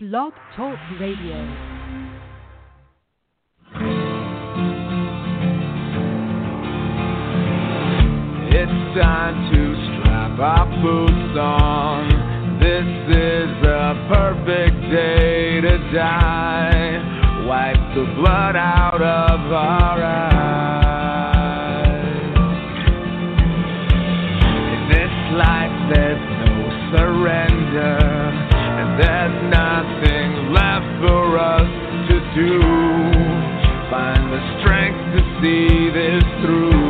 Blog Talk Radio. It's time to strap our boots on. This is a perfect day to die. Wipe the blood out of our eyes. In this life, there's no surrender, there's nothing left for us to do. Find the strength to see this through.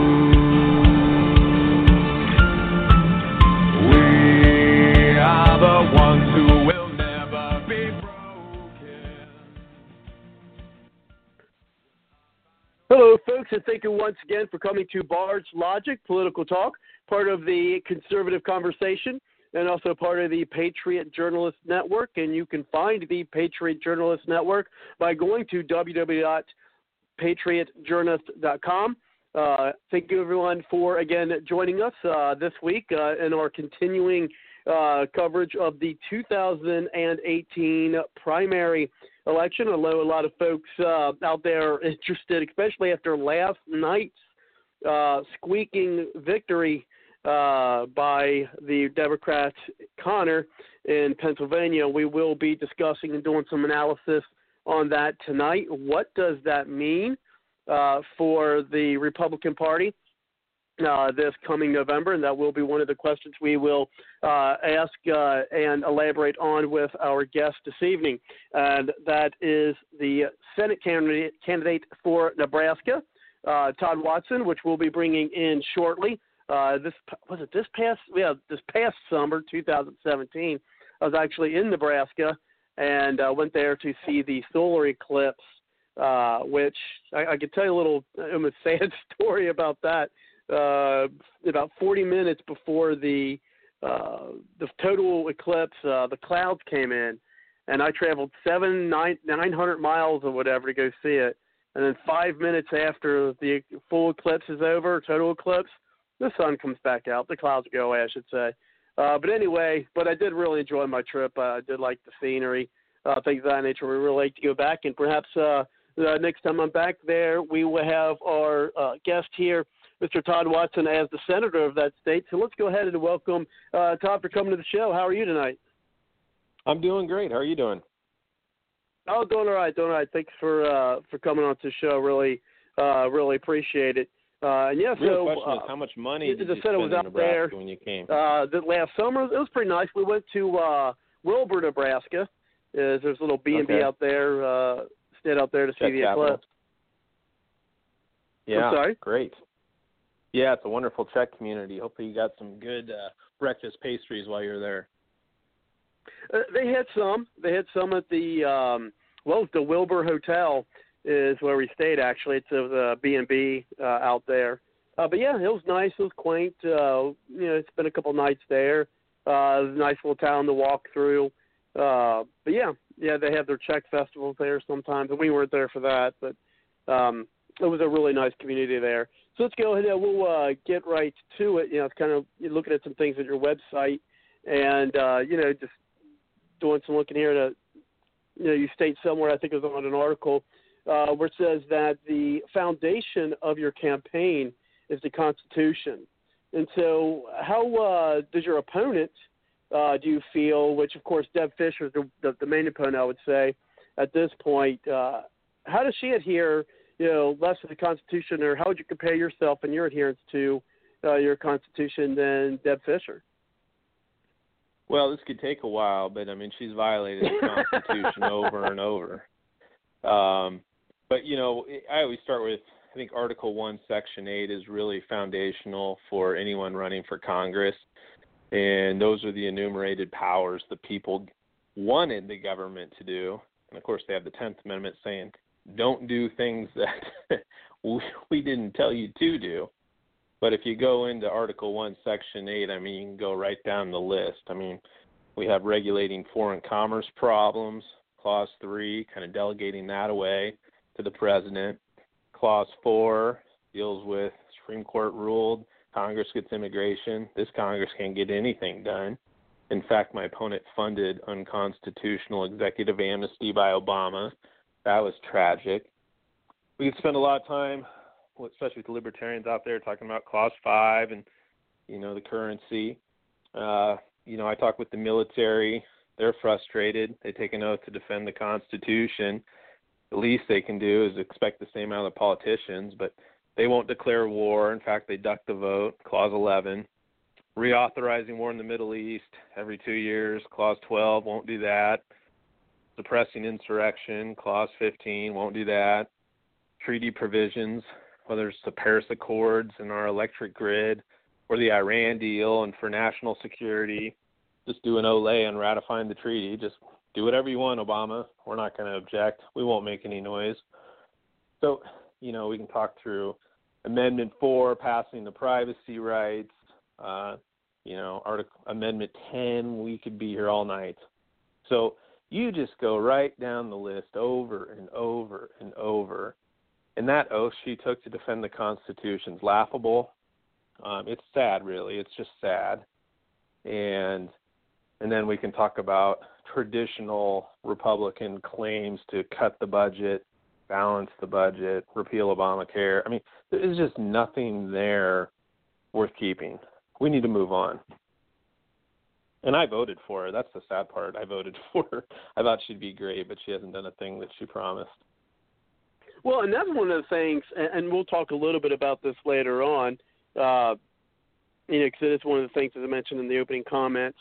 We are the ones who will never be broken. Hello, folks, and thank you once again for coming to Bard's Logic Political Talk, part of the Conservative Conversation and also part of the Patriot Journalist Network. And you can find the Patriot Journalist Network by going to www.patriotjournalist.com. Uh, thank you, everyone, for again joining us uh, this week uh, in our continuing uh, coverage of the 2018 primary election. I know a lot of folks uh, out there are interested, especially after last night's uh, squeaking victory uh, by the Democrat Conor in Pennsylvania. We will be discussing and doing some analysis on that tonight. What does that mean uh, for the Republican Party? uh, this coming November, and that will be one of the questions we will uh, ask uh, and elaborate on with our guest this evening. And that is the Senate candidate, candidate for Nebraska, uh, Todd Watson, which we'll be bringing in shortly. Uh, this was it. This past yeah, this past summer, 2017, I was actually in Nebraska and uh, went there to see the solar eclipse. Uh, which I, I could tell you a little almost sad story about that uh, about 40 minutes before the uh, the total eclipse, uh, the clouds came in, and I traveled seven nine nine hundred miles or whatever to go see it. And then five minutes after the full eclipse is over, total eclipse, the sun comes back out. The clouds go away, I should say. Uh, but anyway, but I did really enjoy my trip. Uh, I did like the scenery, uh, things of that nature. We really like to go back, and perhaps uh, uh, next time I'm back there, we will have our uh, guest here. Mr. Todd Watson as the senator of that state. So let's go ahead and welcome uh, Todd for coming to the show. How are you tonight? I'm doing great. How are you doing? Oh, doing all right, doing all right. Thanks for uh, for coming on to the show. Really, uh, really appreciate it. Uh, and yeah, Real so question uh, is how much money the did you Senate spend was in out Nebraska there. when you came? uh, the last summer it was pretty nice. We went to uh, Wilber, Nebraska. Is there's a little B and B out there. Uh, stayed out there to see the eclipse. yeah, sorry? great. Yeah, it's a wonderful Czech community. Hopefully, you got some good uh, breakfast pastries while you're there. Uh, they had some. They had some at the um, well, the Wilber Hotel is where we stayed. Actually, it's a B and B uh, out there. Uh, but yeah, it was nice. It was quaint. Uh, you know, it's been a couple nights there. Uh, it was a nice little town to walk through. Uh, but yeah, yeah, they have their Czech festivals there sometimes, and we weren't there for that. But um, it was a really nice community there. So let's go ahead and we'll uh, get right to it. You know, it's kind of looking at some things at your website, and uh, you know, just doing some looking here to, you know, you state somewhere, I think it was on an article, uh, where it says that the foundation of your campaign is the Constitution. And so, how uh, does your opponent, uh, do you feel, which of course Deb Fischer is the, the, the main opponent, I would say, at this point, uh, how does she adhere, you know, less to the Constitution, or how would you compare yourself and your adherence to uh, your Constitution than Deb Fischer? Well, this could take a while, but I mean, she's violated the Constitution over and over. Um, but you know, I always start with I think Article One, Section Eight is really foundational for anyone running for Congress, and those are the enumerated powers the people wanted the government to do. And of course, they have the Tenth Amendment saying, "Don't do things that we- we didn't tell you to do." But if you go into Article 1, Section 8, I mean, you can go right down the list. I mean, we have regulating foreign commerce problems, Clause 3, kind of delegating that away to the president. Clause 4 deals with Supreme Court ruled Congress gets immigration. This Congress can't get anything done. In fact, my opponent funded unconstitutional executive amnesty by Obama. That was tragic. We could spend a lot of time, especially with the libertarians out there, talking about Clause 5 and, you know, the currency. Uh, you know, I talk with the military. They're frustrated. They take an oath to defend the Constitution. The least they can do is expect the same out of the politicians, but they won't declare war. In fact, they duck the vote. Clause 11 reauthorizing war in the Middle East every two years. Clause 12 won't do that. Suppressing insurrection. Clause 15 won't do that. Treaty provisions, whether it's the Paris Accords and our electric grid, or the Iran deal, and for national security, just do an Olay and ratifying the treaty. Just do whatever you want, Obama. We're not going to object. We won't make any noise. So, you know, we can talk through Amendment 4, passing the privacy rights, uh, you know, Article Amendment 10, we could be here all night. So you just go right down the list over and over and over. And that oath she took to defend the Constitution is laughable. Um, it's sad, really. It's just sad. And and then we can talk about traditional Republican claims to cut the budget, balance the budget, repeal Obamacare. I mean, there's just nothing there worth keeping we need to move on. And I voted for her. That's the sad part. I voted for her. I thought she'd be great, but she hasn't done a thing that she promised. Well, and that's one of the things, and we'll talk a little bit about this later on. Uh, you know, because it's one of the things that I mentioned in the opening comments.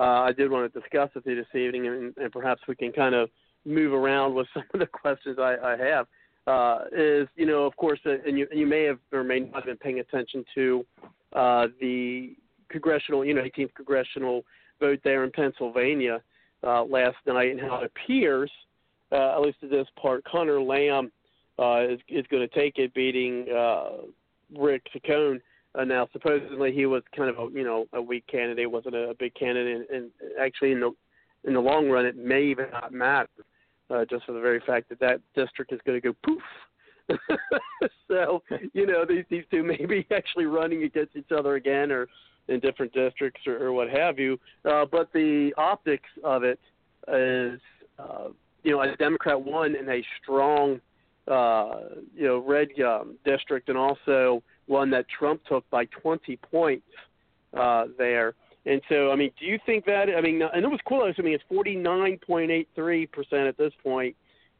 Uh, I did want to discuss with you this evening, and, and perhaps we can kind of move around with some of the questions I, I have. Uh, is you know, of course, uh, and you, you may have or may not have been paying attention to uh, the congressional, you know, 18th congressional vote there in Pennsylvania uh, last night, and how it appears, uh, at least at this part, Conor Lamb uh, is, is going to take it, beating uh, Rick Saccone. Uh, now, supposedly he was kind of a you know a weak candidate, wasn't a, a big candidate, and, and actually in the in the long run, it may even not matter, uh, just for the very fact that that district is going to go poof so you know these these two may be actually running against each other again, or in different districts, or, or what have you. Uh, but the optics of it is, uh, you know, a Democrat won in a strong, uh, you know, red um, district, and also one that Trump took by 20 points uh, there. And so, I mean, do you think that? I mean, and it was close. I mean, it's 49.83 percent at this point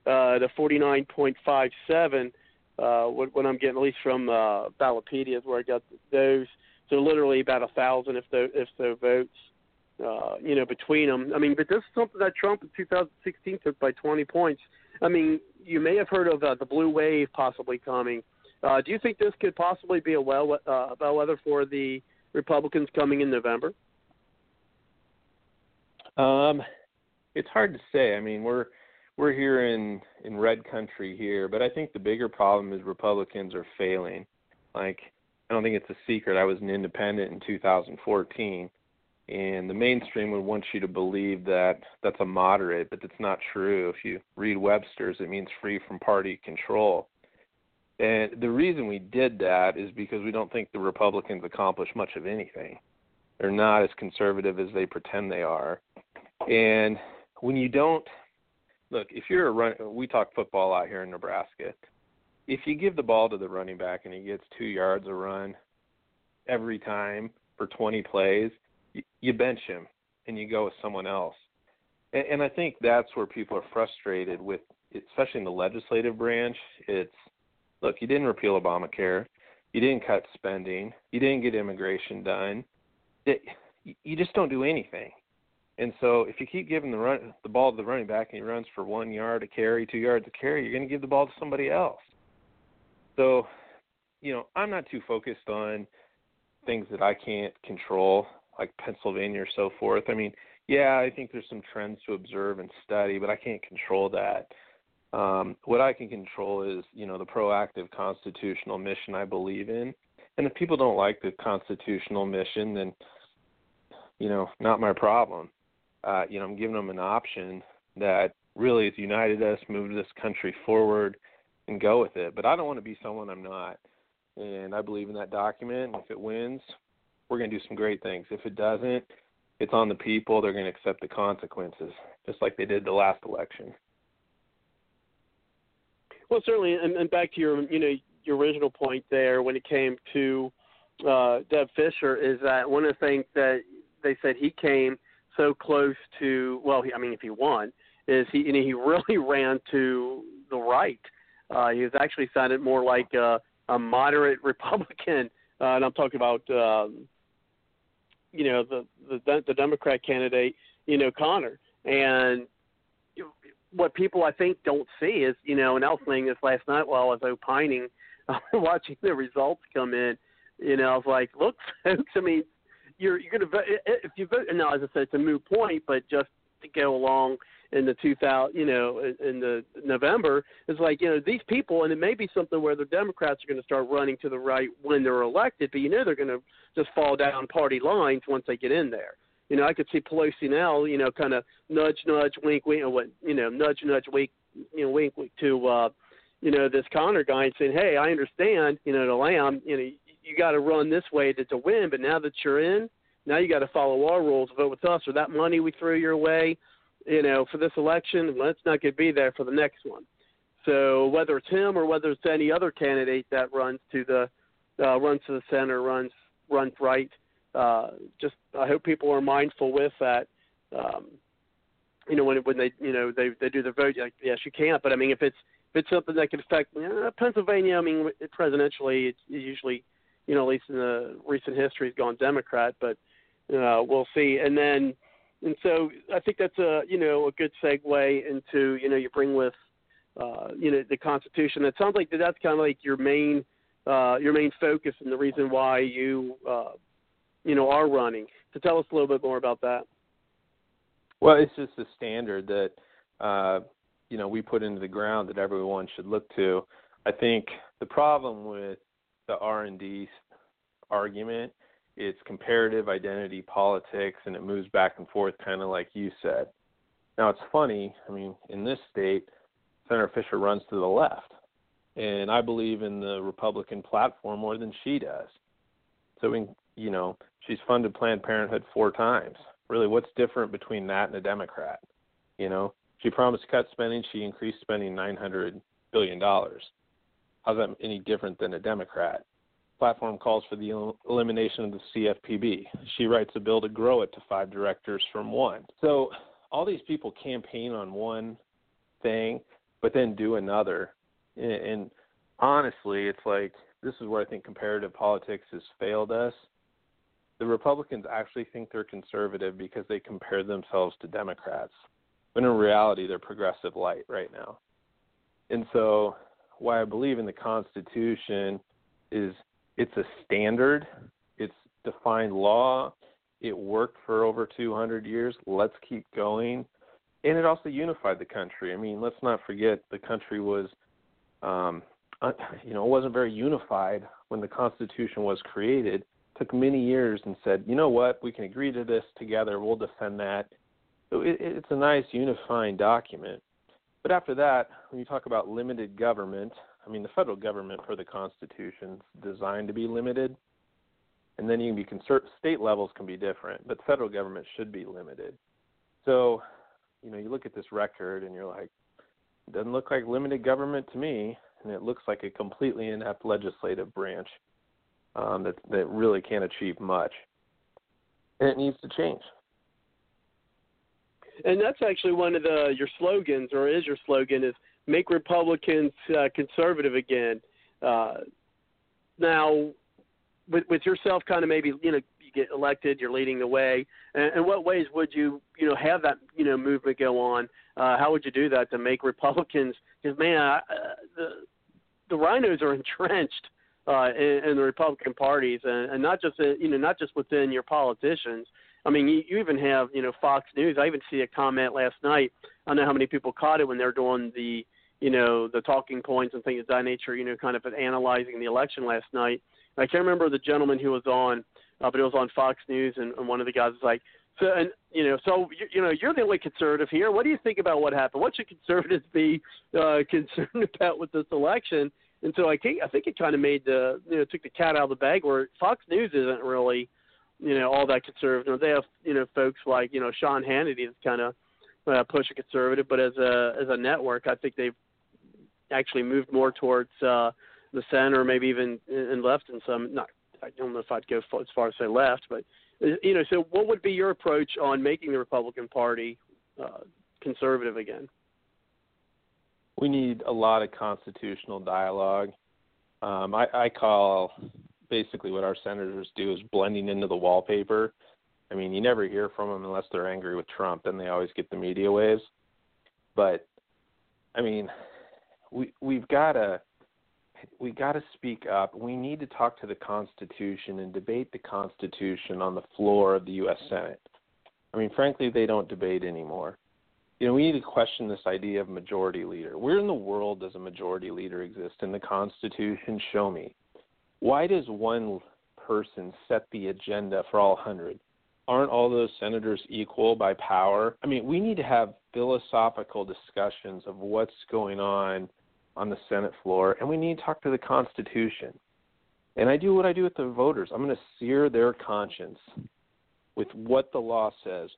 uh, to 49.57 uh, what, I'm getting, at least from uh, Ballotpedia, is where I got those. So literally about a thousand if the if the votes, uh, you know, between them. I mean, but this is something that Trump in 2016 took by 20 points. I mean, you may have heard of uh, the blue wave possibly coming. Uh, do you think this could possibly be a well uh, bellwether for the Republicans coming in November? Um, it's hard to say. I mean, we're we're here in in red country here, but I think the bigger problem is Republicans are failing. Like I don't think it's a secret. I was an independent in 2014, and the mainstream would want you to believe that that's a moderate, but that's not true. If you read Webster's, it means free from party control. And the reason we did that is because we don't think the Republicans accomplish much of anything. They're not as conservative as they pretend they are. And when you don't look, if you're a run, we talk football out here in Nebraska. If you give the ball to the running back and he gets two yards a run every time for 20 plays, you, bench him and you go with someone else. And, and I think that's where people are frustrated with, especially in the legislative branch. It's look, you didn't repeal Obamacare, you didn't cut spending, you didn't get immigration done. It, you just don't do anything. And so if you keep giving the run the ball to the running back and he runs for one yard a carry, two yards a carry, you're going to give the ball to somebody else. So, you know, I'm not too focused on things that I can't control, like Pennsylvania or so forth. I mean, yeah, I think there's some trends to observe and study, but I can't control that. Um, what I can control is, you know, the proactive constitutional mission I believe in. And if people don't like the constitutional mission, then, you know, not my problem uh, you know, I'm giving them an option that really has united us, moved this country forward, and go with it. But I don't want to be someone I'm not. And I believe in that document. If it wins, we're going to do some great things. If it doesn't, it's on the people. They're going to accept the consequences, just like they did the last election. Well, certainly, and, and back to your, you know, your original point there when it came to uh, Deb Fischer is that one of the things that they said he came so close to. Well, he, I mean, if he won, is he you know, he really ran to the right. Uh, he was actually sounded more like a, a moderate Republican, uh, and I'm talking about um, you know the, the the Democrat candidate, you know Conor, and what people I think don't see is you know, and I was saying this last night while I was opining, watching the results come in. You know, I was like, look, folks, I mean, you're you're gonna vote if you vote. Now, as I said, it's a moot point, but just to go along in the 2000, you know, in the November, it's like, you know, these people, and it may be something where the Democrats are going to start running to the right when they're elected, but you know they're going to just fall down party lines once they get in there. You know, I could see Pelosi now, you know, kind of nudge, nudge, wink, wink, you know, nudge, nudge, wink, you know, wink, wink to, uh, you know, this Conor guy and saying, hey, I understand, you know, to Lamb, you know, you got to run this way to, to win, but now that you're in, now you got to follow our rules, vote with us, or that money we threw your way, you know, for this election, let's not get be there for the next one. So whether it's him or whether it's any other candidate that runs to the uh, runs to the center, runs runs right, uh, just I hope people are mindful with that. Um, you know, when when they you know they they do the vote, like yes, you can't. But I mean, if it's if it's something that could affect you know, Pennsylvania, I mean, presidentially, it's usually you know at least in the recent history, has gone Democrat. But uh, we'll see. And then and so I think that's a you know a good segue into you know you bring with uh, you know the Constitution. It sounds like that's kind of like your main uh, your main focus and the reason why you uh, you know are running. So tell us a little bit more about that. Well, it's just a standard that uh, you know we put into the ground that everyone should look to. I think the problem with the R and D argument it's comparative identity politics and it moves back and forth kind of like you said. Now it's funny, I mean, in this state, Senator Fischer runs to the left. And I believe in the Republican platform more than she does. So we, you know, she's funded Planned Parenthood four times. Really, what's different between that and a Democrat? You know, she promised to cut spending, she increased spending 900 billion dollars. How's that any different than a Democrat? platform calls for the elimination of the CFPB. She writes a bill to grow it to five directors from one. So all these people campaign on one thing, but then do another. And, honestly, it's like this is where I think comparative politics has failed us. The Republicans actually think they're conservative because they compare themselves to Democrats, but in reality, they're progressive light right now. And so, why I believe in the Constitution is it's a standard, it's defined law. It worked for over 200 years. Let's keep going. And it also unified the country. I mean, let's not forget the country was, um, you know, it wasn't very unified when the Constitution was created. Took many years and said, you know what, we can agree to this together. We'll defend that. It, it's a nice unifying document. But after that, when you talk about limited government, I mean, the federal government for the Constitution is designed to be limited, and then you can be. State levels can be different, but federal government should be limited. So, you know, you look at this record and you're like, it doesn't look like limited government to me, and it looks like a completely inept legislative branch um, that that really can't achieve much, and it needs to change. And that's actually one of the your slogans, or is your slogan, is make Republicans uh, conservative again. Uh, now, with, with yourself, kind of maybe you know you get elected, you're leading the way. And in what ways would you you know have that you know movement go on? Uh, how would you do that to make Republicans? Because man, I, uh, the the RINOs are entrenched uh, in, in the Republican parties, and, and not just in, you know not just within your politicians. I mean, you, you even have you know Fox News. I even see a comment last night. I don't know how many people caught it when they're doing the you know, the talking points and things of that nature, you know, kind of analyzing the election last night. I can't remember the gentleman who was on, uh, but it was on Fox News, and, and one of the guys was like, so, and you know, so you, you know, you're the only conservative here. What do you think about what happened? What should conservatives be uh, concerned about with this election? And so I think I think it kind of made the you know took the cat out of the bag where Fox News isn't really you know all that conservative. They have you know folks like you know Sean Hannity that's kind of uh, pushing conservative, but as a as a network, I think they've actually moved more towards uh, the center, maybe even in left in some. Not I don't know if I'd go as far as say left, but uh, you know. So what would be your approach on making the Republican Party uh, conservative again? We need a lot of constitutional dialogue. Um, I, I call basically what our senators do is blending into the wallpaper. I mean, you never hear from them unless they're angry with Trump, then they always get the media waves. But I mean, we we've got to we got to speak up. We need to talk to the Constitution and debate the Constitution on the floor of the U.S. Senate. I mean, frankly, they don't debate anymore. You know, we need to question this idea of majority leader. Where in the world does a majority leader exist in the Constitution? Show me. Why does one person set the agenda for all 100? Aren't all those senators equal by power? I mean, we need to have philosophical discussions of what's going on on the Senate floor, and we need to talk to the Constitution. And I do what I do with the voters. I'm going to sear their conscience with what the law says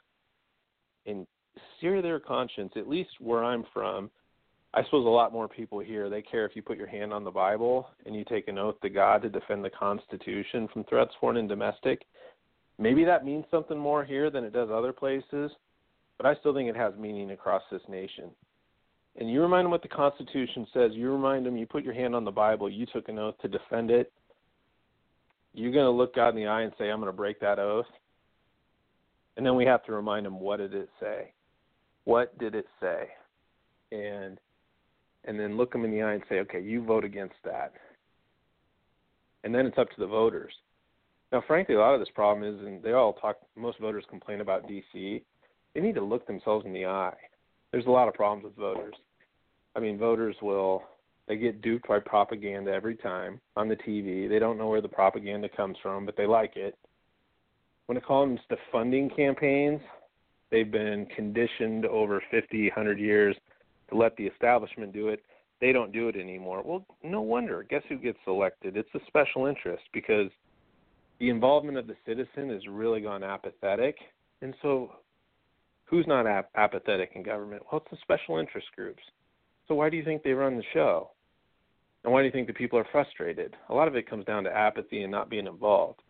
and sear their conscience, at least where I'm from. I suppose a lot more people here, they care if you put your hand on the Bible and you take an oath to God to defend the Constitution from threats, foreign and domestic. Maybe that means something more here than it does other places, but I still think it has meaning across this nation and you remind them what the Constitution says, you remind them you put your hand on the Bible, you took an oath to defend it, you're going to look God in the eye and say, I'm going to break that oath. And then we have to remind them, what did it say? What did it say? And and then look them in the eye and say, okay, you vote against that. And then it's up to the voters. Now, frankly, a lot of this problem is, and they all talk, most voters complain about D.C. They need to look themselves in the eye there's a lot of problems with voters. I mean, voters will they get duped by propaganda every time on the TV. They don't know where the propaganda comes from, but they like it. When it comes to funding campaigns, they've been conditioned over 50, 100 years to let the establishment do it. They don't do it anymore. Well, no wonder. Guess who gets elected? It's the special interest because the involvement of the citizen has really gone apathetic. And so Who's not ap- apathetic in government? Well, it's the special interest groups. So why do you think they run the show? And why do you think the people are frustrated? A lot of it comes down to apathy and not being involved.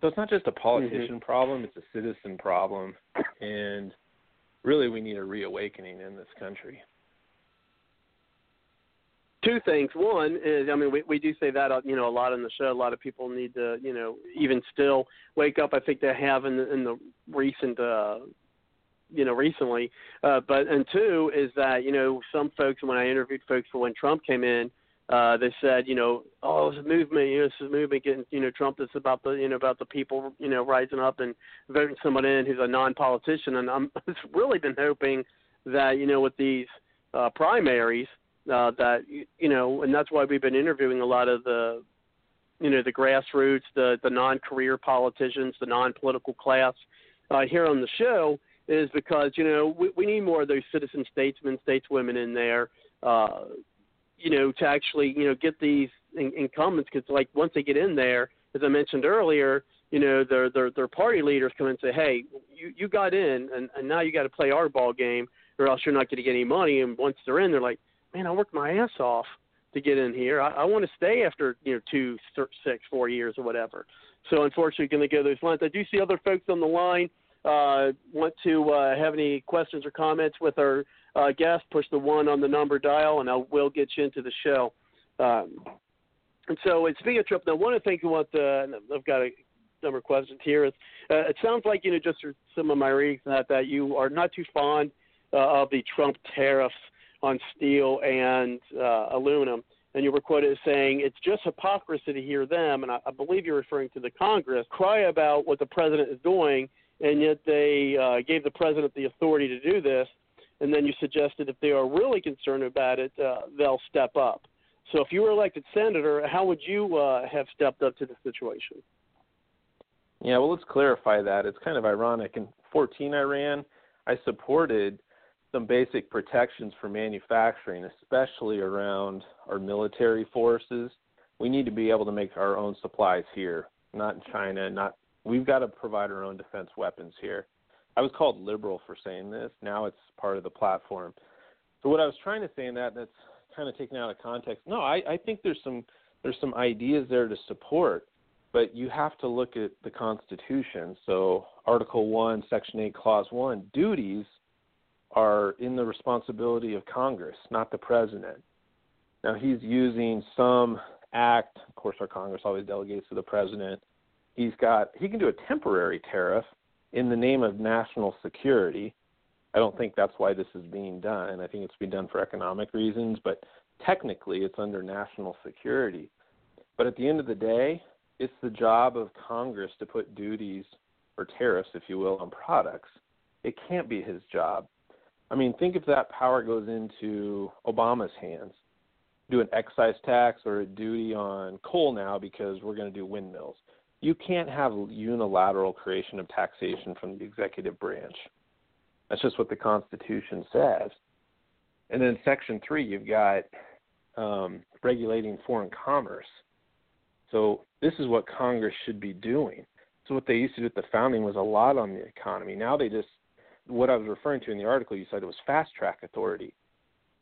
So it's not just a politician mm-hmm. problem, it's a citizen problem. And really, we need a reawakening in this country. Two things. One is, I mean, we, we do say that, uh, you know, a lot in the show. A lot of people need to, you know, even still wake up. I think they have in the, in the recent uh, you know recently. Uh, but and two is that you know some folks when I interviewed folks for when Trump came in, uh, they said you know oh it's a movement you know is a movement getting you know Trump that's about the you know about the people you know rising up and voting someone in who's a non-politician. And I'm really been hoping that you know with these uh, primaries uh, that you know and that's why we've been interviewing a lot of the you know the grassroots the the non-career politicians the non-political class uh, here on the show is because you know we, we need more of those citizen statesmen, stateswomen in there, uh, you know, to actually you know get these in, incumbents because like once they get in there, as I mentioned earlier, you know their their their party leaders come and say, hey, you you got in, and, and now you got to play our ball game, or else you're not going to get any money. And once they're in, they're like, man, I worked my ass off to get in here. I, I want to stay after you know two, six, four years or whatever. So unfortunately, going to go those lines. I do see other folks on the line uh, want to uh, have any questions or comments with our uh, guest, push the one on the number dial, and I will get you into the show. Um, and so, speaking of trip, now one of the things I want to, I've got a number of questions here. Is uh, it sounds like you know just some of my readings that that you are not too fond uh, of the Trump tariffs on steel and uh, aluminum, and you were quoted as saying it's just hypocrisy to hear them, and I, I believe you're referring to the Congress cry about what the president is doing and yet they uh, gave the president the authority to do this. And then you suggested if they are really concerned about it, uh, they'll step up. So if you were elected senator, how would you uh, have stepped up to the situation? Yeah, well, let's clarify that. It's kind of ironic. In 14, I ran, I supported some basic protections for manufacturing, especially around our military forces. We need to be able to make our own supplies here, not in China, not We've got to provide our own defense weapons here. I was called liberal for saying this. Now it's part of the platform. So what I was trying to say in that that's kind of taken out of context. No, I, I think there's some there's some ideas there to support, but you have to look at the Constitution. So Article One, Section Eight, Clause One, duties are in the responsibility of Congress, not the president. Now he's using some act. Of course, our Congress always delegates to the president. He's got he can do a temporary tariff in the name of national security. I don't think that's why this is being done. I think it's being done for economic reasons, but technically it's under national security. But at the end of the day, it's the job of Congress to put duties or tariffs, if you will, on products. It can't be his job. I mean, think if that power goes into Obama's hands. Do an excise tax or a duty on coal now because we're going to do windmills. You can't have unilateral creation of taxation from the executive branch. That's just what the Constitution says. And then Section 3, you've got um, regulating foreign commerce. So this is what Congress should be doing. So what they used to do at the founding was a lot on the economy. Now they just, what I was referring to in the article, you said it was fast track authority.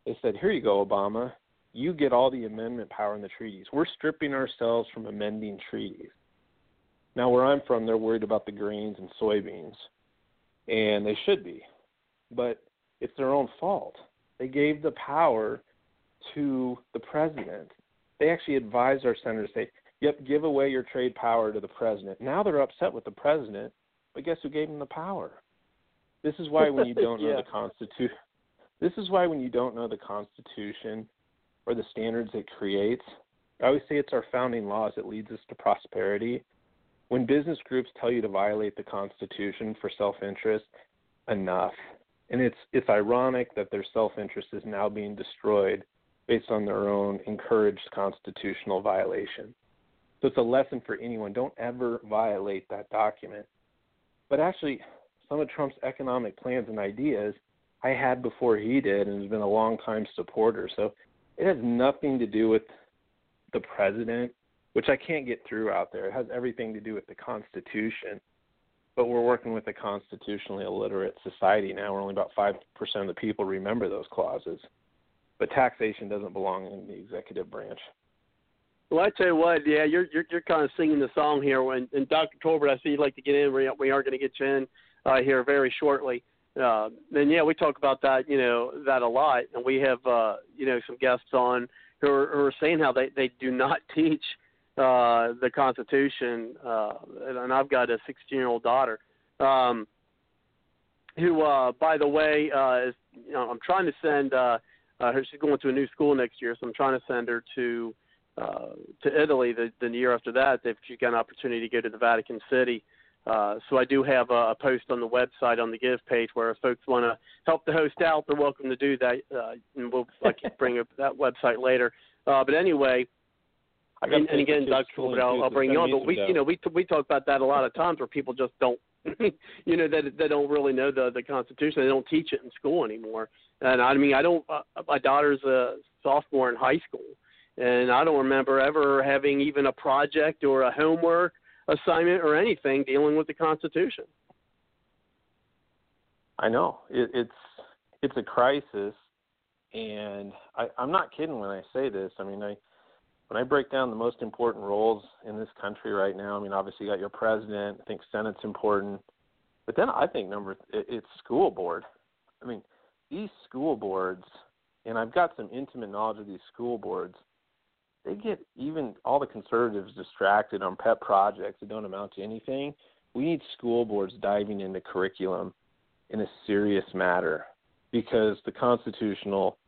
They said, here you go, Obama. You get all the amendment power in the treaties. We're stripping ourselves from amending treaties. Now, where I'm from, they're worried about the grains and soybeans, and they should be, but it's their own fault. They gave the power to the president. They actually advised our senators, say, "Yep, give away your trade power to the president." Now they're upset with the president, but guess who gave them the power? This is why when you don't know the Constitution, this is why when you don't know the Constitution or the standards it creates, I always say it's our founding laws that leads us to prosperity when business groups tell you to violate the Constitution for self-interest, enough. And it's it's ironic that their self-interest is now being destroyed based on their own encouraged constitutional violation. So it's a lesson for anyone: don't ever violate that document. But actually, some of Trump's economic plans and ideas I had before he did, and has been a long time supporter. So it has nothing to do with the president which I can't get through out there. It has everything to do with the Constitution. But we're working with a constitutionally illiterate society now where only about 5% of the people remember those clauses. But taxation doesn't belong in the executive branch. Well, I tell you what, yeah, you're you're, you're kind of singing the song here. When and Dr. Tolbert, I see you'd like to get in. We, we are going to get you in uh, here very shortly. Uh, and yeah, we talk about that, you know, that a lot. And we have, uh, you know, some guests on who are, who are saying how they they do not teach uh, the Constitution, uh, and I've got a 16 year old daughter, um, who, uh, by the way, uh, is you know I'm trying to send uh, uh, her. She's going to a new school next year, so I'm trying to send her to uh, to Italy the, the year after that. If she's got an opportunity to go to the Vatican City. Uh, so I do have a, a post on the website on the Give page where if folks want to help the host out, they're welcome to do that, uh, and we'll I can bring up that website later. Uh, but anyway, and, and again, Dr. I'll, I'll bring you on, but we, you know, we we talk about that a lot of times where people just don't, you know, that they don't really know the the Constitution. They don't teach it in school anymore. And I mean, I don't. Uh, my daughter's a sophomore in high school, and I don't remember ever having even a project or a homework assignment or anything dealing with the Constitution. I know it, it's it's a crisis, and I, I'm not kidding when I say this. I mean, I when I break down the most important roles in this country right now, I mean, obviously you got your president. I think Senate's important, but then I think number it's school board. I mean, these school boards, and I've got some intimate knowledge of these school boards. They get even all the conservatives distracted on pet projects that don't amount to anything. We need school boards diving into curriculum in a serious matter because the constitutional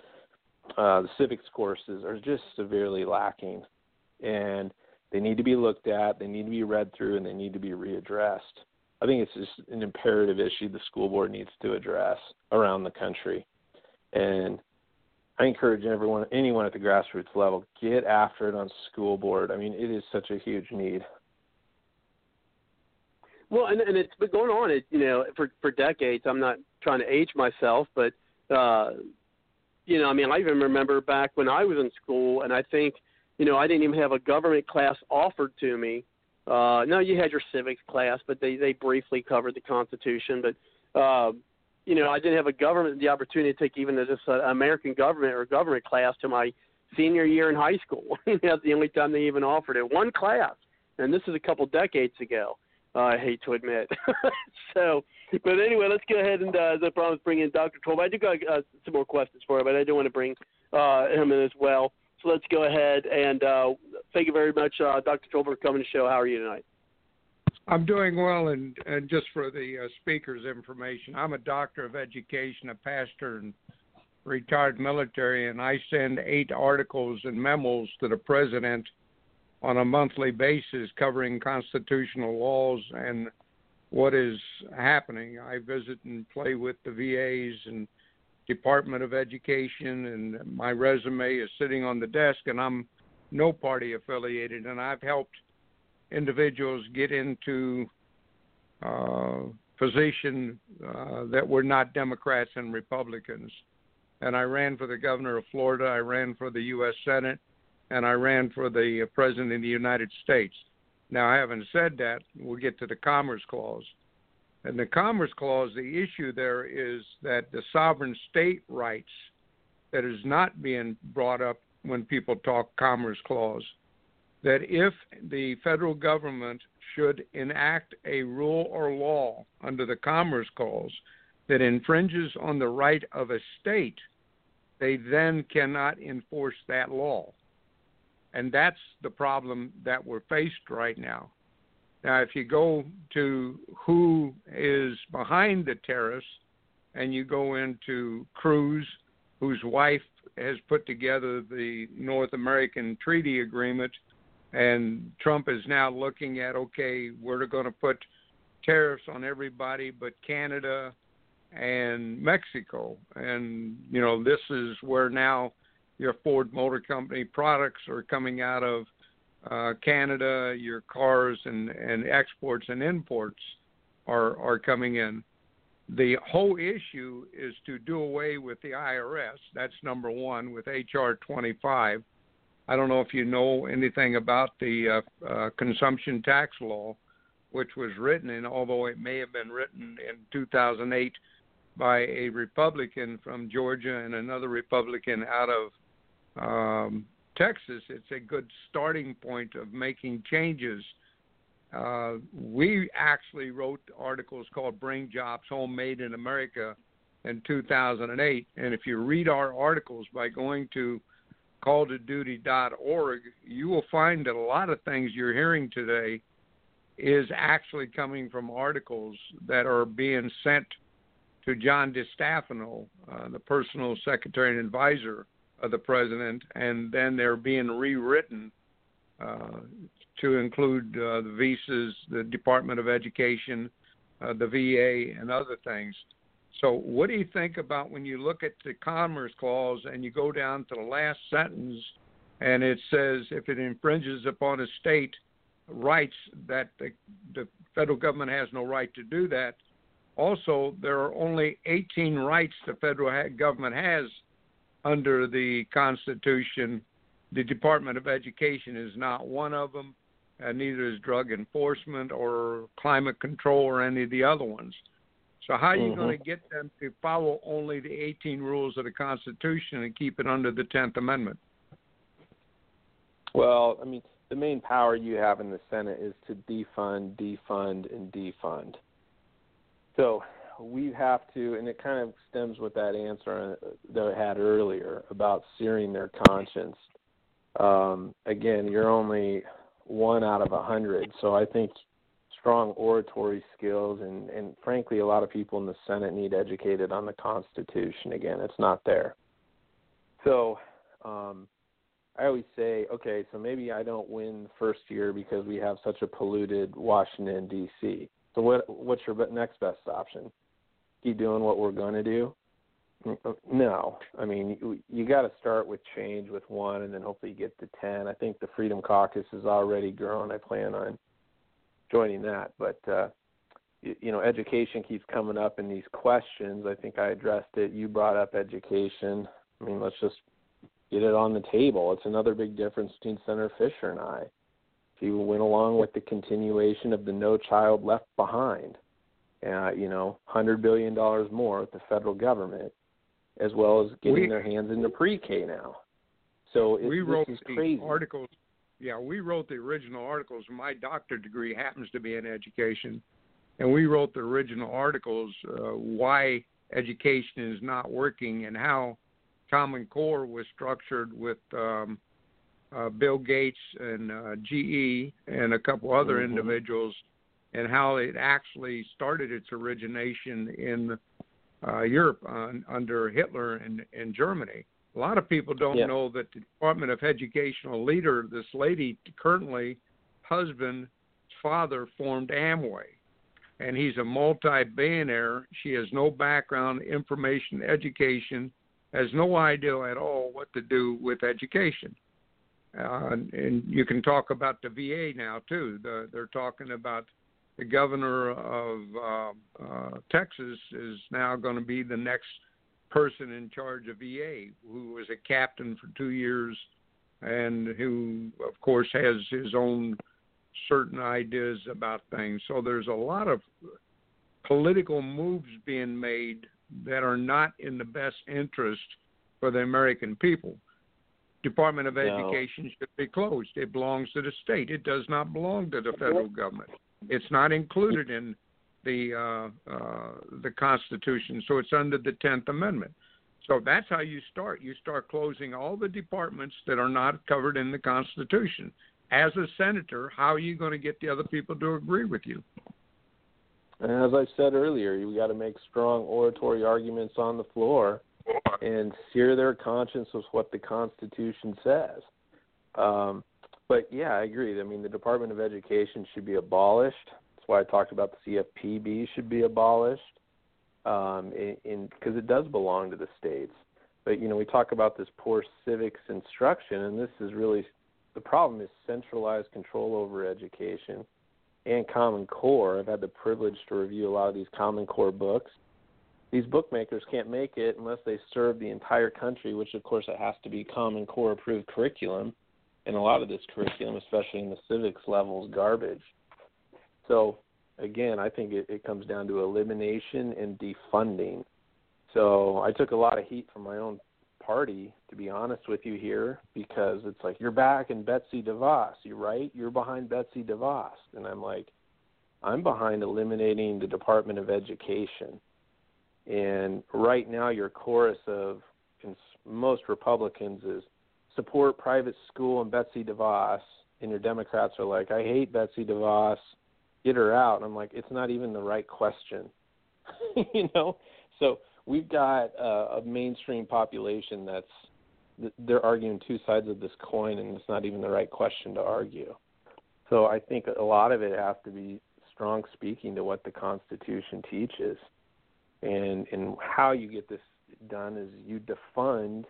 uh, the civics courses are just severely lacking, and they need to be looked at, they need to be read through, and they need to be readdressed. I think it's just an imperative issue the school board needs to address around the country, and I encourage everyone, anyone at the grassroots level, get after it on school board. I mean, it is such a huge need. Well, and, and it's been going on, it, you know, for for decades. I'm not trying to age myself, but uh, you know, I mean, I even remember back when I was in school, and I think, you know, I didn't even have a government class offered to me Uh, no, you had your civics class, but they they briefly covered the Constitution. But uh, you know, I didn't have a government the opportunity to take even just an American government or government class to my senior year in high school. That's the only time they even offered it. One class, and this is a couple decades ago. Uh, I hate to admit. so, but anyway, let's go ahead and uh, as I promised, bring in Dr. Tolber. I do got uh, some more questions for him, but I do want to bring uh, him in as well. So let's go ahead and uh, thank you very much, uh, Dr. Tolber, for coming to the show. How are you tonight? I'm doing well, and, and just for the uh, speaker's information, I'm a doctor of education, a pastor, and retired military, and I send eight articles and memos to the president on a monthly basis covering constitutional laws and what is happening. I visit and play with the VAs and Department of Education, and my resume is sitting on the desk, and I'm no party affiliated, and I've helped individuals get into uh, position uh, that were not Democrats and Republicans. And I ran for the governor of Florida, I ran for the U.S. Senate, and I ran for the president of the United States. Now, having said that, we'll get to the Commerce Clause. And the Commerce Clause, the issue there is that the sovereign state rights that is not being brought up when people talk Commerce Clause, that if the federal government should enact a rule or law under the Commerce Clause that infringes on the right of a state, they then cannot enforce that law. And that's the problem that we're faced right now. Now, if you go to who is behind the tariffs and you go into Cruz, whose wife has put together the North American Treaty Agreement, and Trump is now looking at okay, we're going to put tariffs on everybody but Canada and Mexico. And, you know, this is where now your Ford Motor Company products are coming out of uh, Canada, your cars and, and exports and imports are, are coming in. The whole issue is to do away with the IRS. That's number one with H.R. 25. I don't know if you know anything about the uh, uh, consumption tax law, which was written, and although it may have been written in 2008 by a Republican from Georgia and another Republican out of um, Texas, it's a good starting point of making changes. Uh, we actually wrote articles called Bring Jobs Home Made in America in 2008. And if you read our articles by going to calltoduty.org, you will find that a lot of things you're hearing today is actually coming from articles that are being sent to John DeStefano, uh, the personal secretary and advisor of the president, and then they're being rewritten uh, to include uh, the visas, the Department of Education, uh, the VA, and other things. So, what do you think about when you look at the Commerce Clause and you go down to the last sentence and it says if it infringes upon a state rights that the, the federal government has no right to do that. Also, there are only 18 rights the federal government has under the Constitution. The Department of Education is not one of them, and neither is drug enforcement or climate control or any of the other ones. So how are you mm-hmm. going to get them to follow only the 18 rules of the Constitution and keep it under the 10th Amendment? Well, I mean, the main power you have in the Senate is to defund, defund, and defund. So we have to, and it kind of stems with that answer that I had earlier about searing their conscience. Um, again, you're only one out of a hundred, so I think strong oratory skills, and, and frankly, a lot of people in the Senate need educated on the Constitution. Again, it's not there. So um, I always say, okay, so maybe I don't win the first year because we have such a polluted Washington D.C. So what what's your next best option? Keep doing what we're going to do? No, I mean you, you got to start with change with one, and then hopefully you get to ten. I think the Freedom Caucus is already grown. I plan on joining that. But uh, you, you know, education keeps coming up in these questions. I think I addressed it. You brought up education. I mean, let's just get it on the table. It's another big difference between Senator Fischer and I. She went along with the continuation of the No Child Left Behind. Uh, you know, hundred billion dollars more with the federal government, as well as getting We- their hands into pre-K now. So it, we this wrote the crazy. articles. Yeah, we wrote the original articles. My doctorate degree happens to be in education, and we wrote the original articles uh, why education is not working and how Common Core was structured with um, uh, Bill Gates and uh, GE and a couple other Mhm. individuals, and how it actually started its origination in uh, Europe on, under Hitler and, and Germany. A lot of people don't Yeah. know that the Department of Educational leader, this lady currently, husband, father formed Amway. And he's a multi billionaire. She has no background, information, education, has no idea at all what to do with education. Uh, and you can talk about the VA now, too. The, they're talking about the governor of uh, uh, Texas is now going to be the next person in charge of VA, who was a captain for two years, and who, of course, has his own certain ideas about things. So there's a lot of political moves being made that are not in the best interest for the American people. Department of No. Education should be closed. It belongs to the state. It does not belong to the federal government. It's not included in the uh, uh, the Constitution, so it's under the Tenth Amendment. So that's how you start. You start closing all the departments that are not covered in the Constitution. As a senator, how are you going to get the other people to agree with you? And as I said earlier, you got to make strong oratory arguments on the floor and sear their conscience with what the Constitution says. Um, but yeah, I agree. I mean, the Department of Education should be abolished. That's why I talked about the CFPB should be abolished, um, in because it does belong to the states. But you know, we talk about this poor civics instruction, and this is really the problem: is centralized control over education and Common Core. I've had the privilege to review a lot of these Common Core books. These bookmakers can't make it unless they serve the entire country, which of course it has to be Common Core approved curriculum. And a lot of this curriculum, especially in the civics level, is garbage. So again, I think it, it comes down to elimination and defunding. So I took a lot of heat from my own party, to be honest with you here, because it's like you're back in Betsy DeVos. You're right. You're behind Betsy DeVos, and I'm like, I'm behind eliminating the Department of Education. And right now, your chorus of most Republicans is support private school and Betsy DeVos, and your Democrats are like, I hate Betsy DeVos, get her out. And I'm like, it's not even the right question, you know. So we've got uh, a mainstream population that's they're arguing two sides of this coin, and it's not even the right question to argue. So I think a lot of it has to be strong speaking to what the Constitution teaches, and and how you get this done is you defund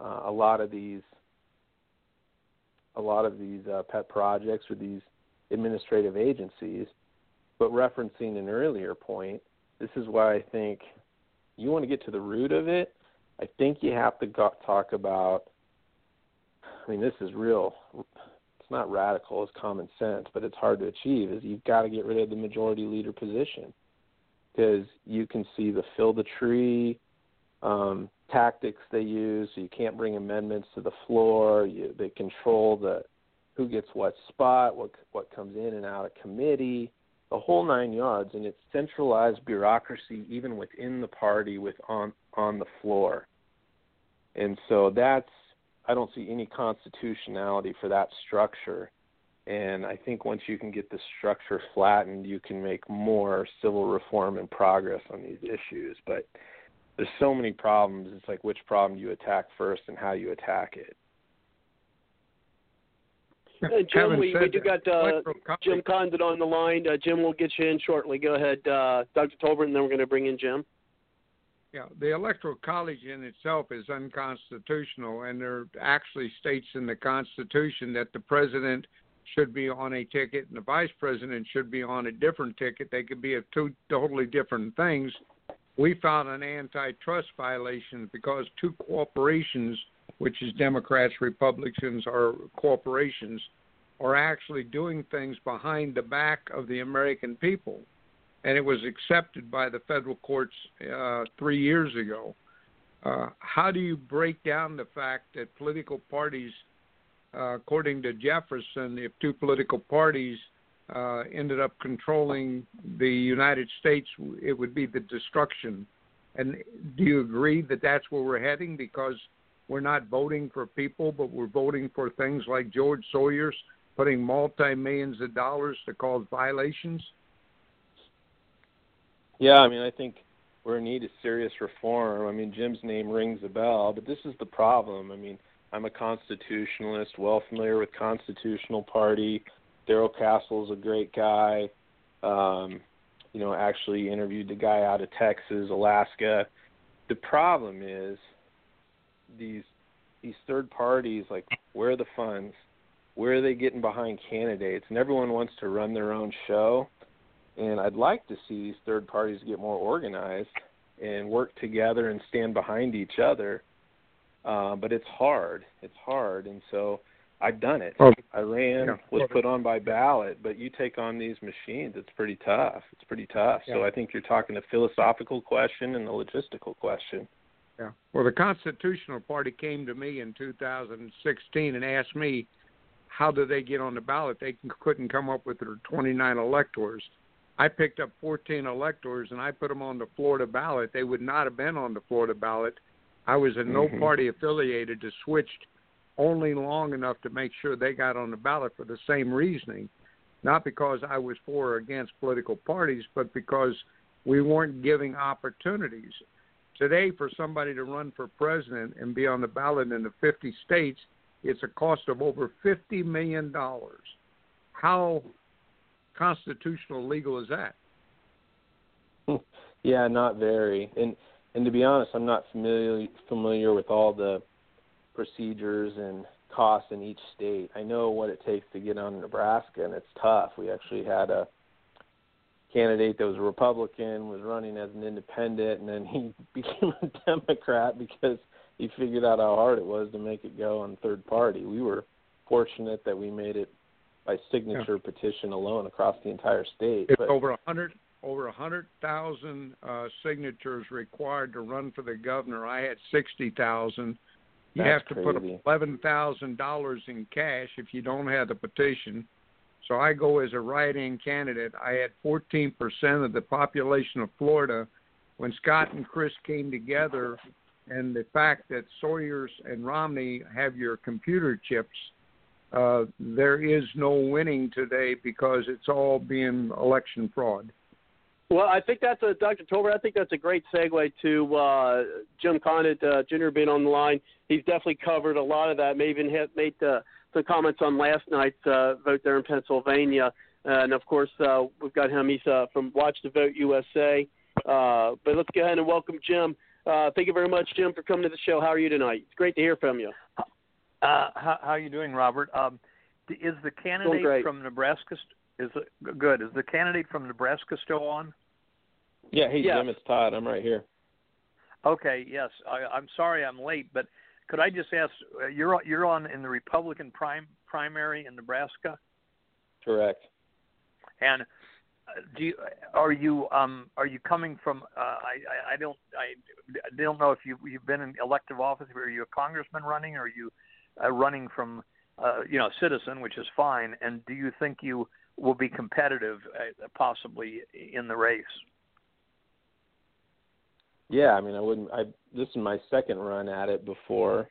uh, a lot of these a lot of these uh, pet projects or these administrative agencies. But referencing an earlier point, this is why I think you want to get to the root of it. I think you have to go- talk about. I mean, this is real. It's not radical; it's common sense, but it's hard to achieve. Is you've got to get rid of the majority leader position because you can see the fill the tree um, tactics they use. So you can't bring amendments to the floor. You, they control the who gets what spot, what what comes in and out of committee, the whole nine yards, and it's centralized bureaucracy even within the party with on on the floor. And so that's I don't see any constitutionality for that structure. And I think once you can get the structure flattened, you can make more civil reform and progress on these issues. But there's so many problems. It's like which problem you attack first and how you attack it. Uh, Jim, we, we do that, got uh, Jim Condit on the line. Uh, Jim, we'll get you in shortly. Go ahead, uh, Dr. Tolbert, and then we're going to bring in Jim. Yeah, the electoral college in itself is unconstitutional, and there actually states in the Constitution that the president should be on a ticket and the vice president should be on a different ticket. They could be of two totally different things. We found an antitrust violation because two corporations, which is Democrats, Republicans, are corporations, are actually doing things behind the back of the American people. And it was accepted by the federal courts uh, three years ago. Uh, how do you break down the fact that political parties, uh, according to Jefferson, if two political parties uh, ended up controlling the United States, it would be the destruction. And do you agree that that's where we're heading? Because we're not voting for people, but we're voting for things like George Soros putting multi millions of dollars to cause violations? Yeah, I mean, I think we're in need of serious reform. I mean, Jim's name rings a bell, but this is the problem. I mean, I'm a constitutionalist, well familiar with Constitutional Party. Darrell Castle's a great guy. Um, you know, actually interviewed the guy out of Texas, Alaska. The problem is these these third parties, like where are the funds? Where are they getting behind candidates? And everyone wants to run their own show. And I'd like to see these third parties get more organized and work together and stand behind each other. Uh, but it's hard. It's hard, and so I've done it. Oh, I ran, yeah. was put on by ballot, but you take on these machines, it's pretty tough. It's pretty tough. Yeah. So I think you're talking a philosophical question and a logistical question. Yeah. Well, the Constitutional Party came to me in 2016 and asked me how did they get on the ballot. They couldn't come up with their 29 electors. I picked up 14 electors and I put them on the Florida ballot. They would not have been on the Florida ballot. I was in no Mhm. party affiliated to switched only long enough to make sure they got on the ballot for the same reasoning, not because I was for or against political parties, but because we weren't giving opportunities. Today, for somebody to run for president and be on the ballot in the 50 states, it's a cost of over $50 million. How constitutional legal is that? Yeah, not very. And and to be honest, I'm not familiar familiar with all the procedures and costs in each state. I know what it takes to get on Nebraska, and it's tough. We actually had a candidate that was a Republican was running as an independent, and then he became a Democrat because he figured out how hard it was to make it go on third party. We were fortunate that we made it by signature petition alone across the entire state. It's but, over a hundred over a hundred thousand uh, signatures required to run for the governor. I had sixty thousand. You That's have to put crazy. up eleven thousand dollars in cash if you don't have the petition. So I go as a write-in candidate. I had fourteen percent of the population of Florida when Scott and Chris came together, and the fact that Soros and Romney have your computer chips. Uh, there is no winning today because it's all being election fraud. Well, I think that's a Dr. Tolbert. I think that's a great segue to uh, Jim Condit uh, Jr. being on the line. He's definitely covered a lot of that. May even have made uh, some comments on last night's uh, vote there in Pennsylvania. and of course, uh, we've got him. He's uh, from Watch the Vote USA. Uh, but let's go ahead and welcome Jim. Uh, thank you very much, Jim, for coming to the show. How are you tonight? It's great to hear from you. Uh, how, how are you doing, Robert? Um, is the candidate from Nebraska st- is it, good? Is the candidate from Nebraska still on? yeah, hey Yes. Jim, it's Todd. I'm right here. Okay, yes. I, I'm sorry I'm late, but could I just ask? Uh, you're you're on in the Republican prim, primary in Nebraska, Correct. and uh, do you, are you um are you coming from? Uh, I, I I don't I don't know if you you've been in elective office. Are you a congressman running, or are you uh, running from uh, you know citizen, which is fine? And do you think you will be competitive, uh, possibly in the race? Yeah, I mean, I wouldn't. I this is my second run at it before,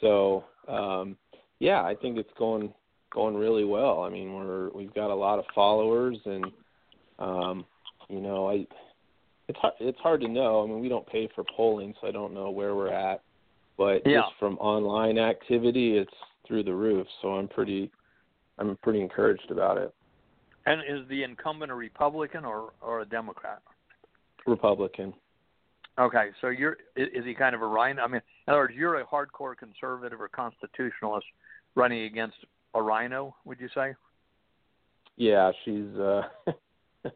so um, yeah, I think it's going going really well. I mean, we're we've got a lot of followers, and um, you know, I it's hard, it's hard to know. I mean, we don't pay for polling, so I don't know where we're at. But Yeah. just from online activity, it's through the roof. So I'm pretty I'm pretty encouraged about it. And is the incumbent a Republican or or a Democrat? Republican. Okay, so you're is he kind of a rhino? I mean, in other words, you're a hardcore conservative or constitutionalist running against a rhino. Would you say? Yeah, she's uh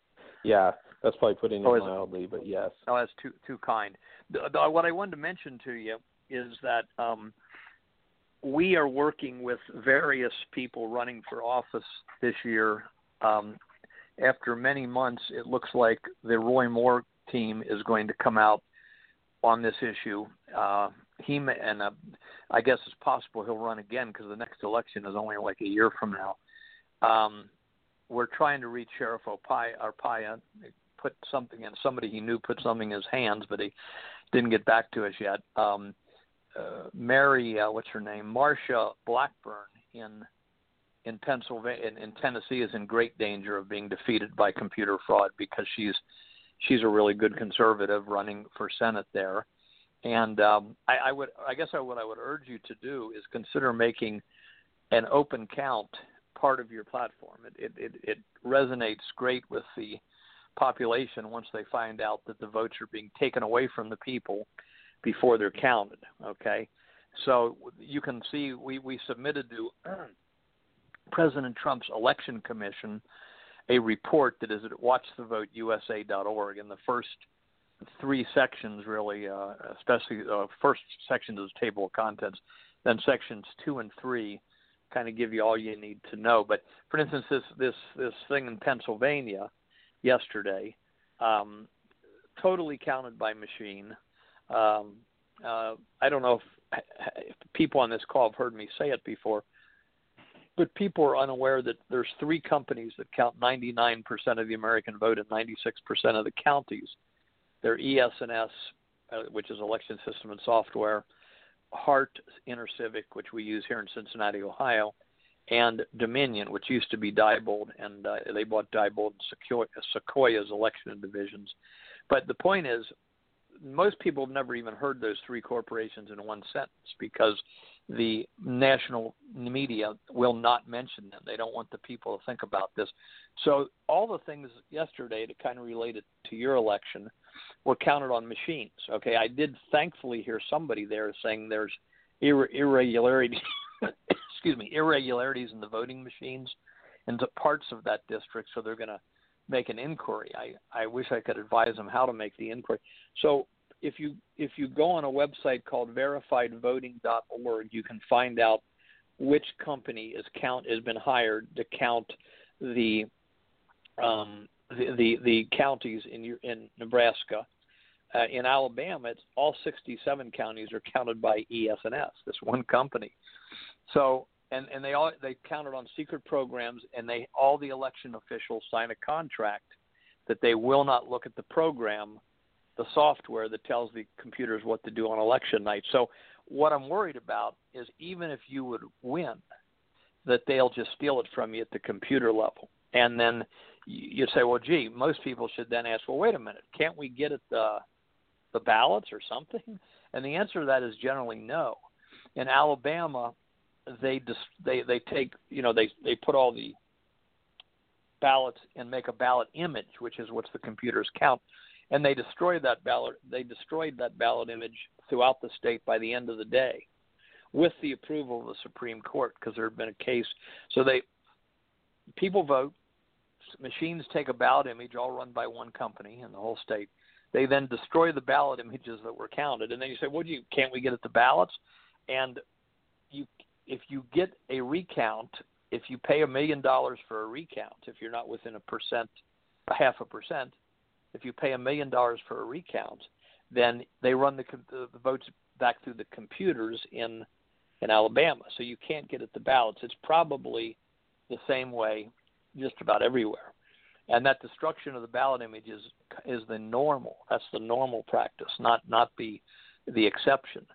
yeah, that's probably putting it Oh, it? mildly, but yes. Oh, that's too too kind. The, the, what I wanted to mention to you is that um, we are working with various people running for office this year. Um, after many months, it looks like the Roy Moore team is going to come out on this issue. Uh, he may, and uh, I guess it's possible he'll run again because the next election is only like a year from now. Um, we're trying to reach Sheriff Arpaio, put something in somebody he knew put something in his hands, but he didn't get back to us yet. Um, uh, Mary, uh, what's her name, Marsha Blackburn in in Pennsylvania, in, in Tennessee, is in great danger of being defeated by computer fraud because she's she's a really good conservative running for Senate there. And um, I, I would, I guess, I, what I would urge you to do is consider making an open count part of your platform. It, it, it, it resonates great with the population once they find out that the votes are being taken away from the people before they're counted. Okay, so you can see we we submitted to President Trump's election commission a report that is at watchthevoteusa.org, and the first three sections really, uh, especially the uh, first section is the table of contents, then sections two and three kind of give you all you need to know. But for instance, this this this thing in Pennsylvania yesterday, um, totally counted by machine. Um, uh, I don't know if, if people on this call have heard me say it before, but people are unaware that there's three companies that count 99% of the American vote in 96% of the counties. They're ES&S, uh, which is election system and software, Hart InterCivic, which we use here in Cincinnati, Ohio, and Dominion, which used to be Diebold, and uh, they bought Diebold and Sequoia, Sequoia's election divisions. But the point is, most people have never even heard those three corporations in one sentence because the national media will not mention them. They don't want the people to think about this. So all the things yesterday that kind of related to your election were counted on machines. Okay, I did thankfully hear somebody there saying there's ir- irregularities. excuse me, irregularities in the voting machines into parts of that district. So they're going to make an inquiry. I I wish I could advise them how to make the inquiry. So if you if you go on a website called verifiedvoting.org, you can find out which company is count has been hired to count the um, the, the, the counties in your, in Nebraska. Uh, in Alabama, it's all 67 counties are counted by ES&S, this one company. So, and and they all they counted on secret programs, and they all the election officials sign a contract that they will not look at the program the software that tells the computers what to do on election night. So what I'm worried about is even if you would win, that they'll just steal it from you at the computer level. And then you say, well, gee, most people should then ask, well, wait a minute, can't we get at the the ballots or something? And the answer to that is generally no. In Alabama, they just they they take you know they they put all the ballots and make a ballot image, which is what the computers count and they destroyed that ballot. They destroyed that ballot image throughout the state by the end of the day, with the approval of the Supreme Court, because there had been a case. So they people vote. Machines take a ballot image, all run by one company in the whole state. They then destroy the ballot images that were counted, and then you say, "Well, you can't we get at the ballots?" And you, if you get a recount, if you pay a million dollars for a recount, if you're not within a percent, a half a percent, if you pay a million dollars for a recount, then they run the, the votes back through the computers in in Alabama. So you can't get at the ballots. It's probably the same way just about everywhere. And that destruction of the ballot image is is the normal. That's the normal practice, not not the the exception.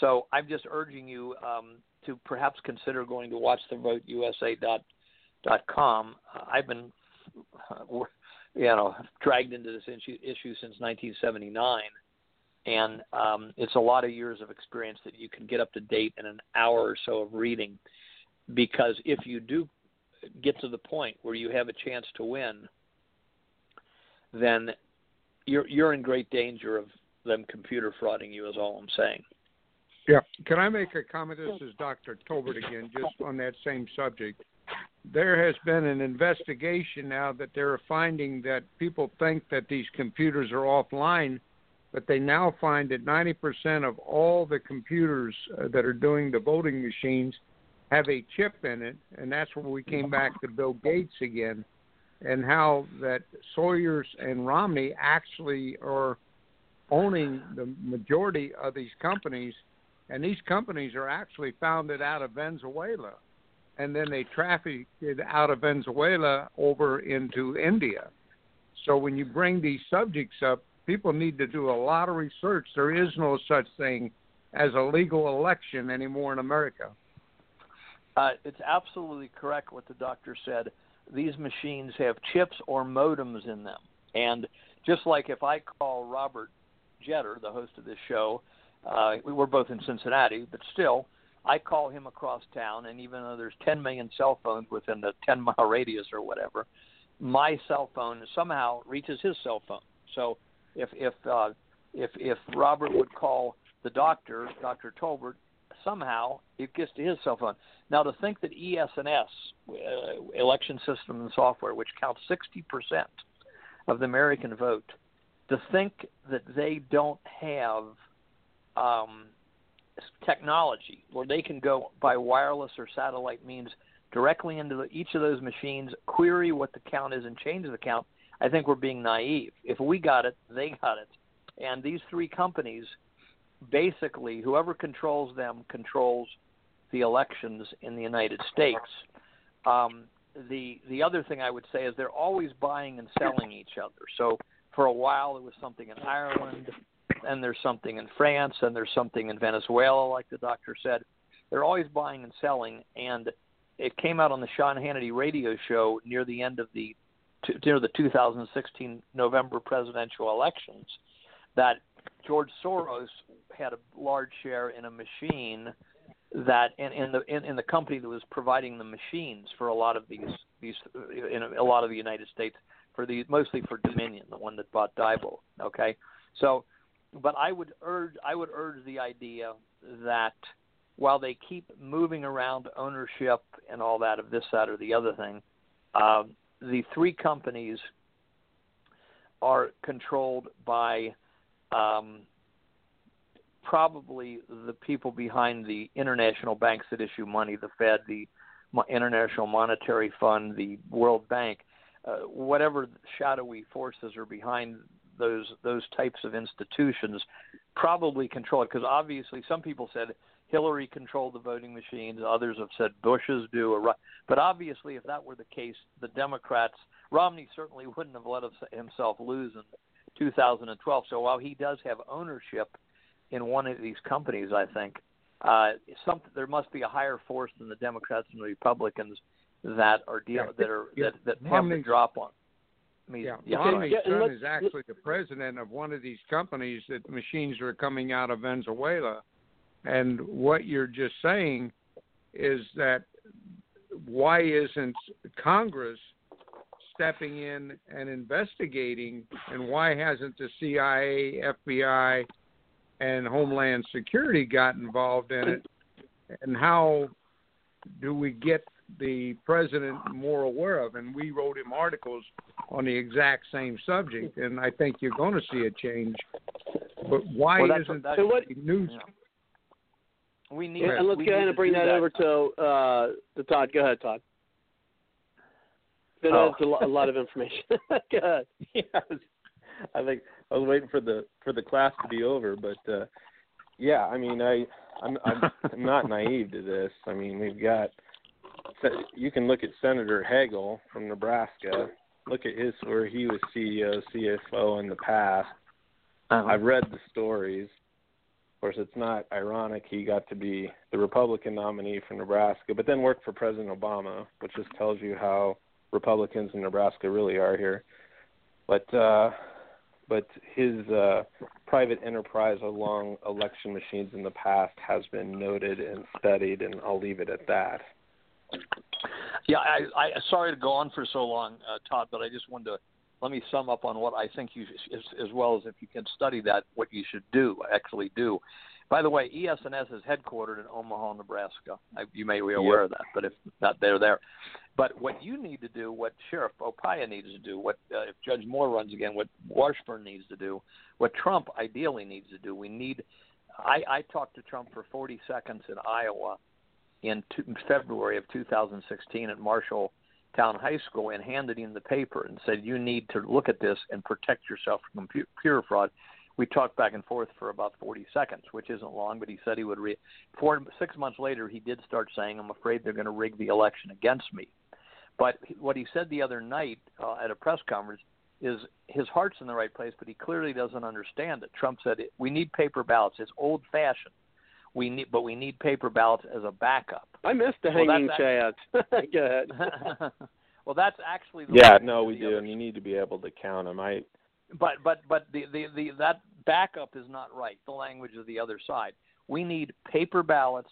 So I'm just urging you um, to perhaps consider going to watchthevoteusa.com. Uh, I've been you know dragged into this issue, issue since 1979, and um, it's a lot of years of experience that you can get up to date in an hour or so of reading. Because if you do get to the point where you have a chance to win, then you're you're in great danger of them computer frauding you. Is all I'm saying. Yeah. Can I make a comment? This is Dr. Tolbert again, just on that same subject there has been an investigation now that they're finding that people think that these computers are offline but they now find that 90% of all the computers uh, that are doing the voting machines have a chip in it, and that's where we came back to Bill Gates again, and how that Soros and Romney actually are owning the majority of these companies, and these companies are actually founded out of Venezuela, and then they traffic it out of Venezuela over into India. So when you bring these subjects up, people need to do a lot of research. There is no such thing as a legal election anymore in America. Uh, it's absolutely correct what the doctor said. These machines have chips or modems in them. And just like if I call Robert Jetter, the host of this show, uh, we were both in Cincinnati, but still, I call him across town, and even though there's 10 million cell phones within the 10 mile radius or whatever, my cell phone somehow reaches his cell phone. So if if uh, if if Robert would call the doctor, Dr. Tolbert, somehow it gets to his cell phone. Now to think that ES&S, uh, election system and software, which counts 60% of the American vote, to think that they don't have um, technology where they can go by wireless or satellite means directly into the, each of those machines, query what the count is, and change the count, I think we're being naive. If we got it, they got it. And these three companies, basically, whoever controls them controls the elections in the United States. Um, the the other thing I would say is they're always buying and selling each other. So for a while there was something in Ireland, and there's something in France, and there's something in Venezuela, like the doctor said. They're always buying and selling, and it came out on the Sean Hannity radio show near the end of the near the 2016 November presidential elections that George Soros had a large share in a machine that in, in the in, in the company that was providing the machines for a lot of these these in a, a lot of the United States for the mostly for Dominion, the one that bought Diebold. Okay, so but I would urge I would urge the idea that while they keep moving around ownership and all that of this, that, or the other thing, uh, the three companies are controlled by um, probably the people behind the international banks that issue money, the Fed, the International Monetary Fund, the World Bank, uh, whatever shadowy forces are behind those those types of institutions, probably control it. Because obviously, some people said Hillary controlled the voting machines. Others have said Bush's do. But obviously, if that were the case, the Democrats, Romney certainly wouldn't have let himself lose in 2012. So while he does have ownership in one of these companies, I think uh, some there must be a higher force than the Democrats and the Republicans that are deal that are that, that have the drop on. I mean, yeah, yeah. Romney's yeah, son is actually the president of one of these companies that machines are coming out of Venezuela and what you're just saying is that why isn't Congress stepping in and investigating, and why hasn't the CIA, FBI, and Homeland Security got involved in it? And how do we get the president more aware of? And we wrote him articles on the exact same subject, and I think you're going to see a change. But why well, isn't that so what, news? Yeah. We need. and let's go ahead and bring that, that, over to uh, to Todd. Go ahead, Todd. Oh. That's a, lot of information. go ahead. Yeah, I think I was waiting for the for the class to be over, but uh, yeah, I mean, I I'm, I'm I'm not naive to this. I mean, we've got you can look at Senator Hagel from Nebraska. Look at his where he was CEO, CFO in the past. Uh-huh. I've read the stories. Of course, it's not ironic he got to be the Republican nominee for Nebraska, but then worked for President Obama, which just tells you how Republicans in Nebraska really are here. But uh, but his uh, private enterprise along election machines in the past has been noted and studied, and I'll leave it at that. Yeah, I, I sorry to go on for so long, uh, Todd, but I just wanted to let me sum up on what I think you, as, as well as if you can study that, what you should do, actually do. By the way, ES&S is headquartered in Omaha, Nebraska. I, you may be aware of that, but if not, they're there. But what you need to do, what Sheriff Arpaio needs to do, what uh, if Judge Moore runs again, what Washburn needs to do, what Trump ideally needs to do, we need. I, I talked to Trump for 40 seconds in Iowa in February of 2016 at Marshall Town High School and handed him the paper and said, "You need to look at this and protect yourself from computer fraud." We talked back and forth for about 40 seconds, which isn't long, but he said he would. Re- Four, six months later, he did start saying, "I'm afraid they're going to rig the election against me." But what he said the other night uh, at a press conference is his heart's in the right place, but he clearly doesn't understand it. Trump said we need paper ballots. It's old fashioned. We need, but we need paper ballots as a backup. I missed the Well, hanging that's chads. Go ahead. well, that's actually the Yeah, no, we the do, other and you need to be able to count them. I but but but the, the the that backup is not right. The language of the other side. We need paper ballots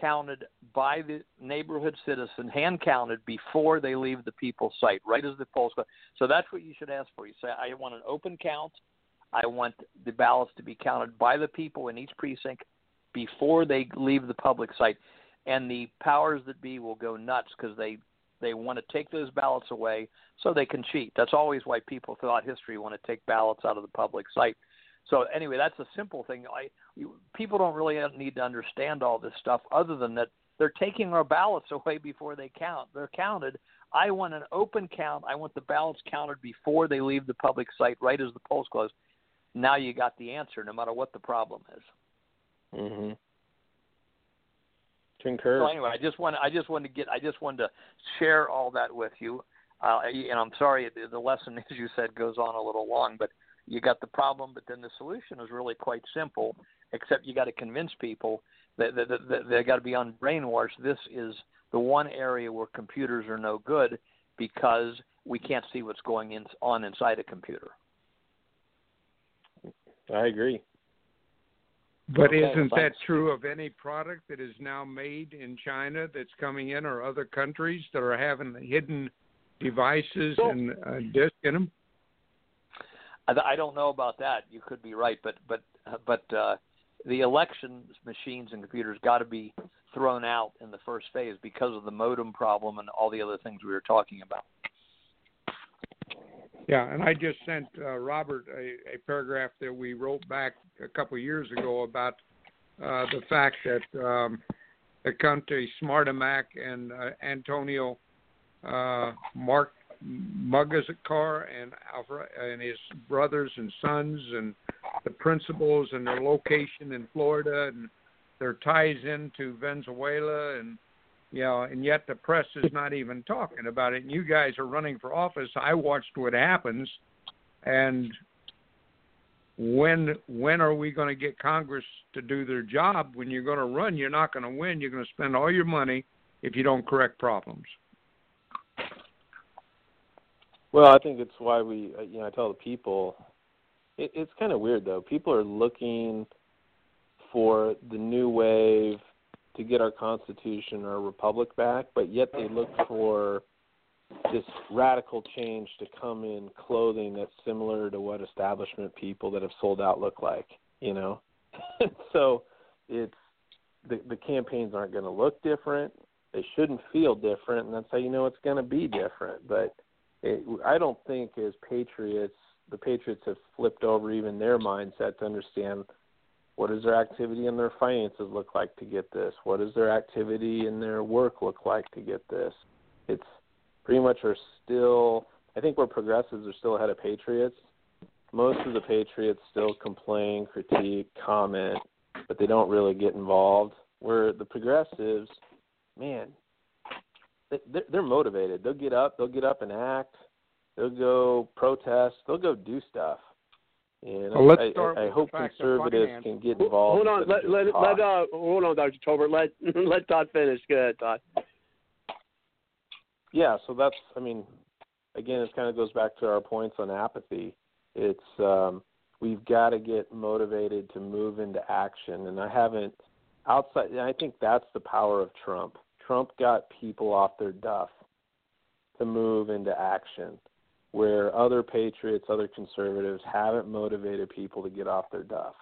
counted by the neighborhood citizen, hand counted before they leave the people's site, right as the polls go. So that's what you should ask for. You say, I want an open count. I want the ballots to be counted by the people in each precinct before they leave the public site, and the powers that be will go nuts because they they want to take those ballots away so they can cheat. That's always why people throughout history want to take ballots out of the public site. So anyway, that's a simple thing. I you, people don't really need to understand all this stuff other than that they're taking our ballots away before they count. They're counted. I want an open count. I want the ballots counted before they leave the public site, right as the polls close. Now you got the answer, no matter what the problem is. Mhm. Concur. So anyway, I just want I just wanted to get I just wanted to share all that with you. Uh, and I'm sorry the- the lesson, as you said, goes on a little long, but you got the problem, but then the solution is really quite simple. Except you got to convince people that, that, that, that they got to be unbrainwashed. This is the one area where computers are no good because we can't see what's going in, on inside a computer. I agree. But Okay, isn't that true of any product that is now made in China that's coming in, or other countries that are having hidden devices So- and uh, disc in them? I, I don't know about that. You could be right, but but but uh, the elections machines and computers got to be thrown out in the first phase because of the modem problem and all the other things we were talking about. Yeah, and I just sent uh, Robert a, a paragraph that we wrote back a couple years ago about uh, the fact that um, the country Smartmatic and uh, Antonio uh, Mark Mugazakar and Alfred and his brothers and sons and the principals and their location in Florida and their ties into Venezuela and you know, and yet the press is not even talking about it. And you guys are running for office. I watched what happens, and when when are we going to get Congress to do their job? When you're going to run, you're not going to win. You're going to spend all your money if you don't correct problems. Well, I think it's why we, uh, you know, I tell the people, it, it's kind of weird though. People are looking for the new wave to get our Constitution or Republic back, but yet they look for this radical change to come in clothing that's similar to what establishment people that have sold out look like, you know. so it's the the campaigns aren't going to look different. They shouldn't feel different, and that's how you know it's going to be different. But it, I don't think as patriots, the patriots have flipped over even their mindset to understand what does their activity and their finances look like to get this? What does their activity and their work look like to get this? It's pretty much are still. I think where progressives are still ahead of patriots. Most of the patriots still complain, critique, comment, but they don't really get involved. Where the progressives, man, they- they're, they're motivated. They'll get up. They'll get up and act. They'll go protest. They'll go do stuff. And Well, let's I, start I, I hope conservatives can get Hold involved. on, let let let uh hold on, Dr. Tolbert. Let let Todd finish. Go ahead, Todd. yeah, so that's I mean, again, it kind of goes back to our points on apathy. It's um, we've got to get motivated to move into action, and I haven't outside. And I think that's the power of Trump. Trump got people off their duff to move into action, where other patriots, other conservatives haven't motivated people to get off their duff.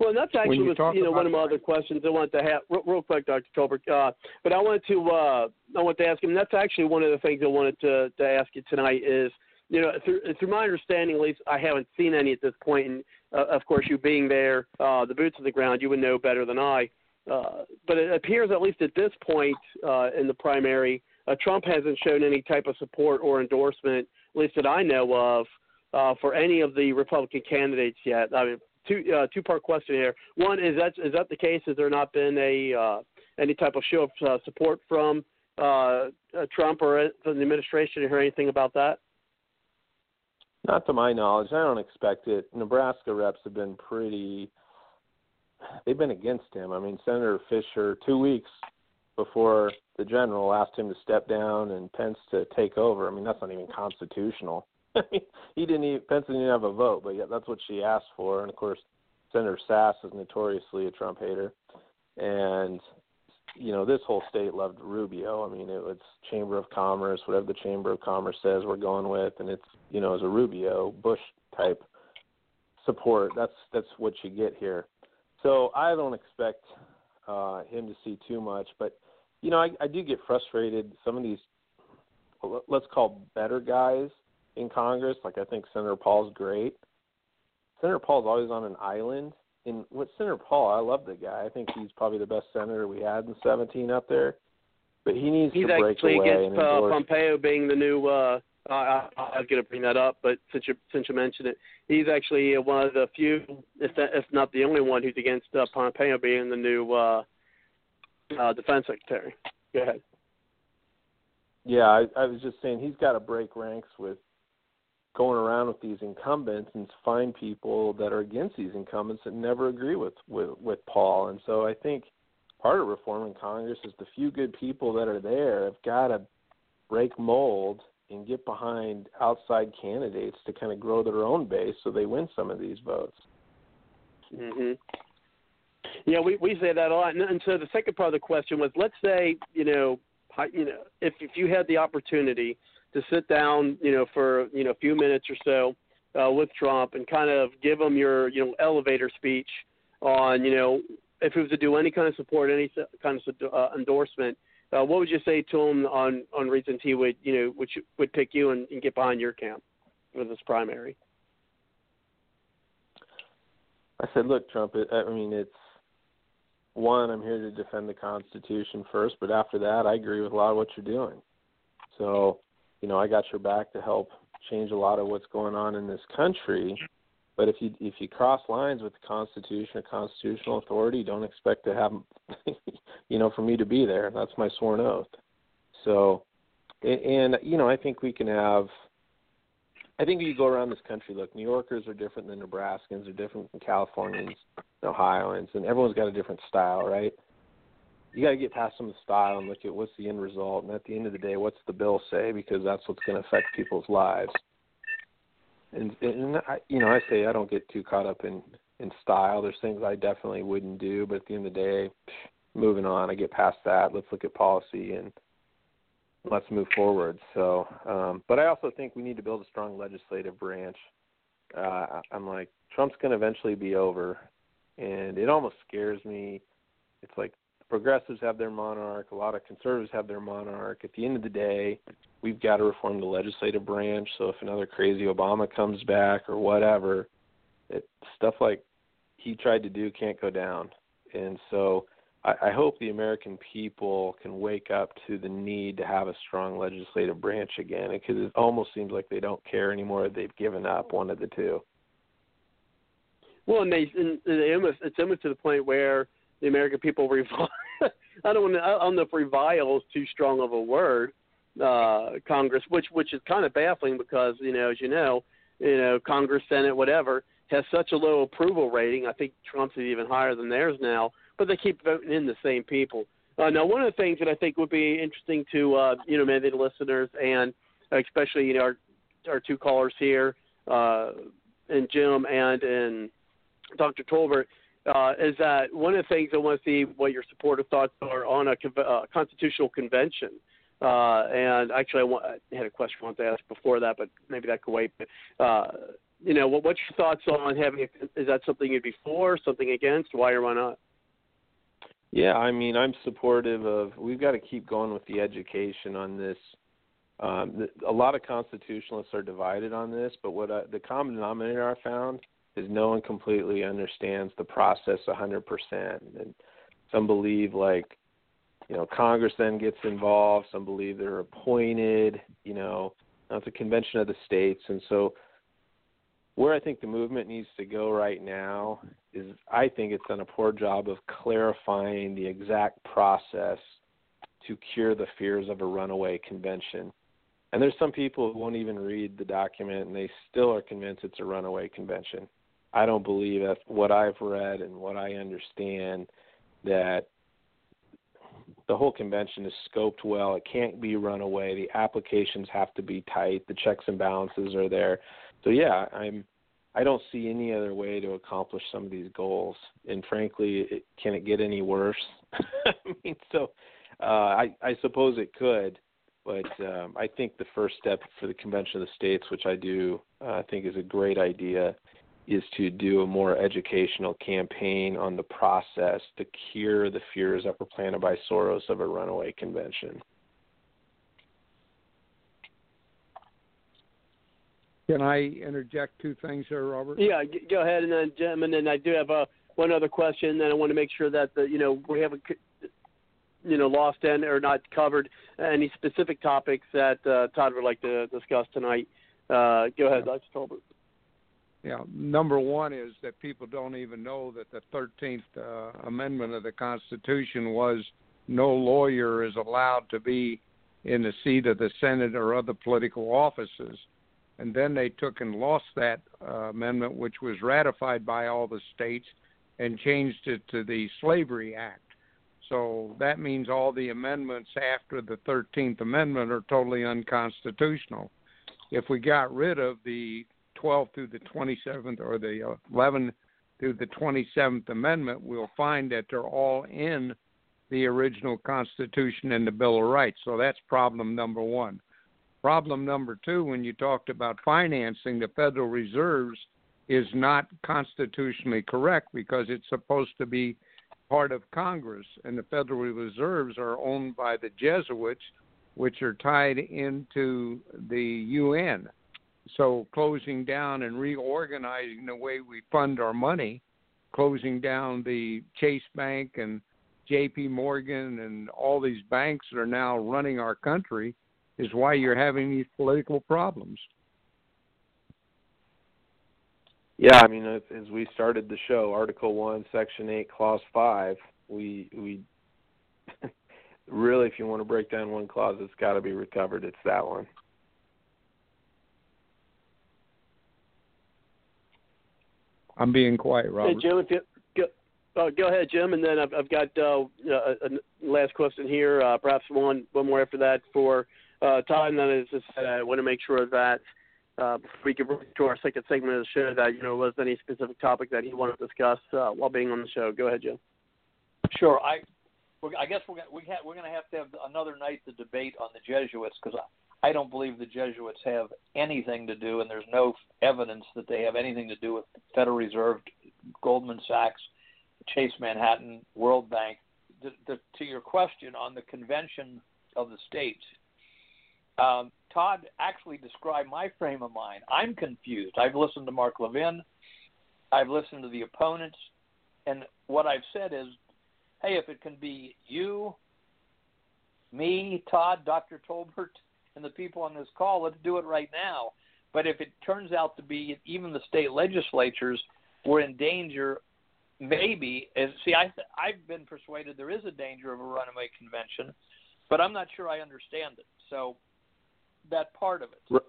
Well, and that's actually you was you know one of my other questions I wanted to have real, real quick, Dr. Tolbert. Uh, but I wanted to uh, I wanted to ask him. That's actually one of the things I wanted to to ask you tonight is you know through, through my understanding, at least I haven't seen any at this point. point, and uh, of course you being there, uh, the boots on the ground, you would know better than I. Uh, but it appears, at least at this point uh, in the primary, uh, Trump hasn't shown any type of support or endorsement, at least that I know of, uh, for any of the Republican candidates yet. I mean, two uh, two part question here. One is that is that the case? Has there not been a uh, any type of show of uh, support from uh, uh, Trump or from the administration? You hear anything about that? Not to my knowledge. I don't expect it. Nebraska reps have been pretty. They've been against him. I mean, Senator Fischer, two weeks before the general asked him to step down and Pence to take over. I mean, that's not even constitutional. I mean, he didn't even Pence didn't even have a vote, but yet that's what she asked for. And of course, Senator Sasse is notoriously a Trump hater, and you know this whole state loved Rubio. I mean, it was Chamber of Commerce, whatever the Chamber of Commerce says, we're going with, and it's you know as a Rubio Bush type support. That's that's what you get here. So I don't expect uh, him to see too much, but you know I, I do get frustrated. Some of these, let's call better guys in Congress, like I think Senator Paul's great. Senator Paul's always on an island. And with Senator Paul, I love the guy. I think he's probably the best senator we had in 17 up there. But he needs He's to break actually away and against uh. Pompeo being the new. Uh, I, I was going to bring that up, but since you since you mentioned it, he's actually one of the few, if not the only one, who's against uh, Pompeo being the new uh, uh, defense secretary. Go ahead. Yeah, I, I was just saying he's got to break ranks with going around with these incumbents and find people that are against these incumbents that never agree with with, with Paul. And so I think part of reforming Congress is the few good people that are there have got to break mold and get behind outside candidates to kind of grow their own base so they win some of these votes. hmm Yeah, we we say that a lot. And, and so the second part of the question was, let's say you know, you know, if if you had the opportunity to sit down, you know, for you know a few minutes or so uh, with Trump and kind of give him your you know elevator speech on you know if he was to do any kind of support, any kind of uh, endorsement, uh, what would you say to him on on reasons he would you know would would pick you and, and get behind your camp for this primary? I said, look, Trump. I mean, it's one. I'm here to defend the Constitution first, but after that, I agree with a lot of what you're doing. So, you know, I got your back to help change a lot of what's going on in this country. But if you if you cross lines with the Constitution or constitutional authority, don't expect to have, you know, for me to be there. That's my sworn oath. So, and, and you know, I think we can have I think if you go around this country, look, New Yorkers are different than Nebraskans, are different than Californians, Ohioans, and everyone's got a different style, right? You got to get past some of the style and look at what's the end result, and at the end of the day, what's the bill say? Because that's what's going to affect people's lives. And, and I, you know, I say I don't get too caught up in in style. There's things I definitely wouldn't do, but at the end of the day, moving on, I get past that. Let's look at policy and let's move forward. So, um, but I also think we need to build a strong legislative branch. Uh, I'm like, Trump's going to eventually be over, and it almost scares me. It's like progressives have their monarch, a lot of conservatives have their monarch. At the end of the day, we've got to reform the legislative branch. So if another crazy Obama comes back or whatever, it, stuff like he tried to do can't go down. And so I, hope the American people can wake up to the need to have a strong legislative branch again, because it almost seems like they don't care anymore. They've given up one of the two. Well, and they, and they almost it's almost to the point where the American people revile. I don't want to, I don't know if revile is too strong of a word. Uh, Congress, which which is kind of baffling because you know, as you know, you know, Congress, Senate, whatever, has such a low approval rating. I think Trump's is even higher than theirs now, but they keep voting in the same people. Uh, now, one of the things that I think would be interesting to uh, you know maybe the listeners and especially you know our our two callers here, uh, and Jim and and Dr. Tolbert, uh, is that one of the things I want to see what your supportive thoughts are on a conv- uh, constitutional convention. Uh, and actually, I, want, I had a question I wanted to ask before that, but maybe that could wait. But, uh, you know, what, what's your thoughts on having? A, is that something you'd be for? Something against? Why or why not? Yeah, I mean, I'm supportive of. We've got to keep going with the education on this. Um, a lot of constitutionalists are divided on this, but what I, the common denominator I found is no one completely understands the process 100%. And some believe like, you know, Congress then gets involved. Some believe they're appointed. You know, it's a convention of the states, and so where I think the movement needs to go right now is I think it's done a poor job of clarifying the exact process to cure the fears of a runaway convention. And there's some people who won't even read the document and they still are convinced it's a runaway convention. I don't believe that what I've read and what I understand that the whole convention is scoped well. It can't be run away. The applications have to be tight. The checks and balances are there. So yeah, I'm I don't see any other way to accomplish some of these goals. And frankly, it, can it get any worse? I mean, so uh, I I suppose it could, but um, I think the first step for the Convention of the States, which I do uh, think is a great idea, is to do a more educational campaign on the process to cure the fears that were planted by Soros of a runaway convention. Can I interject two things here, Robert? Yeah, go ahead, and then Jim, and then I do have uh, one other question. Then I want to make sure that the you know we haven't you know lost in or not covered any specific topics that uh, Todd would like to discuss tonight. Uh, go ahead, Dr. Tolbert. Yeah, number one is that people don't even know that the 13th uh, Amendment of the Constitution was no lawyer is allowed to be in the seat of the Senate or other political offices and then they took and lost that uh, amendment, which was ratified by all the states, and changed it to the Slavery Act. So that means all the amendments after the 13th Amendment are totally unconstitutional. If we got rid of the 12th through the 27th or the 11th through the 27th Amendment, we'll find that they're all in the original Constitution and the Bill of Rights. So that's problem number one. Problem number two, when you talked about financing the Federal Reserves, is not constitutionally correct because it's supposed to be part of Congress, and the Federal Reserves are owned by the Jesuits, which are tied into the UN. So closing down and reorganizing the way we fund our money, closing down the Chase Bank and J.P. Morgan and all these banks that are now running our country is why you're having these political problems. Yeah, I mean, as, as we started the show, Article One, Section Eight, Clause Five, we we really, if you want to break down one clause, it's got to be recovered. It's that one. I'm being quiet, Robert. Hey, Jim, if you go, uh, go ahead, Jim, and then I've, I've got uh, a, a last question here. Uh, perhaps one one more after that for uh, Todd, and as I said, I want to make sure that uh, we can bring to our second segment of the show that you know was any specific topic that he wanted to discuss uh, while being on the show. Go ahead, Jim. Sure. I I guess we're gonna, we ha- we're going to have to have another night to debate on the Jesuits because I, I don't believe the Jesuits have anything to do, and there's no evidence that they have anything to do with Federal Reserve, Goldman Sachs, Chase Manhattan, World Bank. The, the, to your question on the convention of the states, um, Todd actually described my frame of mind. I'm confused. I've listened to Mark Levin, I've listened to the opponents, and what I've said is, hey, if it can be you, me, Todd, Dr. Tolbert, and the people on this call, let's do it right now. But if it turns out to be even the state legislatures were in danger, maybe see, I I've been persuaded there is a danger of a runaway convention, but I'm not sure I understand it. So that part of it.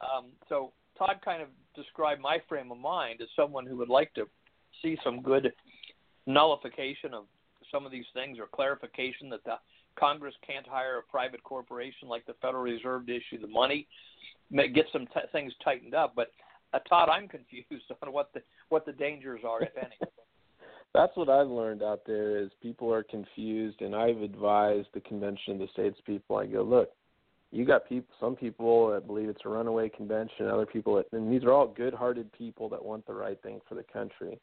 Um, so Todd kind of described my frame of mind as someone who would like to see some good nullification of some of these things or clarification that the Congress can't hire a private corporation like the Federal Reserve to issue the money, get some t- things tightened up. But uh, Todd, I'm confused on what the what the dangers are, if any. That's what I've learned out there is people are confused, and I've advised the Convention of the States people. I go, look, you got people, some people that believe it's a runaway convention, other people, that, and these are all good-hearted people that want the right thing for the country.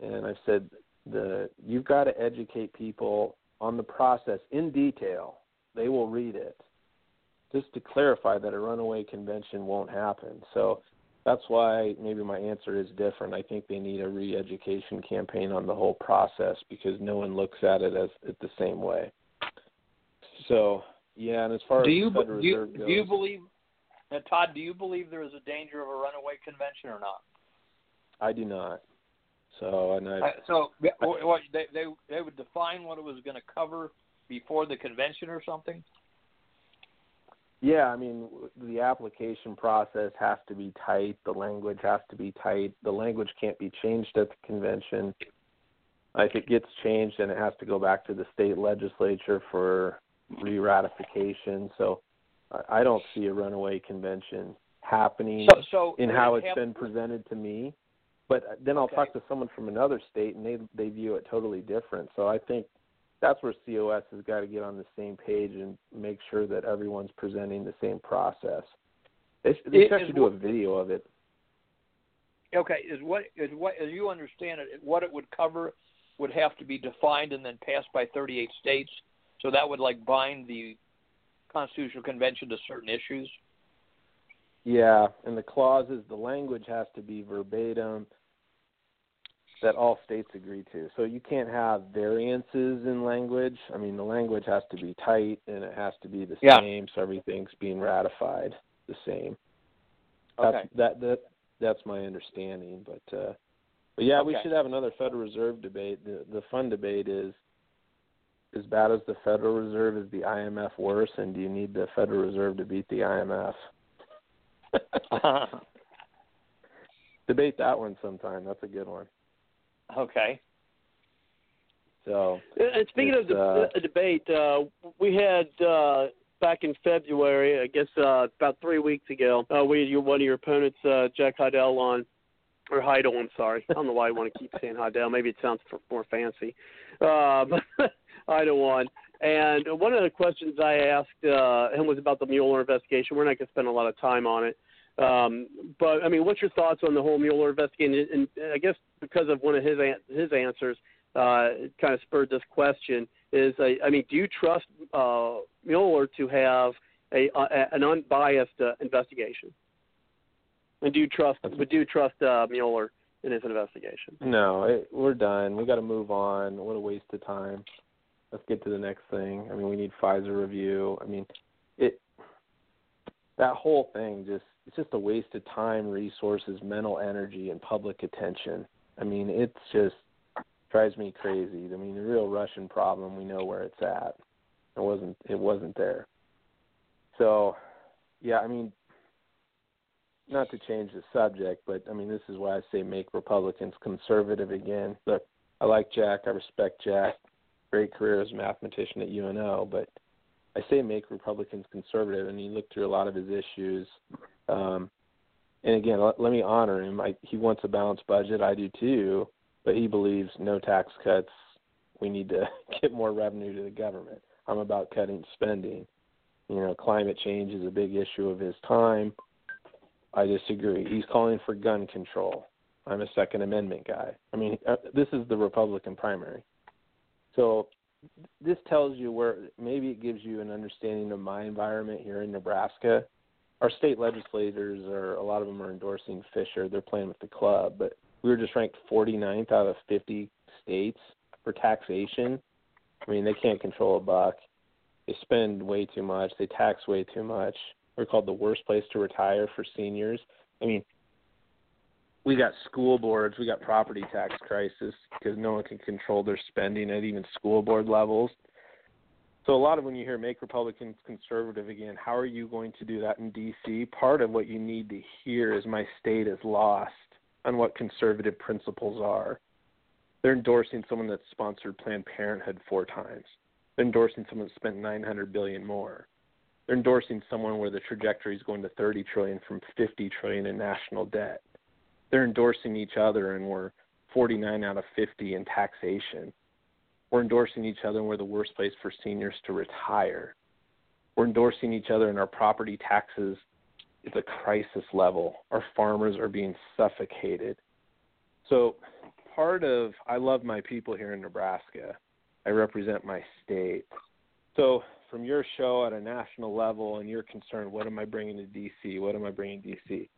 And I've said the you've got to educate people on the process in detail. They will read it just to clarify that a runaway convention won't happen. So that's why maybe my answer is different. I think they need a re-education campaign on the whole process because no one looks at it as it the same way. So yeah, and as far do as you the Federal do you, Reserve goes, do you believe uh, Todd? Do you believe there is a danger of a runaway convention or not? I do not. So and I Uh, so what they they they would define what it was going to cover before the convention or something. Yeah, I mean, the application process has to be tight. The language has to be tight. The language can't be changed at the convention. If it gets changed, then it has to go back to the state legislature for re-ratification. So I don't see a runaway convention happening So so in how it's been presented to me. But then I'll Okay. talk to someone from another state, and they they view it totally different. So I think that's where COS has got to get on the same page and make sure that everyone's presenting the same process. They, they It should actually do a video of it. Okay, is what is what as you understand it, what it would cover would have to be defined and then passed by 38 states. So that would like bind the Constitutional Convention to certain issues. Yeah, and the clauses, the language has to be verbatim that all states agree to. So you can't have variances in language. I mean, the language has to be tight and it has to be the Yeah. same, so everything's being ratified the same. That's, Okay. That that that's my understanding, but uh but yeah, we should have another Federal Reserve debate. The the fun debate is as bad as the Federal Reserve is the IMF worse and do you need the Federal Reserve to beat the IMF? Debate that one sometime. That's a good one. okay. So And speaking of the, uh, debate, uh, we had uh, back in February, I guess uh, about three weeks ago, uh, we had your, one of your opponents, uh, Jack Heidel, on, or Heidel, I'm sorry. I don't know why I want to keep saying Heidel. Maybe it sounds more fancy. Uh, on. And one of the questions I asked uh, him was about the Mueller investigation. We're not going to spend a lot of time on it. Um, but I mean, what's your thoughts on the whole Mueller investigation? And, I guess because of one of his his answers, uh, it kind of spurred this question. Is I, I mean, do you trust uh, Mueller to have a, a an unbiased uh, investigation? And do you trust? Do you trust uh, Mueller in his investigation? no, it, we're done. We got to move on. What a waste of time. Let's get to the next thing. I mean, we need FISA review. I mean, it that whole thing just it's just a waste of time, resources, mental energy, and public attention. I mean, it's just drives me crazy. I mean, the real Russian problem, we know where it's at. It wasn't it wasn't there. So, yeah, I mean, not to change the subject, but I mean, this is why I say make Republicans conservative again. Look, I like Jack. I respect Jack. Great career as a mathematician at UNO, but I say make Republicans conservative, and you look through a lot of his issues. Um, and again, let, let me honor him. I, he wants a balanced budget. I do too, but he believes no tax cuts. We need to get more revenue to the government. I'm about cutting spending. You know, climate change is a big issue of his time. I disagree. He's calling for gun control. I'm a Second Amendment guy. I mean, uh, this is the Republican primary. So this tells you where maybe it gives you an understanding of my environment here in Nebraska. Our state legislators are a lot of them are endorsing Fischer. They're playing with the club, but we were just ranked 49th out of 50 states for taxation. I mean, they can't control a buck. They spend way too much. They tax way too much. We're called the worst place to retire for seniors. I mean, we got school boards, we got property tax crisis because no one can control their spending at even school board levels. So a lot of when you hear make Republicans conservative again, how are you going to do that in DC? Part of what you need to hear is my state is lost on what conservative principles are. They're endorsing someone that sponsored Planned Parenthood four times. They're endorsing someone that spent 900 billion more. They're endorsing someone where the trajectory is going to 30 trillion from 50 trillion in national debt. They're endorsing each other, and we're 49 out of 50 in taxation. We're endorsing each other, and we're the worst place for seniors to retire. We're endorsing each other in our property taxes. It's a crisis level. Our farmers are being suffocated. So, part of I love my people here in Nebraska. I represent my state. So, from your show at a national level and you're concerned, what am I bringing to DC? What am I bringing to DC?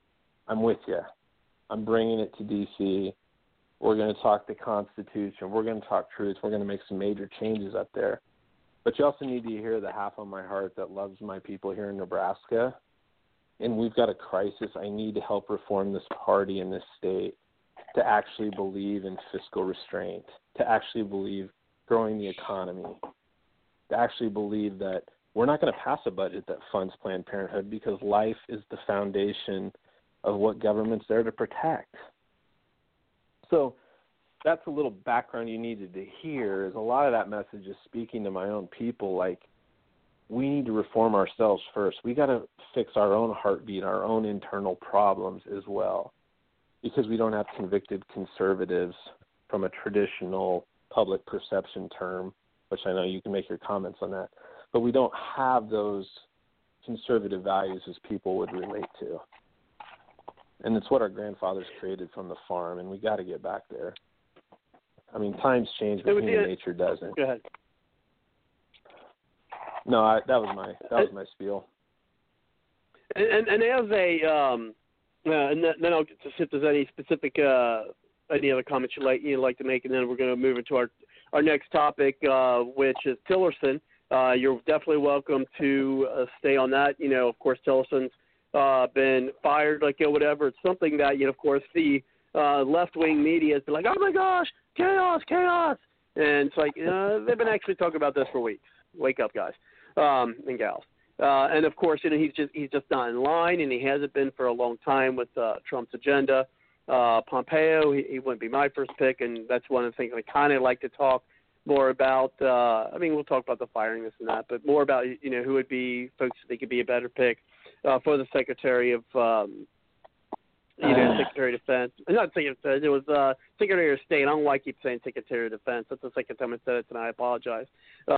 I'm with you. I'm bringing it to DC. We're going to talk the Constitution. We're going to talk truth. We're going to make some major changes up there. But you also need to hear the half of my heart that loves my people here in Nebraska. And we've got a crisis. I need to help reform this party in this state to actually believe in fiscal restraint, to actually believe growing the economy, to actually believe that we're not going to pass a budget that funds Planned Parenthood because life is the foundation of what government's there to protect. So that's a little background you needed to hear is a lot of that message is speaking to my own people like we need to reform ourselves first. We got to fix our own heartbeat, our own internal problems as well. Because we don't have convicted conservatives from a traditional public perception term, which I know you can make your comments on that. But we don't have those conservative values as people would relate to and it's what our grandfathers created from the farm, and we got to get back there. I mean, times change, but human a, nature doesn't. Go ahead. No, I, that was my that was my spiel. And and, and as a um, uh, and then I'll get to see if there's any specific uh, any other comments you like you'd like to make, and then we're going to move into our our next topic, uh, which is Tillerson. Uh, you're definitely welcome to uh, stay on that. You know, of course, Tillerson's uh, been fired, like you know, whatever. It's something that you know, of course, the uh, left wing media has been like, oh my gosh, chaos, chaos, and it's like uh, they've been actually talking about this for weeks. Wake up, guys um, and gals. Uh, and of course, you know, he's just he's just not in line, and he hasn't been for a long time with uh, Trump's agenda. Uh, Pompeo, he, he wouldn't be my first pick, and that's one of the things I kind of like to talk more about. Uh, I mean, we'll talk about the firing, this and that, but more about you know who would be folks that they could be a better pick uh, for the Secretary of um, you know, uh. Secretary of Defense. Not Secretary of Defense. It was uh, Secretary of State. I don't know why I keep saying Secretary of Defense. That's the second time I said it, and I apologize.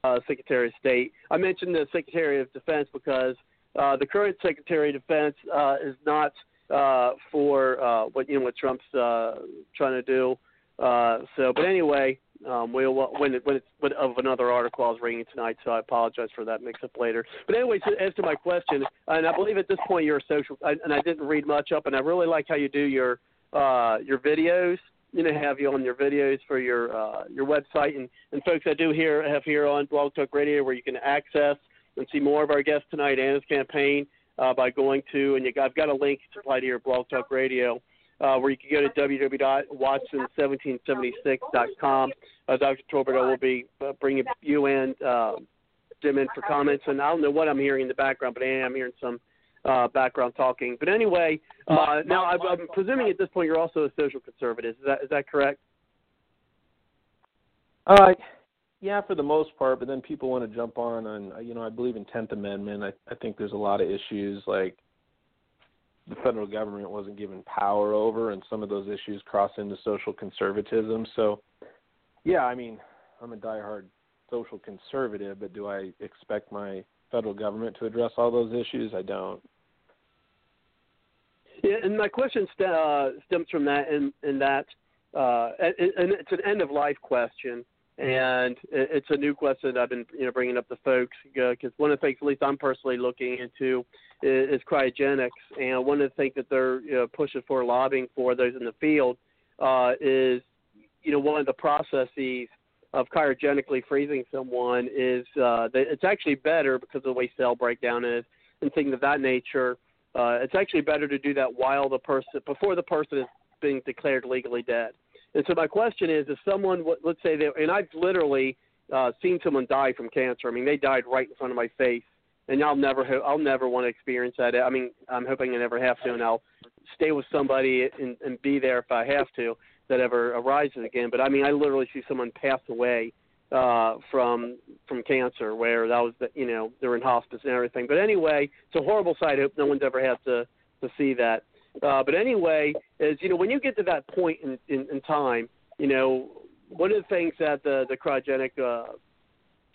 Uh, Secretary of State. I mentioned the Secretary of Defense because uh, the current Secretary of Defense uh, is not uh, for uh, what you know what Trump's uh, trying to do. Uh, so, but anyway, um, we'll when it, when it's when, of another article I was reading tonight, so I apologize for that mix up later. But anyway, so as to my question, and I believe at this point you're a social, and I didn't read much up, and I really like how you do your uh, your videos. You know, have you on your videos for your uh, your website, and and folks, I do here have here on Blog Talk Radio where you can access and see more of our guests tonight and his campaign uh, by going to, and you, I've got a link apply to your Blog Talk Radio uh, where you can go to www.watson1776.com. Uh, Dr. Torberto will be uh, bringing you and uh, Jim in for comments. And I don't know what I'm hearing in the background, but I am hearing some uh, background talking. But anyway, uh, now I'm, I'm presuming at this point you're also a social conservative. Is that is that correct? Uh, yeah, for the most part. But then people want to jump on on you know I believe in Tenth Amendment. I I think there's a lot of issues like the federal government wasn't given power over, and some of those issues cross into social conservatism. So, yeah, I mean, I'm a diehard social conservative, but do I expect my federal government to address all those issues? I don't. Yeah, and my question st- uh, stems from that, and, and that, uh, and, it's an end of life question and it's a new question I've been you know bringing up to folks because one of the things, at least I'm personally looking into, is, is cryogenics, and one of the things that they're you know, pushing for, lobbying for those in the field, uh, is you know one of the processes of cryogenically freezing someone is uh, that it's actually better because of the way cell breakdown is and things of that nature. Uh, it's actually better to do that while the person before the person is being declared legally dead. And so my question is, if someone, let's say they, and I've literally uh, seen someone die from cancer. I mean, they died right in front of my face, and I'll never, I'll never want to experience that. I mean, I'm hoping I never have to, and I'll stay with somebody and, and be there if I have to. That ever arises again. But I mean, I literally see someone pass away uh, from from cancer, where that was, the, you know, they're in hospice and everything. But anyway, it's a horrible sight. I hope no one's ever had to to see that. Uh, but anyway, is you know when you get to that point in, in, in time, you know one of the things that the the cryogenic uh,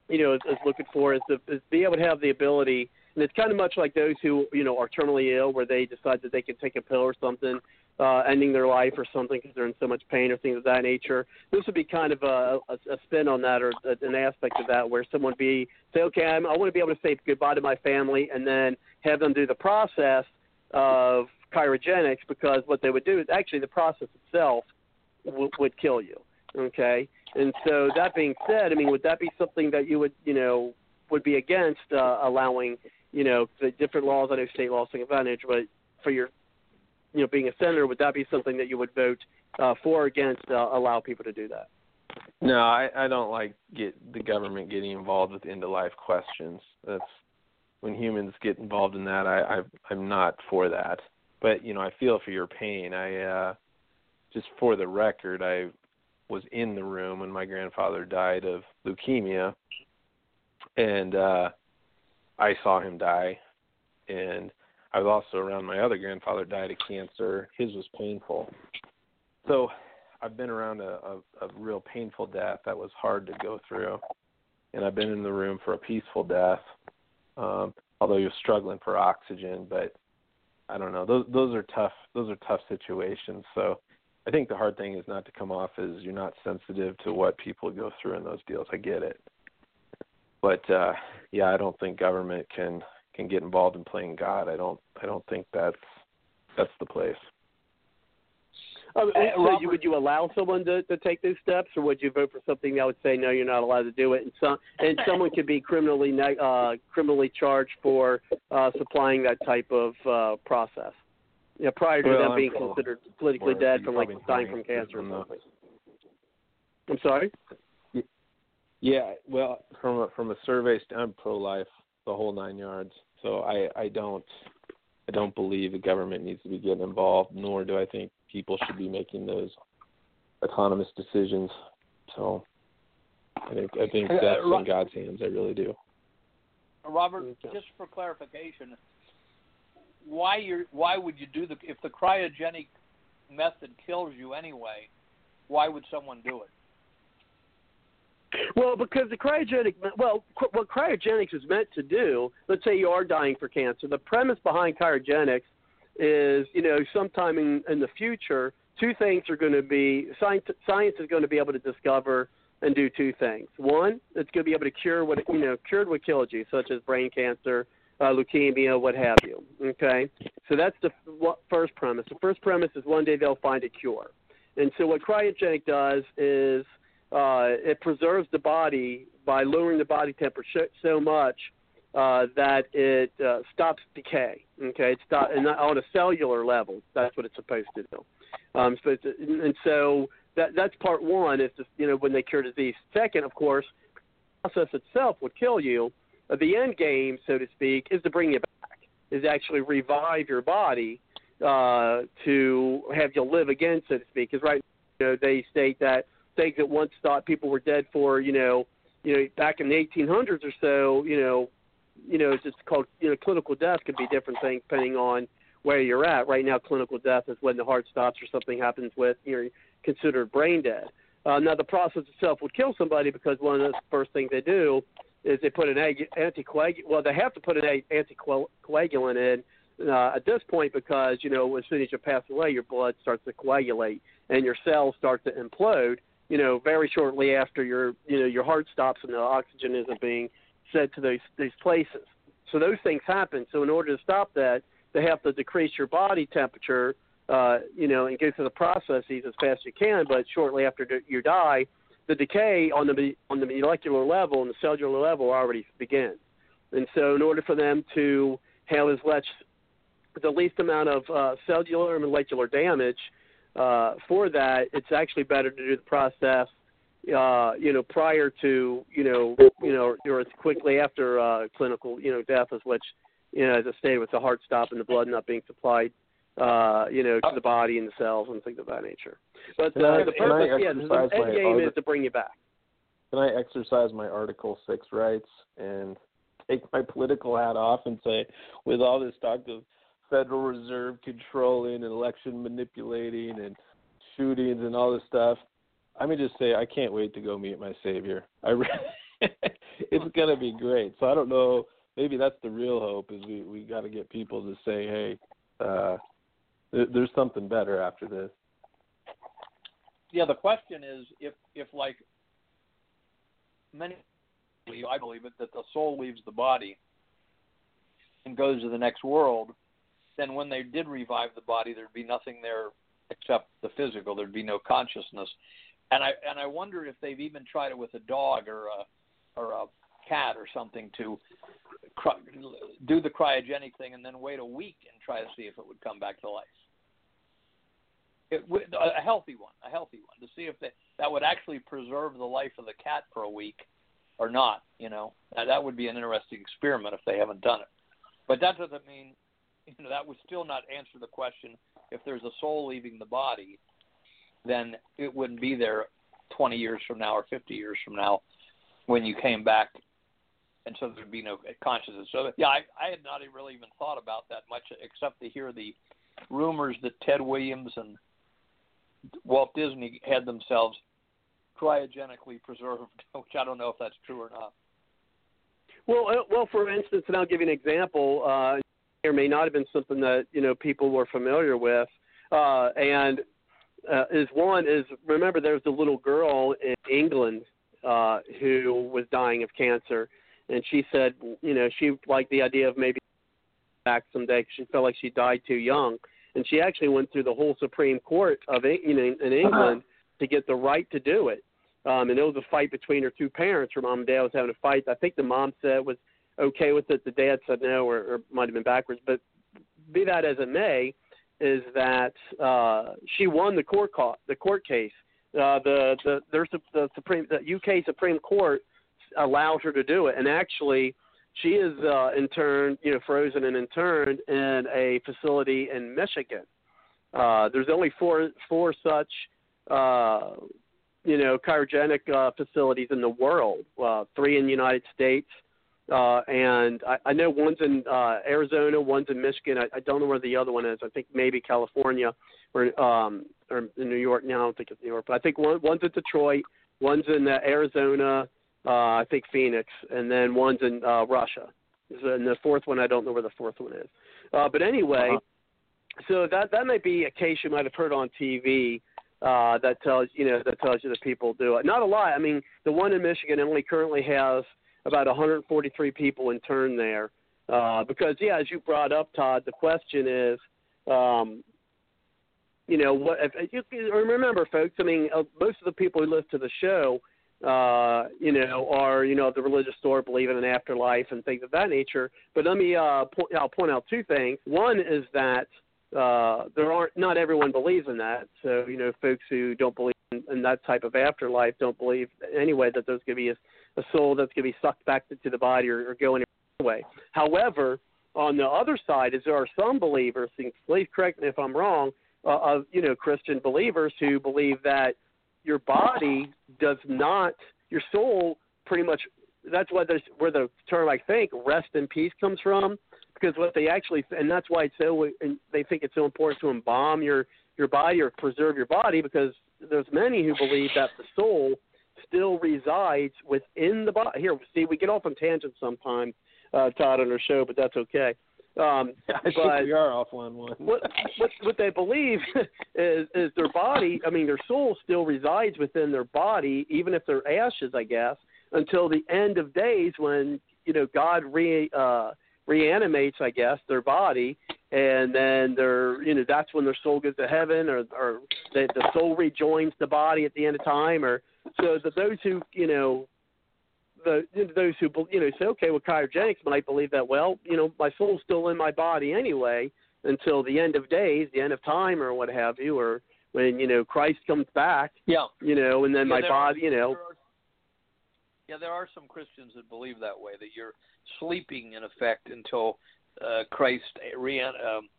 you know, is, is looking for is to is be able to have the ability, and it's kind of much like those who you know are terminally ill, where they decide that they can take a pill or something, uh, ending their life or something because they're in so much pain or things of that nature. This would be kind of a, a, a spin on that or a, an aspect of that where someone be say, okay, I'm, I want to be able to say goodbye to my family, and then have them do the process of cryogenics because what they would do is actually the process itself w- would kill you. Okay, and so that being said, I mean, would that be something that you would, you know, would be against uh, allowing, you know, the different laws? I know state laws take advantage, but for your, you know, being a senator, would that be something that you would vote uh, for or against uh, allow people to do that? No, I, I don't like get the government getting involved with end of life questions. That's when humans get involved in that. I, I I'm not for that. But you know, I feel for your pain. I uh, just for the record, I was in the room when my grandfather died of leukemia, and uh, I saw him die, and I was also around my other grandfather died of cancer. His was painful, so I've been around a, a, a real painful death that was hard to go through, and I've been in the room for a peaceful death, um, although you're struggling for oxygen. But I don't know; those those are tough. Those are tough situations. So I think the hard thing is not to come off as you're not sensitive to what people go through in those deals. I get it, but uh, yeah, I don't think government can can get involved in playing God. I don't. I don't think that's that's the place. Um, so you, would you allow someone to, to take those steps, or would you vote for something that would say no, you're not allowed to do it, and some and someone could be criminally uh, criminally charged for uh, supplying that type of uh, process? You know, prior to well, them I'm being considered politically dead from like dying from cancer or something. I'm sorry. Yeah, well, from a, from a survey, I'm pro-life, the whole nine yards. So I I don't I don't believe the government needs to be getting involved, nor do I think people should be making those autonomous decisions. So I think I think uh, that's in God's hands. I really do. Robert, mm, just for clarification, why you why would you do the if the cryogenic method kills you anyway? Why would someone do it? Well, because the cryogenic, well, what cryogenics is meant to do, let's say you are dying for cancer, the premise behind cryogenics is, you know, sometime in, in the future, two things are going to be, science, science is going to be able to discover and do two things. One, it's going to be able to cure what, you know, cured what killed you, such as brain cancer, uh, leukemia, what have you. Okay, so that's the f- first premise. The first premise is one day they'll find a cure, and so what cryogenic does is uh, it preserves the body by lowering the body temperature so much uh, that it uh, stops decay. Okay, it's not, and on a cellular level. That's what it's supposed to do. Um, so and so that that's part one. Is just, you know when they cure disease. Second, of course, the process itself would kill you the end game, so to speak, is to bring you back, is actually revive your body uh, to have you live again, so to speak. Because right, you know, they state that things that once thought people were dead for, you know, you know, back in the 1800s or so, you know, you know, it's just called, you know, clinical death could be different things depending on where you're at. Right now, clinical death is when the heart stops or something happens with you're considered brain dead. Uh, now, the process itself would kill somebody because one of the first things they do is they put an anticoagulant. Well, they have to put an anticoagulant in uh, at this point because you know as soon as you pass away, your blood starts to coagulate and your cells start to implode. You know, very shortly after your you know your heart stops and the oxygen isn't being sent to those these places. So those things happen. So in order to stop that, they have to decrease your body temperature. Uh, you know, and go through the processes as fast as you can. But shortly after you die, the decay on the on the molecular level and the cellular level already begins. And so, in order for them to have as much, the least amount of uh, cellular and molecular damage uh, for that, it's actually better to do the process, uh, you know, prior to, you know, you know, or as quickly after uh, clinical, you know, death, as which, you know, as I stated, with the heart stop and the blood not being supplied uh, you know, to the body and the cells and things of that nature. But uh, I, the purpose, yeah, the end game is to bring you back. Can I exercise my Article Six rights and take my political hat off and say, with all this talk of Federal Reserve controlling and election manipulating and shootings and all this stuff, I mean, just say I can't wait to go meet my savior. I. Re- it's gonna be great. So I don't know. Maybe that's the real hope is we we got to get people to say, hey, uh, there's something better after this. Yeah, the question is if if like many I believe it that the soul leaves the body and goes to the next world, then when they did revive the body, there'd be nothing there except the physical. There'd be no consciousness. And I and I wonder if they've even tried it with a dog or a or a cat or something to cry, do the cryogenic thing and then wait a week and try to see if it would come back to life. It, a healthy one, a healthy one, to see if that that would actually preserve the life of the cat for a week or not. You know, now, that would be an interesting experiment if they haven't done it. But that doesn't mean, you know, that would still not answer the question. If there's a soul leaving the body, then it wouldn't be there 20 years from now or 50 years from now when you came back, and so there'd be no consciousness. So yeah, I, I had not really even thought about that much, except to hear the rumors that Ted Williams and Walt Disney had themselves cryogenically preserved, which I don't know if that's true or not. Well, uh, well, for instance, and I'll give you an example. Uh, there may not have been something that you know people were familiar with, uh, and uh, is one is remember there was a little girl in England uh, who was dying of cancer, and she said you know she liked the idea of maybe back someday because she felt like she died too young, and she actually went through the whole Supreme Court of you know in England uh-huh. to get the right to do it. Um, and it was a fight between her two parents. Her mom and dad was having a fight. I think the mom said was okay with it. The dad said no, or, or might have been backwards. But be that as it may, is that uh, she won the court call, the court case. Uh, the the there's the supreme the UK Supreme Court allowed her to do it, and actually she is uh, interned, you know, frozen and interned in a facility in Michigan. Uh, there's only four four such uh, you know cryogenic uh, facilities in the world. Uh, three in the United States, uh, and I, I know one's in uh, Arizona, one's in Michigan. I, I don't know where the other one is. I think maybe California or um, or in New York. Now I don't think it's New York, but I think one, one's in Detroit, one's in uh, Arizona. Uh, I think Phoenix, and then one's in uh, Russia. And the fourth one, I don't know where the fourth one is. Uh, but anyway, uh-huh. so that that might be a case you might have heard on TV uh, that tells you know that tells you that people do it. Not a lot. I mean, the one in Michigan only currently has about 143 people interned there. Uh, because yeah, as you brought up, Todd, the question is, um, you know, what? If, you remember, folks. I mean, uh, most of the people who listen to the show, uh, you know, are you know the religious sort, believe in an afterlife and things of that nature. But let me uh, point, I'll point out two things. One is that uh, there aren't not everyone believes in that. So you know, folks who don't believe in, in that type of afterlife don't believe anyway that there's going to be a, a soul that's going to be sucked back to, to the body or, or go anyway. However, on the other side is there are some believers, please correct me if I'm wrong, uh, of you know Christian believers who believe that your body does not, your soul pretty much. That's why there's where the term I think rest in peace comes from because what they actually and that's why it's so and they think it's so important to embalm your your body or preserve your body because there's many who believe that the soul still resides within the body. Here, see, we get off on tangents sometimes, uh, Todd, on our show, but that's okay. Um, I but think we are off on one. what, what what they believe is is their body. I mean, their soul still resides within their body, even if they're ashes, I guess, until the end of days when you know God re uh, reanimates, I guess, their body, and then they're, you know, that's when their soul goes to heaven, or or the, the soul rejoins the body at the end of time, or so that those who, you know, the those who you know say, okay, well, cryogenics might believe that. Well, you know, my soul's still in my body anyway until the end of days, the end of time, or what have you, or when you know Christ comes back. Yeah. You know, and then yeah, my body, are, you know. There are, yeah, there are some Christians that believe that way that you're sleeping in effect until uh, Christ re- um,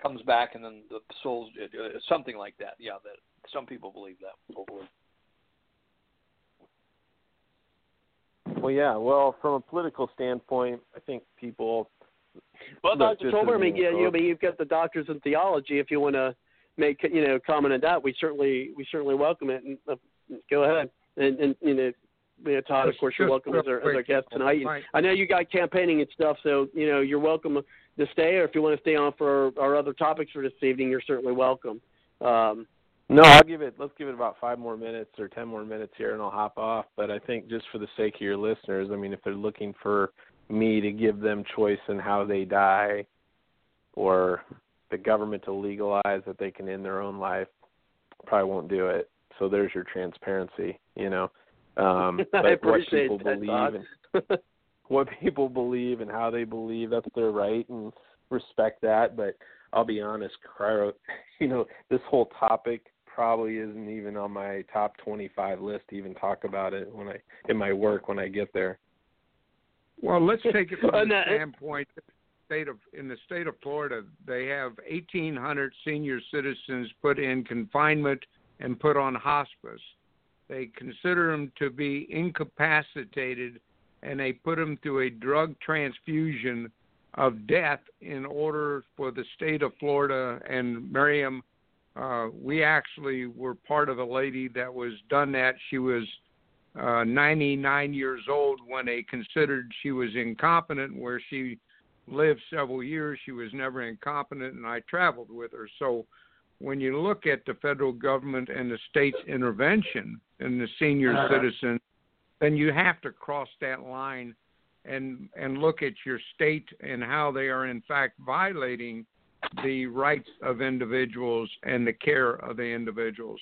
comes back, and then the soul's uh, something like that. Yeah, that some people believe that. Hopefully. Well, yeah. Well, from a political standpoint, I think people. Well, Dr. Tolber, I mean, yeah, you, I mean, you've got the doctors in theology. If you want to make you know comment on that, we certainly we certainly welcome it. And uh, go ahead and, and you know you know, Todd, of course, you're welcome as our, as our guest tonight. right. I know you got campaigning and stuff, so you know you're welcome to stay, or if you want to stay on for our, our other topics for this evening, you're certainly welcome. Um, No, I'll give it. Let's give it about five more minutes or ten more minutes here, and I'll hop off. But I think just for the sake of your listeners, I mean, if they're looking for me to give them choice in how they die, or the government to legalize that they can end their own life, probably won't do it. So there's your transparency, you know. Um, I but what appreciate people that, believe and what people believe and how they believe, that's their right, and respect that. But I'll be honest, Cryo, you know, this whole topic probably isn't even on my top 25 list to even talk about it when I in my work when I get there. Well, let's take it from oh, And the that- standpoint state of in the state of Florida, they have 1,800 senior citizens put in confinement and put on hospice. They consider them to be incapacitated, and they put them through a drug transfusion of death in order for the state of Florida and Miriam. Uh, we actually were part of a lady that was done that. She was uh, 99 years old when they considered she was incompetent, where she lived several years. She was never incompetent, and I traveled with her. So when you look at the federal government and the state's intervention in the senior citizen, then you have to cross that line and and look at your state and how they are in fact violating the rights of individuals and the care of the individuals.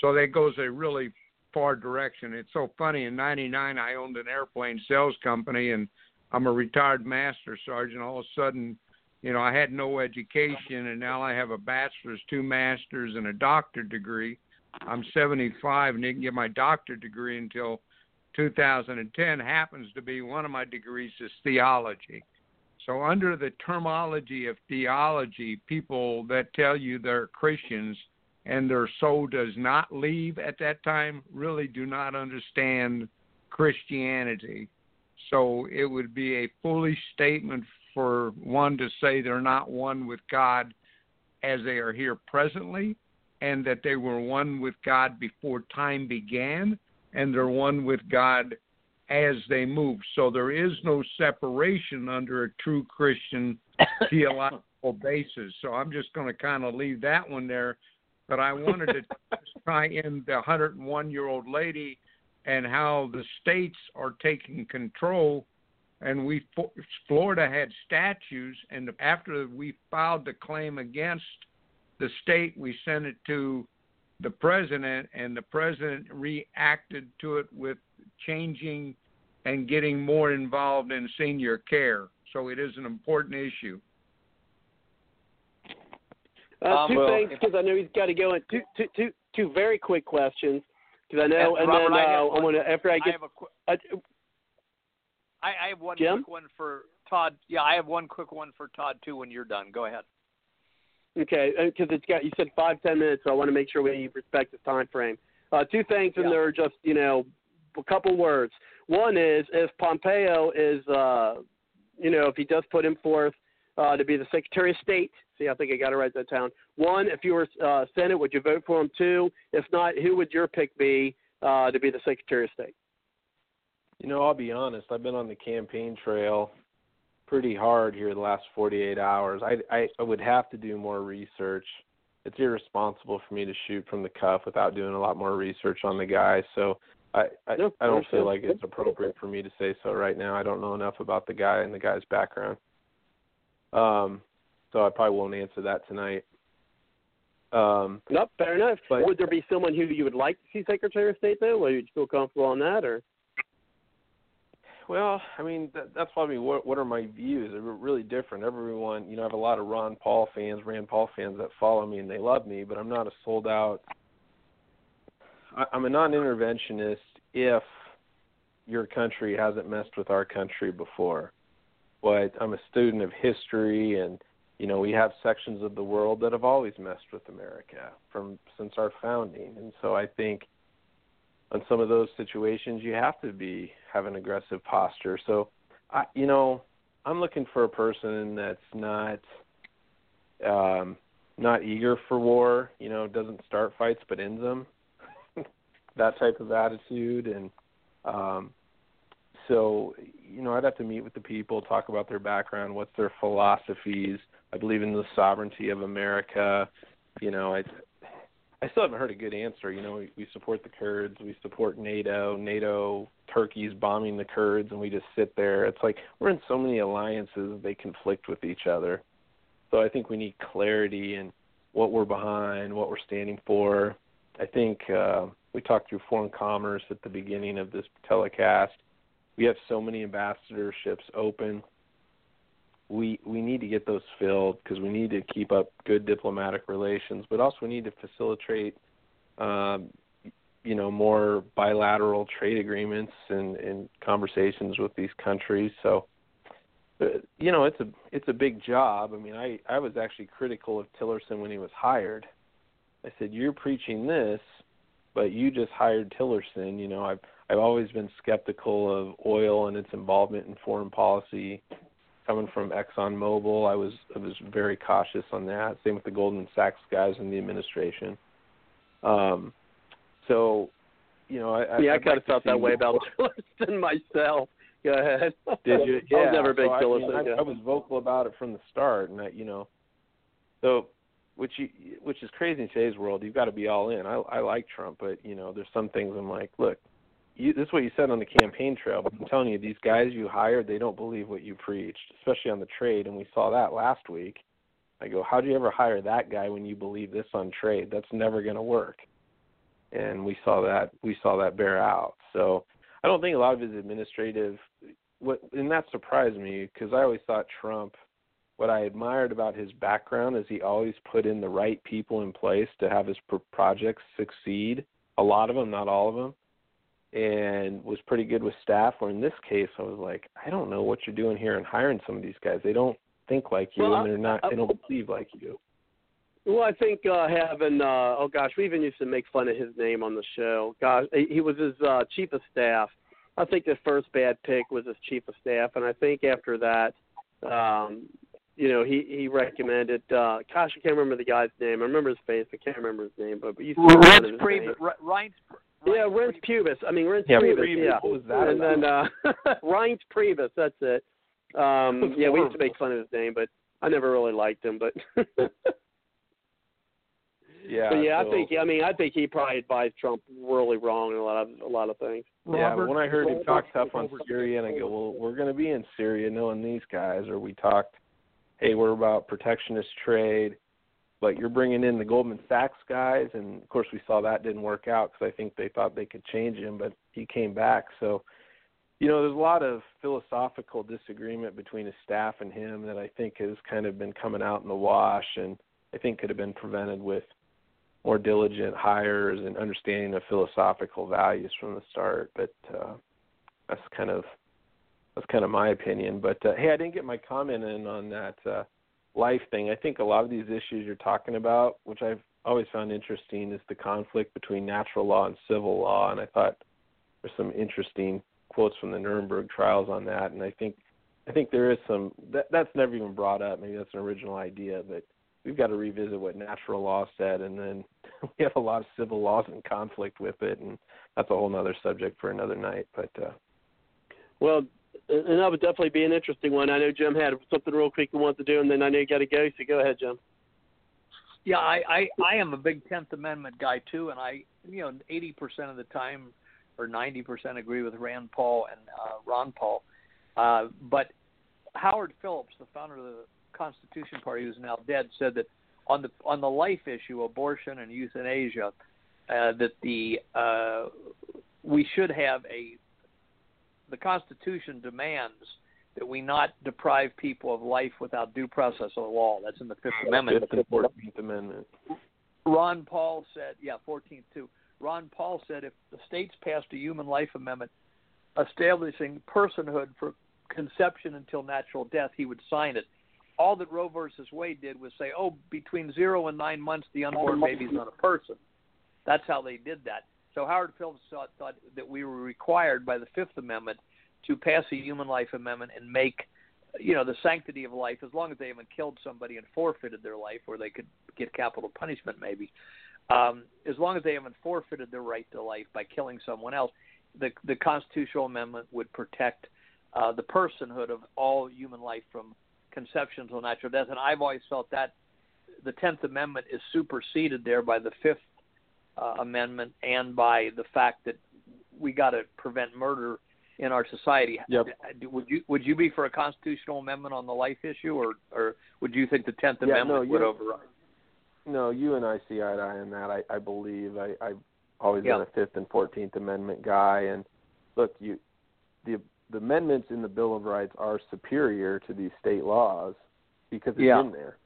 So that goes a really far direction. It's so funny. In '99, I owned an airplane sales company, and I'm a retired master sergeant. All of a sudden, you know, I had no education, and now I have a bachelor's, two masters, and a doctorate degree. I'm 75 and didn't get my doctorate degree until 2010. Happens to be one of my degrees is theology. So, under the terminology of theology, people that tell you they're Christians and their soul does not leave at that time really do not understand Christianity. So, it would be a foolish statement for one to say they're not one with God as they are here presently, and that they were one with God before time began, and they're one with God as they move. So there is no separation under a true Christian theological basis. So I'm just going to kind of leave that one there. But I wanted to tie in the 101 year old lady and how the states are taking control. And we, Florida had statues, and after we filed the claim against the state, we sent it to the president, and the president reacted to it with changing and getting more involved in senior care. So it is an important issue. Uh, Um, two well, things, because I know he's got to go in. Two, two, two, two very quick questions, because I know, Yeah, and Robert, then I uh, one. I'm gonna after I I get. have a qu- uh, I, I have one Jim? quick one for Todd. Yeah, I have one quick one for Todd too. When you're done, go ahead. Okay, because it's got you said five ten minutes, so I want to make sure we respect the time frame. Uh, two things, and Yeah. they're just you know a couple words. One is if Pompeo is, uh, you know, if he does put him forth uh, to be the Secretary of State. See, I think I got to write that down. One, if you were uh, Senate, would you vote for him? Two, if not, who would your pick be uh, to be the Secretary of State? You know, I'll be honest. I've been on the campaign trail pretty hard here the last 48 hours. I, I would have to do more research. It's irresponsible for me to shoot from the cuff without doing a lot more research on the guy. So I I, No, I don't feel like it's appropriate for me to say so right now. I don't know enough about the guy and the guy's background. Um, so I probably won't answer that tonight. Um, Nope, fair enough. But- would there be someone who you would like to see Secretary of State though? Would you feel comfortable on that, or? Well, I mean, that, that's why I mean, what what are my views? They're really different. Everyone, you know, I have a lot of Ron Paul fans, Rand Paul fans that follow me and they love me, but I'm not a sold out. I, I'm a non-interventionist if your country hasn't messed with our country before. But I'm a student of history, and you know, we have sections of the world that have always messed with America from since our founding, and so I think on some of those situations you have to be have an aggressive posture so i you know i'm looking for a person that's not um not eager for war you know doesn't start fights but ends them that type of attitude and Um, so, you know, I'd have to meet with the people, talk about their background, what's their philosophies. I believe in the sovereignty of America. You know, I I still haven't heard a good answer. You know, we, we support the Kurds, we support NATO. NATO, Turkey's bombing the Kurds, and we just sit there. It's like we're in so many alliances; they conflict with each other. So I think we need clarity in what we're behind, what we're standing for. I think uh, we talked through foreign commerce at the beginning of this telecast. We have so many ambassadorships open. We we need to get those filled because we need to keep up good diplomatic relations, but also we need to facilitate, um, you know, more bilateral trade agreements and, and conversations with these countries. So you know it's a it's a big job. I mean, I I was actually critical of Tillerson when he was hired. I said, "You're preaching this, but you just hired Tillerson." You know, I've I've always been skeptical of oil and its involvement in foreign policy. Coming from ExxonMobil, I was I was very cautious on that. Same with the Goldman Sachs guys in the administration. Um, so, you know, I, yeah, I, I kind of felt that way about Tillerson myself. Go ahead. Did you? Yeah. I was never a big so Tillerson. I, mean, I, I was vocal about it from the start, and I, you know, so which you, which is crazy in today's world. You've got to be all in. I, I like Trump, but you know, there's some things I'm like, look, you, this is what you said on the campaign trail. But I'm telling you, these guys you hired, they don't believe what you preached, especially on the trade, and we saw that last week. I go, how'd you ever hire that guy when you believe this on trade? That's never going to work. And we saw that we saw that bear out. So I don't think a lot of his administrative what and that surprised me because I always thought Trump what I admired about his background is he always put in the right people in place to have his projects succeed. A lot of them, not all of them, and was pretty good with staff. Or in this case, I was like, I don't know what you're doing here and hiring some of these guys. They don't think like you, well, and they're not. They don't believe like you. Well, I think uh, having uh, oh gosh, we even used to make fun of his name on the show. Gosh, he was his uh, chief of staff. I think the first bad pick was his chief of staff, and I think after that, um, you know, he he recommended. Uh, gosh, I can't remember the guy's name. I remember his face. I can't remember his name, but, but you Reince Priebus. Reince. Yeah, Reince Pubis. I mean, Reince yeah, Priebus. Priebus. Yeah, what was that and then uh, Reince Priebus. That's it. Um, yeah, we used to make fun of his name, but I never really liked him. But Yeah, but yeah, so, I think I mean I think he probably advised Trump really wrong in a lot of a lot of things. Yeah, Robert, but when I heard him Robert, talk tough on Syria, and I go, well, we're going to be in Syria knowing these guys, or we talked, hey, we're about protectionist trade, but you're bringing in the Goldman Sachs guys, and of course we saw that didn't work out because I think they thought they could change him, but he came back. So, you know, there's a lot of philosophical disagreement between his staff and him that I think has kind of been coming out in the wash, and I think could have been prevented with more diligent hires and understanding of philosophical values from the start. But uh, that's kind of that's kind of my opinion. But uh, hey, I didn't get my comment in on that uh, life thing. I think a lot of these issues you're talking about, which I've always found interesting, is the conflict between natural law and civil law. And I thought there's some interesting quotes from the Nuremberg trials on that. And I think I think there is some that that's never even brought up. Maybe that's an original idea, but we've got to revisit what natural law said, and then we have a lot of civil laws in conflict with it, and that's a whole other subject for another night. But uh, well, and that would definitely be an interesting one. I know Jim had something real quick he wanted to do, and then I know you got to go. So go ahead, Jim. Yeah, I, I I am a big Tenth Amendment guy too, and I you know eighty percent of the time or ninety percent agree with Rand Paul and uh, Ron Paul, uh, but Howard Phillips, the founder of the Constitution Party, who's now dead, said that on the on the life issue, abortion and euthanasia, uh, that the uh, we should have a the Constitution demands that we not deprive people of life without due process of law. That's in the Fifth Amendment. Fifth and Fourteenth Amendment. Ron Paul said, yeah, Fourteenth too. Ron Paul said if the states passed a human life amendment establishing personhood for conception until natural death, he would sign it all that Roe versus Wade did was say, oh, between zero and nine months, the unborn baby's not a person. That's how they did that. So Howard Phillips thought, thought that we were required by the Fifth Amendment to pass a human life amendment and make, you know, the sanctity of life, as long as they haven't killed somebody and forfeited their life, where they could get capital punishment maybe, um, as long as they haven't forfeited their right to life by killing someone else, the the constitutional amendment would protect uh, the personhood of all human life from conception until natural death. And I've always felt that the Tenth Amendment is superseded there by the Fifth uh, Amendment and by the fact that we got to prevent murder in our society. Yep. Would you would you be for a constitutional amendment on the life issue, or or would you think the Tenth Yeah, Amendment no, would override? No, you and I see eye to eye on that. I, I believe I, I've always Yeah. been a Fifth and Fourteenth Amendment guy, and look, you the the amendments in the Bill of Rights are superior to these state laws because it's Yeah. in there.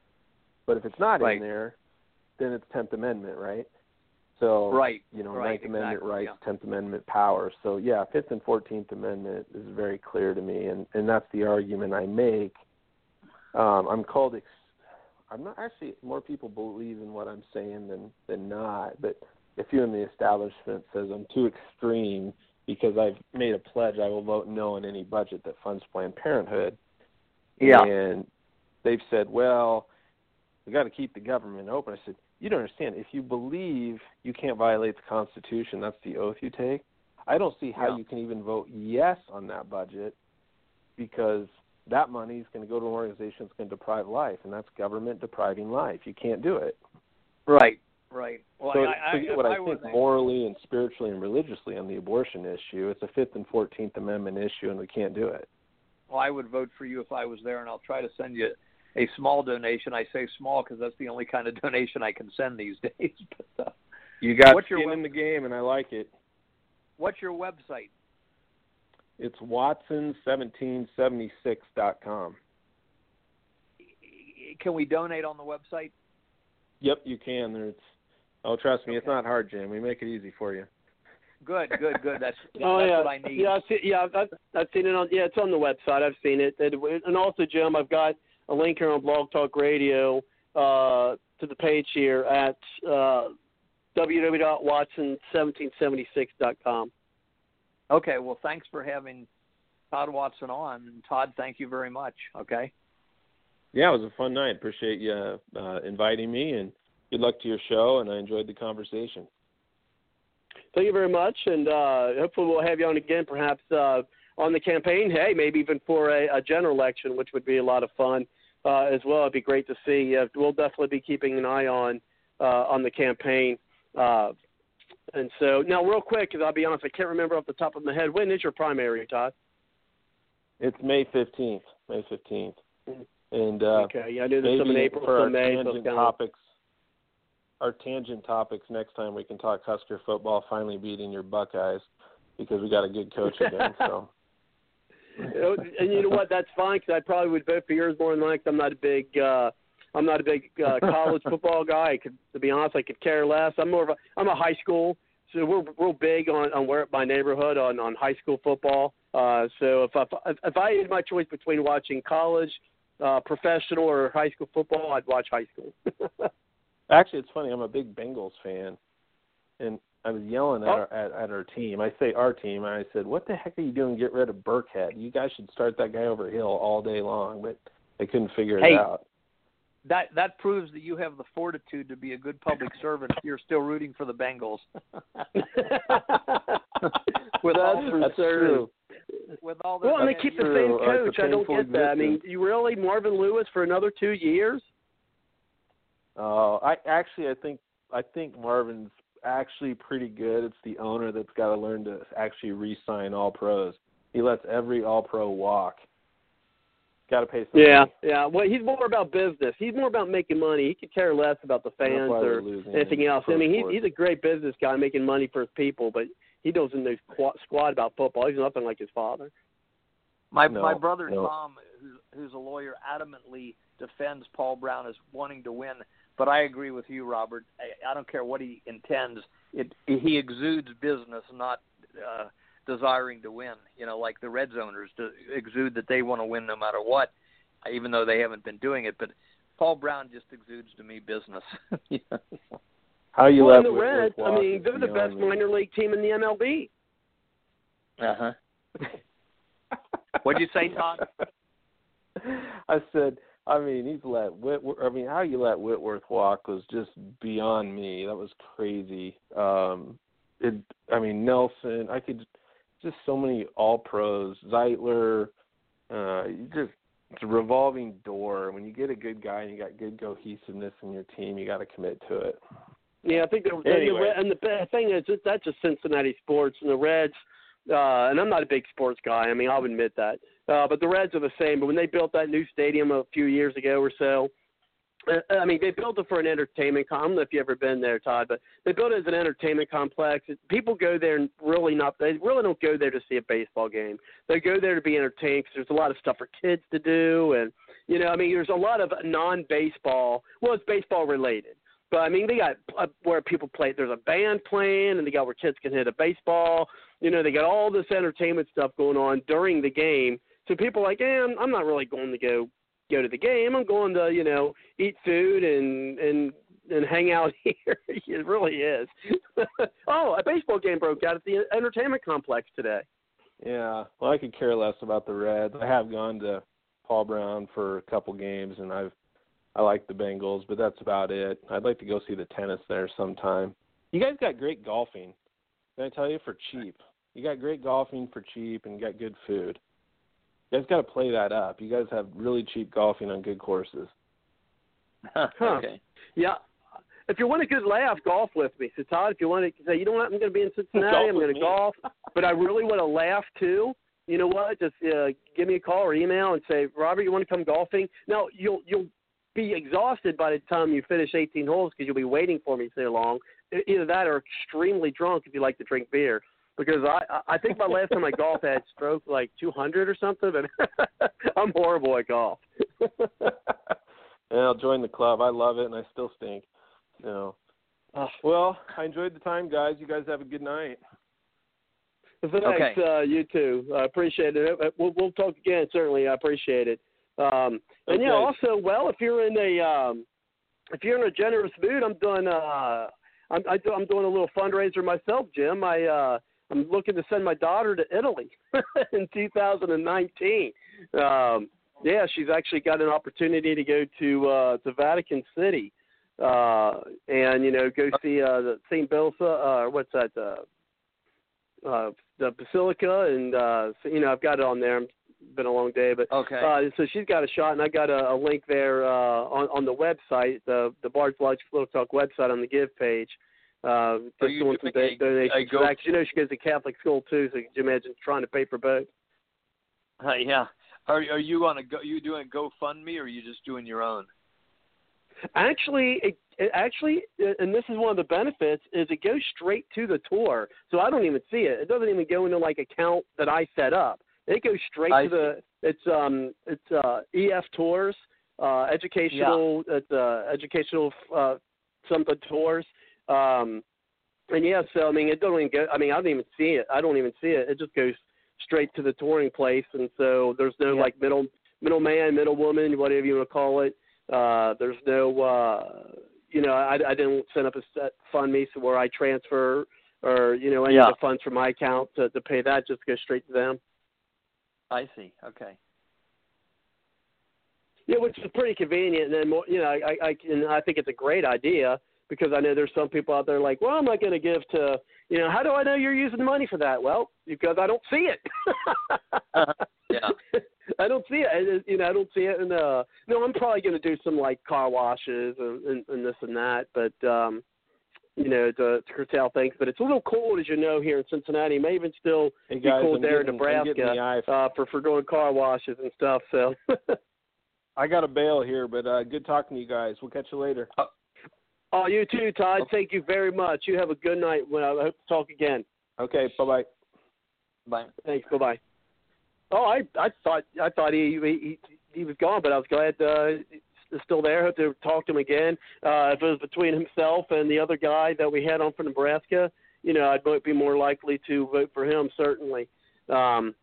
But if it's not Right. in there, then it's Tenth Amendment, right? So Right. you know, right, Ninth Amendment exactly, rights, yeah. Tenth Amendment powers. So yeah, Fifth and Fourteenth Amendment is very clear to me, and and that's the argument I make. Um, I'm called. Ex- I'm not actually. More people believe in what I'm saying than than not. But if you in the establishment says I'm too extreme because I've made a pledge, I will vote no on any budget that funds Planned Parenthood. Yeah. And they've said, well, we got to keep the government open. I said, you don't understand. If you believe you can't violate the Constitution, that's the oath you take. I don't see how Yeah. you can even vote yes on that budget because that money is going to go to an organization that's going to deprive life, and that's government depriving life. You can't do it. Right. Right. Well, so I, I, if what I, I think morally and spiritually and religiously on the abortion issue. It's a Fifth and Fourteenth Amendment issue, and we can't do it. Well, I would vote for you if I was there, and I'll try to send you a small donation. I say small because that's the only kind of donation I can send these days. But uh, You got What's your skin web- in the game, and I like it. what's your website? It's Watson1776.com. Can we donate on the website? Yep, you can. There's, oh, trust me, it's not hard, Jim. We make it easy for you. Good, good, good. That's Oh that's yeah, what I need. yeah, I've seen, yeah. I've, I've I've seen it on. Yeah, it's on the website. I've seen it. And, and also, Jim, I've got a link here on Blog Talk Radio uh, to the page here at uh, www.watson1776.com. Okay. Well, thanks for having Todd Watson on. Todd, thank you very much. Okay. Yeah, it was a fun night. Appreciate you uh, inviting me, and good luck to your show. And I enjoyed the conversation. Thank you very much, and uh, hopefully we'll have you on again, perhaps uh, on the campaign. Hey, maybe even for a, a general election, which would be a lot of fun uh, as well. It'd be great to see. Uh, we'll definitely be keeping an eye on uh, on the campaign. Uh, and so now, real quick, because I'll be honest, I can't remember off the top of my head. When is your primary, Todd? It's May fifteenth. May fifteenth, and uh, okay, yeah, I knew there's some in April, for some May. So tangent kinda- topics, our tangent topics next time we can talk Husker football finally beating your Buckeyes because we got a good coach again. so and you know what? That's fine because I probably would vote for yours more than likely. I'm not a big, uh, I'm not a big uh, college football guy. I could, to be honest, I could care less. I'm more of a, I'm a high school, so we're real big on on where my neighborhood on on high school football. Uh, so if I if I had my choice between watching college, uh, professional, or high school football, I'd watch high school. actually, it's funny. I'm a big Bengals fan, and I was yelling at Oh. our at, at our team. I say our team, and I said, "What the heck are you doing? Get rid of Burkhead. You guys should start that guy over Hill all day long." But they couldn't figure it Hey, out. That that proves that you have the fortitude to be a good public servant. if You're still rooting for the Bengals. With all That's for That's true. with all the Well, and they keep the same it's coach. I don't get that. I mean, existence. you really Marvin Lewis for another two years? Uh, I actually, I think, I think Marvin's actually pretty good. It's the owner that's got to learn to actually re-sign all pros. He lets every all pro walk. Got to pay some. Yeah, money. yeah. Well, he's more about business. He's more about making money. He could care less about the fans or anything else. I mean, he's he's a great business guy making money for his people, but he doesn't know squat, squat about football. He's nothing like his father. My No, my brother no. Tom, who's, who's a lawyer, adamantly defends Paul Brown as wanting to win. But I agree with you, Robert. I, I don't care what he intends. It he exudes business, not uh, desiring to win. You know, like the Reds owners to exude that they want to win no matter what, even though they haven't been doing it. But Paul Brown just exudes to me business. You know? How you well, let the Whitworth Reds, I mean, they're the beyond best me. minor league team in the MLB. Uh huh. What'd you say, Todd? I said, I mean, he's let Whitworth. I mean, how you let Whitworth walk was just beyond me. That was crazy. Um, it. I mean, Nelson. I could. just so many all pros. Zeitler, uh, you just it's a revolving door. When you get a good guy and you got good cohesiveness in your team, you got to commit to it. Yeah, I think the, Anyway. the and the thing is that that's just Cincinnati sports and the Reds. Uh, and I'm not a big sports guy. I mean, I'll admit that. Uh, but the Reds are the same. But when they built that new stadium a few years ago or so, uh, I mean, they built it for an entertainment. Com- I don't know if you've ever been there, Todd, but they built it as an entertainment complex. People go there and really not. They really don't go there to see a baseball game. They go there to be entertained because there's a lot of stuff for kids to do, and you know, I mean, there's a lot of non-baseball. Well, it's baseball related. But I mean, they got uh, where people play. There's a band playing, and they got where kids can hit a baseball. You know, they got all this entertainment stuff going on during the game. So people are like, eh, I'm, I'm not really going to go go to the game. I'm going to, you know, eat food and and and hang out here. it really is. oh, a baseball game broke out at the entertainment complex today. Yeah, well, I could care less about the Reds. I have gone to Paul Brown for a couple games, and I've I like the Bengals, but that's about it. I'd like to go see the tennis there sometime. You guys got great golfing. Can I tell you for cheap? You got great golfing for cheap, and you got good food. You guys got to play that up. You guys have really cheap golfing on good courses. okay. Yeah. If you want a good laugh, golf with me. So Todd, if you want to say, you know what, I'm going to be in Cincinnati, Golf I'm going to golf, but I really want to laugh too. You know what? Just uh, give me a call or email and say, Robert, you want to come golfing? Now you'll you'll be exhausted by the time you finish 18 holes because you'll be waiting for me so long. Either that or extremely drunk if you like to drink beer. Because I I think my last time I golfed I had stroke like 200 or something, but I'm horrible at golf. and I'll join the club. I love it, and I still stink. You know. Ah. Well, I enjoyed the time, guys. You guys have a good night. Thanks, Okay. uh, you too. I appreciate it. Uh, We'll, we'll talk again. Certainly, I appreciate it. Um, and yeah, also, well, if you're in a um, if you're in a generous mood, I'm doing uh, I'm I do, I'm doing a little fundraiser myself, Jim. I uh, I'm looking to send my daughter to Italy in 2019. Um, yeah, she's actually got an opportunity to go to uh, to Vatican City, uh, and you know, go see uh, the Saint Bilsa. Uh, what's that? Uh, uh, the Basilica, and uh, so, you know, I've got it on there. Been a long day, but Okay. uh, so she's got a shot, and I got a, a link there uh, on on the website, the the Bard's Logic Political Talk website on the Give page. Uh, just doing some do- donations. go- 'cause you know, she goes to Catholic school too, so could you imagine trying to pay for both? Uh, yeah. Are are you on a go? You doing a GoFundMe or are you just doing your own? Actually, it, it actually, and this is one of the benefits, is it goes straight to the tour, so I don't even see it. It doesn't even go into like account that I set up. It goes straight I to the. It's um, it's uh, EF tours, uh, educational, yeah. it's uh, educational uh, something tours. Um, and yeah, so I mean, it don't even go. I mean, I don't even see it. I don't even see it. It just goes straight to the touring place, and so there's no Yeah. like middle middleman, middlewoman, whatever you want to call it. Uh, there's no, uh, you know, I, I didn't set up a set fund me so where I transfer or you know any Yeah. of the funds from my account to, to pay that just goes straight to them. I see. Okay. Yeah, which is pretty convenient. And then more, you know, I, I and I think it's a great idea because I know there's some people out there like, well, I'm not going to give to, you know, how do I know you're using the money for that? Well, because I don't see it. Yeah. I don't see it. I- You know, I don't see it. And uh, no, I'm probably going to do some like car washes and, and, and this and that, but um, you know, to, to curtail things. But it's a little cold, as you know, here in Cincinnati. It may even still Hey be cold I'm there in getting, I'm getting the Nebraska eye. uh, for for doing car washes and stuff. So. I got a bail here, but uh, good talking to you guys. We'll catch you later. Oh, you too, Todd. Thank you very much. You have a good night. When I hope to talk again. Okay, bye bye. Bye. Thanks. Bye bye. Oh, I I thought I thought he he he was gone, but I was glad uh, he's still there. Hope to talk to him again. Uh, if it was between himself and the other guy that we had on for Nebraska, you know, I'd be more likely to vote for him certainly. Um,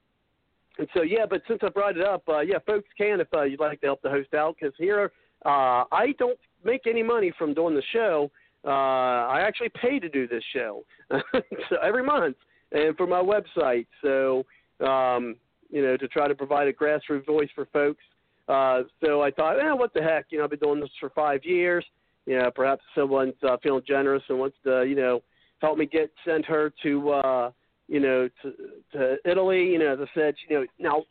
and so yeah, but since I brought it up, uh, yeah, folks can if uh, you'd like to help the host out because here uh, I don't make any money from doing the show. Uh, I actually pay to do this show so every month and for my website. So um, you know, to try to provide a grassroots voice for folks. Uh, so I thought, eh, what the heck? You know, I've been doing this for five years. You know, perhaps someone's uh, feeling generous and wants to, you know, help me get send her to uh, you know, to to Italy. You know, as I said, you know, now,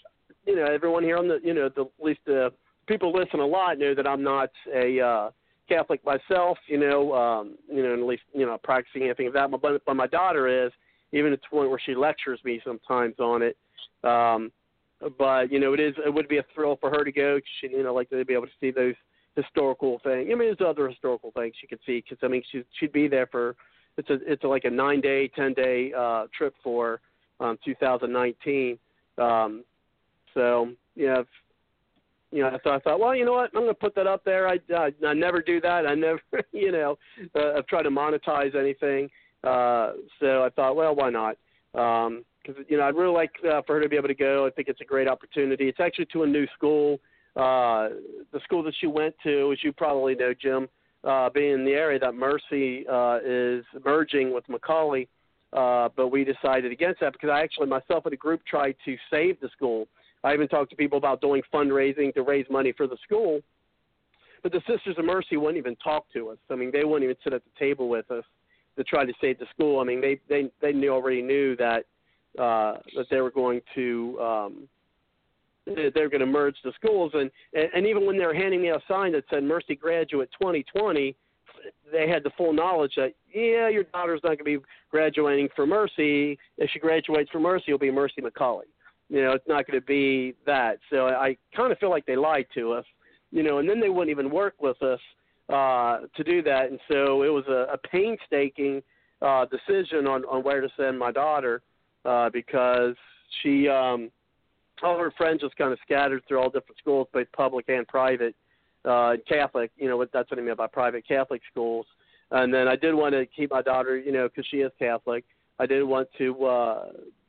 you know, everyone here on the, you know, the at least the people listen a lot know that I'm not a uh, Catholic myself. You know, um, you know, at least you know, practicing anything of that. But but my daughter is, even to the point where she lectures me sometimes on it. Um, but you know, it is it would be a thrill for her to go. She, you know, like to be able to see those historical things. I mean, there's other historical things she could see because I mean, she she'd be there for it's a it's a, like a nine day, ten day uh, trip for um, 2019. Um, so yeah, you know, so I thought, well, you know what, I'm going to put that up there. I, I I never do that. I never, you know, uh, I've tried to monetize anything. Uh, so I thought, well, why not? Um, because you know I'd really like uh, for her to be able to go. I think it's a great opportunity. It's actually to a new school. Uh, the school that she went to, as you probably know, Jim, uh, being in the area, that Mercy uh, is merging with McAuley. Uh, but we decided against that because I actually myself and a group tried to save the school. I even talked to people about doing fundraising to raise money for the school. But the Sisters of Mercy wouldn't even talk to us. I mean, they wouldn't even sit at the table with us to try to save the school. I mean, they they they knew already knew that uh, that they were going to um, they're going to merge the schools, and, and even when they were handing me a sign that said Mercy Graduate 2020, they had the full knowledge that yeah, your daughter's not going to be graduating for Mercy. If she graduates for Mercy, it'll be Mercy McAuley. You know, it's not going to be that. So I, kind of feel like they lied to us. You know, and then they wouldn't even work with us uh, to do that, and so it was a, a painstaking uh, decision on on where to send my daughter uh, because she um, all her friends just kind of scattered through all different schools, both public and private, uh, Catholic. You know, that's what I mean by private Catholic schools. And then I did want to keep my daughter, you know, because she is Catholic. I did want to uh,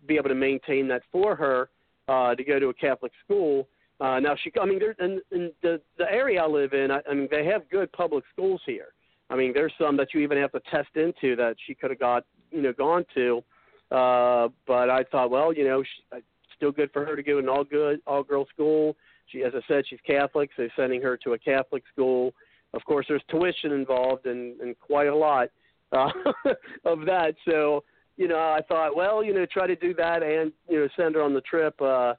be able to maintain that for her uh, to go to a Catholic school. Uh, now she, I mean, there, in, in the the area I live in, I, I mean, they have good public schools here. I mean, there's some that you even have to test into that she could have got, you know, gone to. Uh, but I thought, well, you know, she, still good for her to go to an all good all girl school. She, as I said, she's Catholic, so sending her to a Catholic school. Of course, there's tuition involved and, and quite a lot uh, of that. So, you know, I thought, well, you know, try to do that and you know send her on the trip. Uh,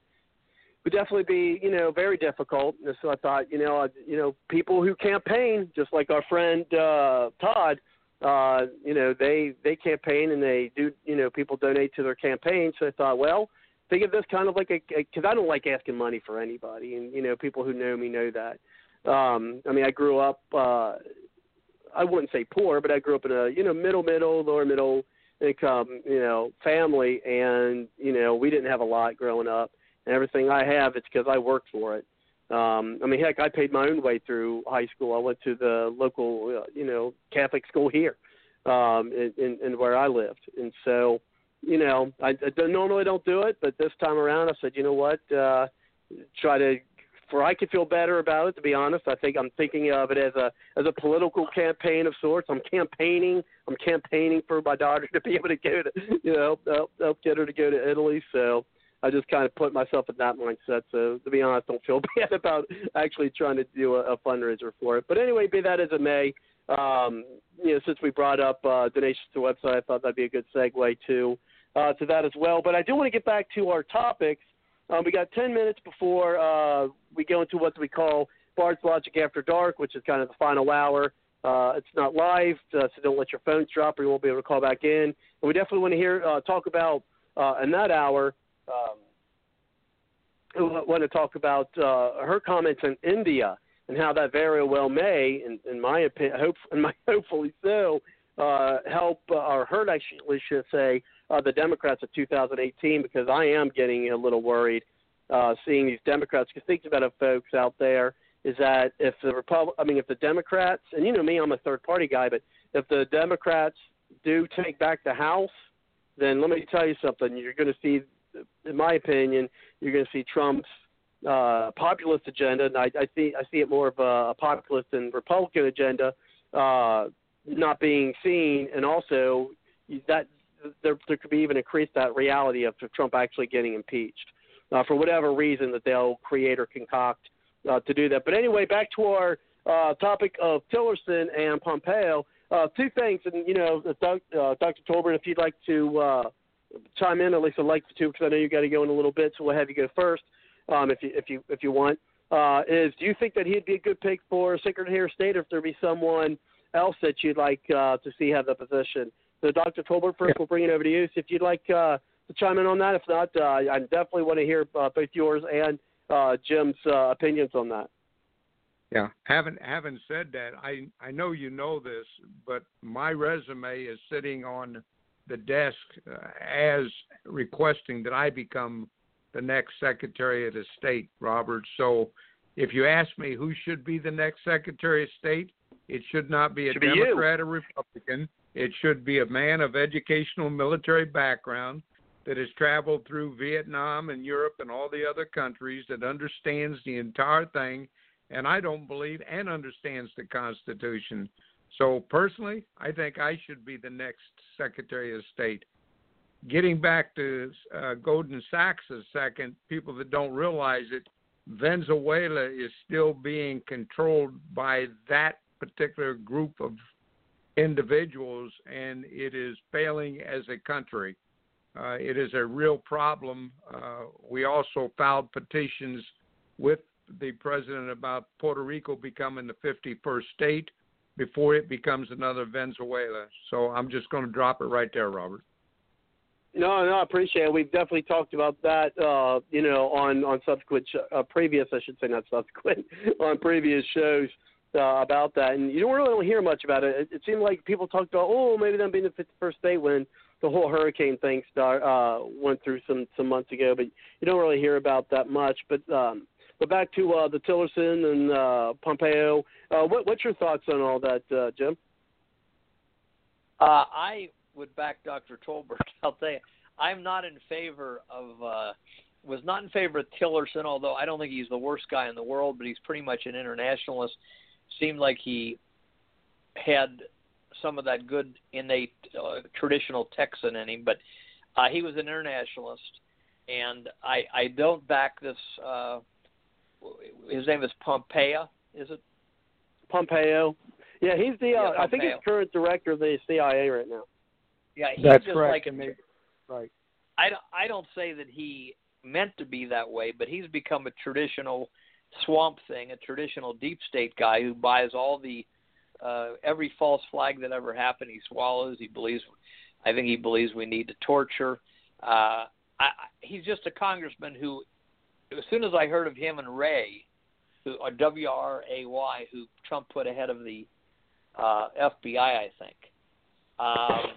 would definitely be, you know, very difficult. And so I thought, you know, you know, people who campaign, just like our friend uh, Todd, uh, you know, they they campaign and they do, you know, people donate to their campaign. So I thought, well, think of this kind of like a because I don't like asking money for anybody, and you know, people who know me know that. Um, I mean, I grew up. uh I wouldn't say poor, but I grew up in a you know middle, middle, lower middle income you know family, and you know we didn't have a lot growing up, and everything I have it's because I worked for it. Um, I mean, heck, I paid my own way through high school. I went to the local, uh, you know, Catholic school here, um, in, in, in where I lived, and so you know, I, I normally don't do it, but this time around, I said, you know what, uh, try to, for I could feel better about it. To be honest, I think I'm thinking of it as a as a political campaign of sorts. I'm campaigning. I'm campaigning for my daughter to be able to go to, you know, help, help get her to go to Italy. So I just kind of put myself in that mindset. So to be honest, don't feel bad about actually trying to do a, a fundraiser for it. But anyway, be that as it may, um, you know, since we brought up uh, donations to website, I thought that'd be a good segue to uh, to that as well. But I do want to get back to our topics. Um, we got 10 minutes before uh, we go into what we call Bard's Logic After Dark, which is kind of the final hour. Uh, it's not live, uh, so don't let your phones drop or you won't be able to call back in. And we definitely want to hear uh, talk about uh, in that hour. Um, want to talk about uh, her comments in India and how that very well may, in, in my opinion, hope, in my, hopefully so, help or hurt, I should say, uh, the Democrats of 2018 because I am getting a little worried uh, seeing these Democrats. Because think about it, folks out there, is that if the Republic, I mean, if the Democrats, and you know me, I'm a third party guy, but if the Democrats do take back the House, then let me tell you something. You're going to see, in my opinion, you're going to see Trump's uh, populist agenda, and I, I see I see it more of a, a populist and Republican agenda uh, not being seen, and also that there, there could be even increase that reality of Trump actually getting impeached uh, for whatever reason that they'll create or concoct uh, to do that. But anyway, back to our uh, topic of Tillerson and Pompeo. Uh, two things, and you know, Doug, uh, Dr. Tolbert, if you'd like to uh, chime in. At least I'd like to, because I know you got to go in a little bit, so we'll have you go first, um, if you if you if you want. Uh, is do you think that he'd be a good pick for Secretary of State, or if there be someone else that you'd like uh, to see have the position? So, Dr. Tolbert, first, yeah. we'll bring it over to you. So if you'd like uh, to chime in on that. If not, uh, I definitely want to hear uh, both yours and uh, Jim's uh, opinions on that. Yeah, having having said that, I I know you know this, but my resume is sitting on the desk uh, as requesting that I become the next Secretary of the State, Robert. So, if you ask me who should be the next Secretary of State, it should not be a should Democrat be or Republican. It should be a man of educational military background that has traveled through Vietnam and Europe and all the other countries that understands the entire thing, and I don't believe and understands the Constitution. So personally, I think I should be the next Secretary of State. Getting back to uh, Goldman Sachs a second, people that don't realize it, Venezuela is still being controlled by that particular group of individuals, and it is failing as a country. Uh, it is a real problem. Uh, we also filed petitions with the president about Puerto Rico becoming the 51st state before it becomes another Venezuela. So I'm just going to drop it right there, Robert. No, no, I appreciate it. We've definitely talked about that, uh, you know, on on subsequent, uh, previous, I should say, not subsequent, on previous shows uh, about that. And you don't really hear much about it. It, it seemed like people talked about, oh, maybe them being the 51st state when the whole hurricane thing start uh, went through some some months ago, but you don't really hear about that much. But um, but back to uh, the Tillerson and uh, Pompeo. Uh, what, what's your thoughts on all that, uh, Jim? Uh, I would back Dr. Tolbert. I'll tell you, I'm not in favor of. Uh, was not in favor of Tillerson, although I don't think he's the worst guy in the world, but he's pretty much an internationalist. Seemed like he had some of that good innate uh, traditional Texan in him, but uh, he was an internationalist, and I I don't back this. Uh, his name is Pompeo, is it? Pompeo. Yeah, he's the. Uh, yeah, I think he's current director of the CIA right now. Yeah, he's that's just correct. Like, maybe, right. I don't. I don't say that he meant to be that way, but he's become a traditional swamp thing, a traditional deep state guy who buys all the uh, every false flag that ever happened, he swallows. He believes, I think he believes we need to torture. Uh, I, he's just a congressman who, as soon as I heard of him and Wray, who or W R A Y, who Trump put ahead of the uh, FBI, I think. Um,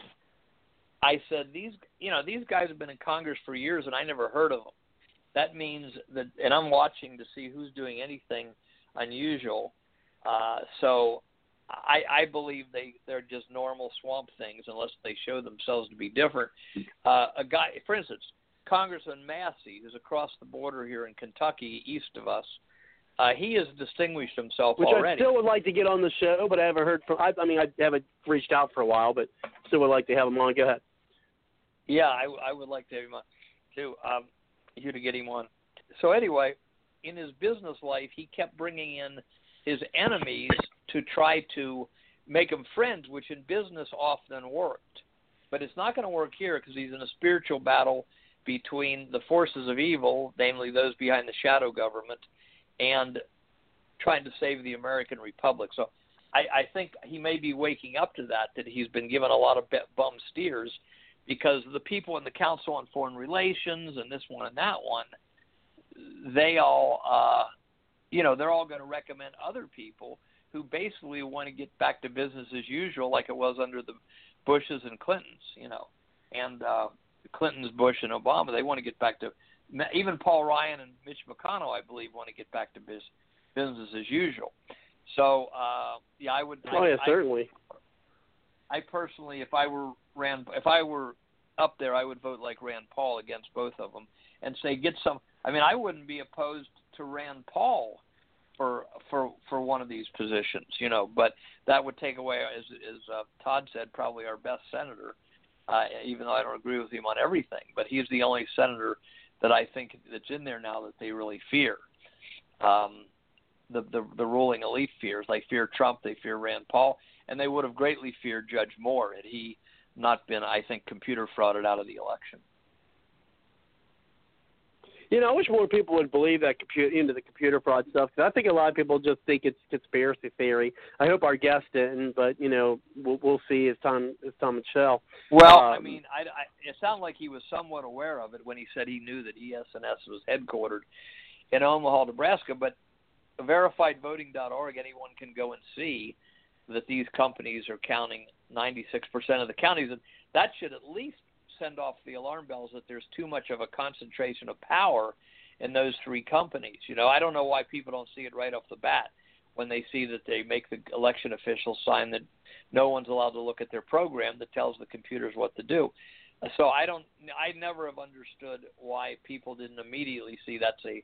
I said these, you know, these guys have been in Congress for years, and I never heard of them. That means that, and I'm watching to see who's doing anything unusual. Uh, so I, I believe they they're just normal swamp things unless they show themselves to be different. Uh, a guy, for instance, Congressman Massie, who's across the border here in Kentucky, east of us. Uh, he has distinguished himself Which already. I still would like to get on the show, but I haven't heard from. I, I mean, I haven't reached out for a while, but still would like to have him on. Go ahead. Yeah, I, I would like to have him on too. Um, you to get him on. So anyway, in his business life, he kept bringing in his enemies to try to make them friends, which in business often worked. But it's not going to work here because he's in a spiritual battle between the forces of evil, namely those behind the shadow government, and trying to save the American Republic. So I, I think he may be waking up to that, that he's been given a lot of bum steers because the people in the Council on Foreign Relations and this one and that one, they all, uh, you know, they're all going to recommend other people who basically want to get back to business as usual, like it was under the Bushes and Clintons, you know, and uh, Clintons, Bush, and Obama. They want to get back to even Paul Ryan and Mitch McConnell, I believe, want to get back to business business as usual. So uh, yeah, I would. Oh I, yeah, certainly. I, I personally, if I were Rand, if I were up there, I would vote like Rand Paul against both of them and say get some. I mean, I wouldn't be opposed to Rand Paul for for for one of these positions, you know. But that would take away, as as uh, Todd said, probably our best senator. Uh, even though I don't agree with him on everything, but he's the only senator that I think that's in there now that they really fear. Um, the, the the ruling elite fears. They fear Trump. They fear Rand Paul, and they would have greatly feared Judge Moore had he not been, I think, computer frauded out of the election. You know, I wish more people would believe that computer into the computer fraud stuff. Cause I think a lot of people just think it's conspiracy theory. I hope our guest didn't, but you know, we'll, we'll see as time as time will show. Well, Um, I mean, I, I, it sounded like he was somewhat aware of it when he said he knew that E ES&S was headquartered in Omaha, Nebraska. But verifiedvoting.org, anyone can go and see that these companies are counting 96% of the counties, and that should at least send off the alarm bells that there's too much of a concentration of power in those three companies. You know, I don't know why people don't see it right off the bat when they see that they make the election officials sign that no one's allowed to look at their program that tells the computers what to do. So I don't, I never have understood why people didn't immediately see that's a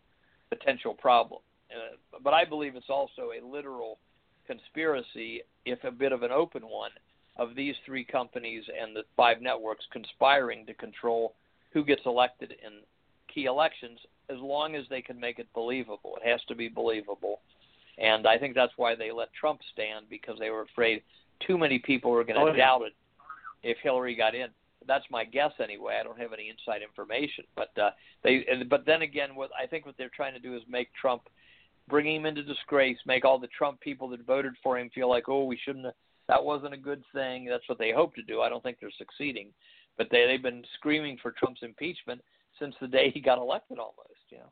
potential problem. Uh, but I believe it's also a literal conspiracy, if a bit of an open one, of these three companies and the five networks conspiring to control who gets elected in key elections as long as they can make it believable. It has to be believable. And I think that's why they let Trump stand because they were afraid too many people were going to Oh, yeah. doubt it if Hillary got in. That's my guess anyway. I don't have any inside information, but uh, they. and- But then again, what I think what they're trying to do is make Trump, bring him into disgrace, make all the Trump people that voted for him feel like, oh, we shouldn't. Have, that wasn't a good thing. That's what they hope to do. I don't think they're succeeding, but they they've been screaming for Trump's impeachment since the day he got elected, almost. You know.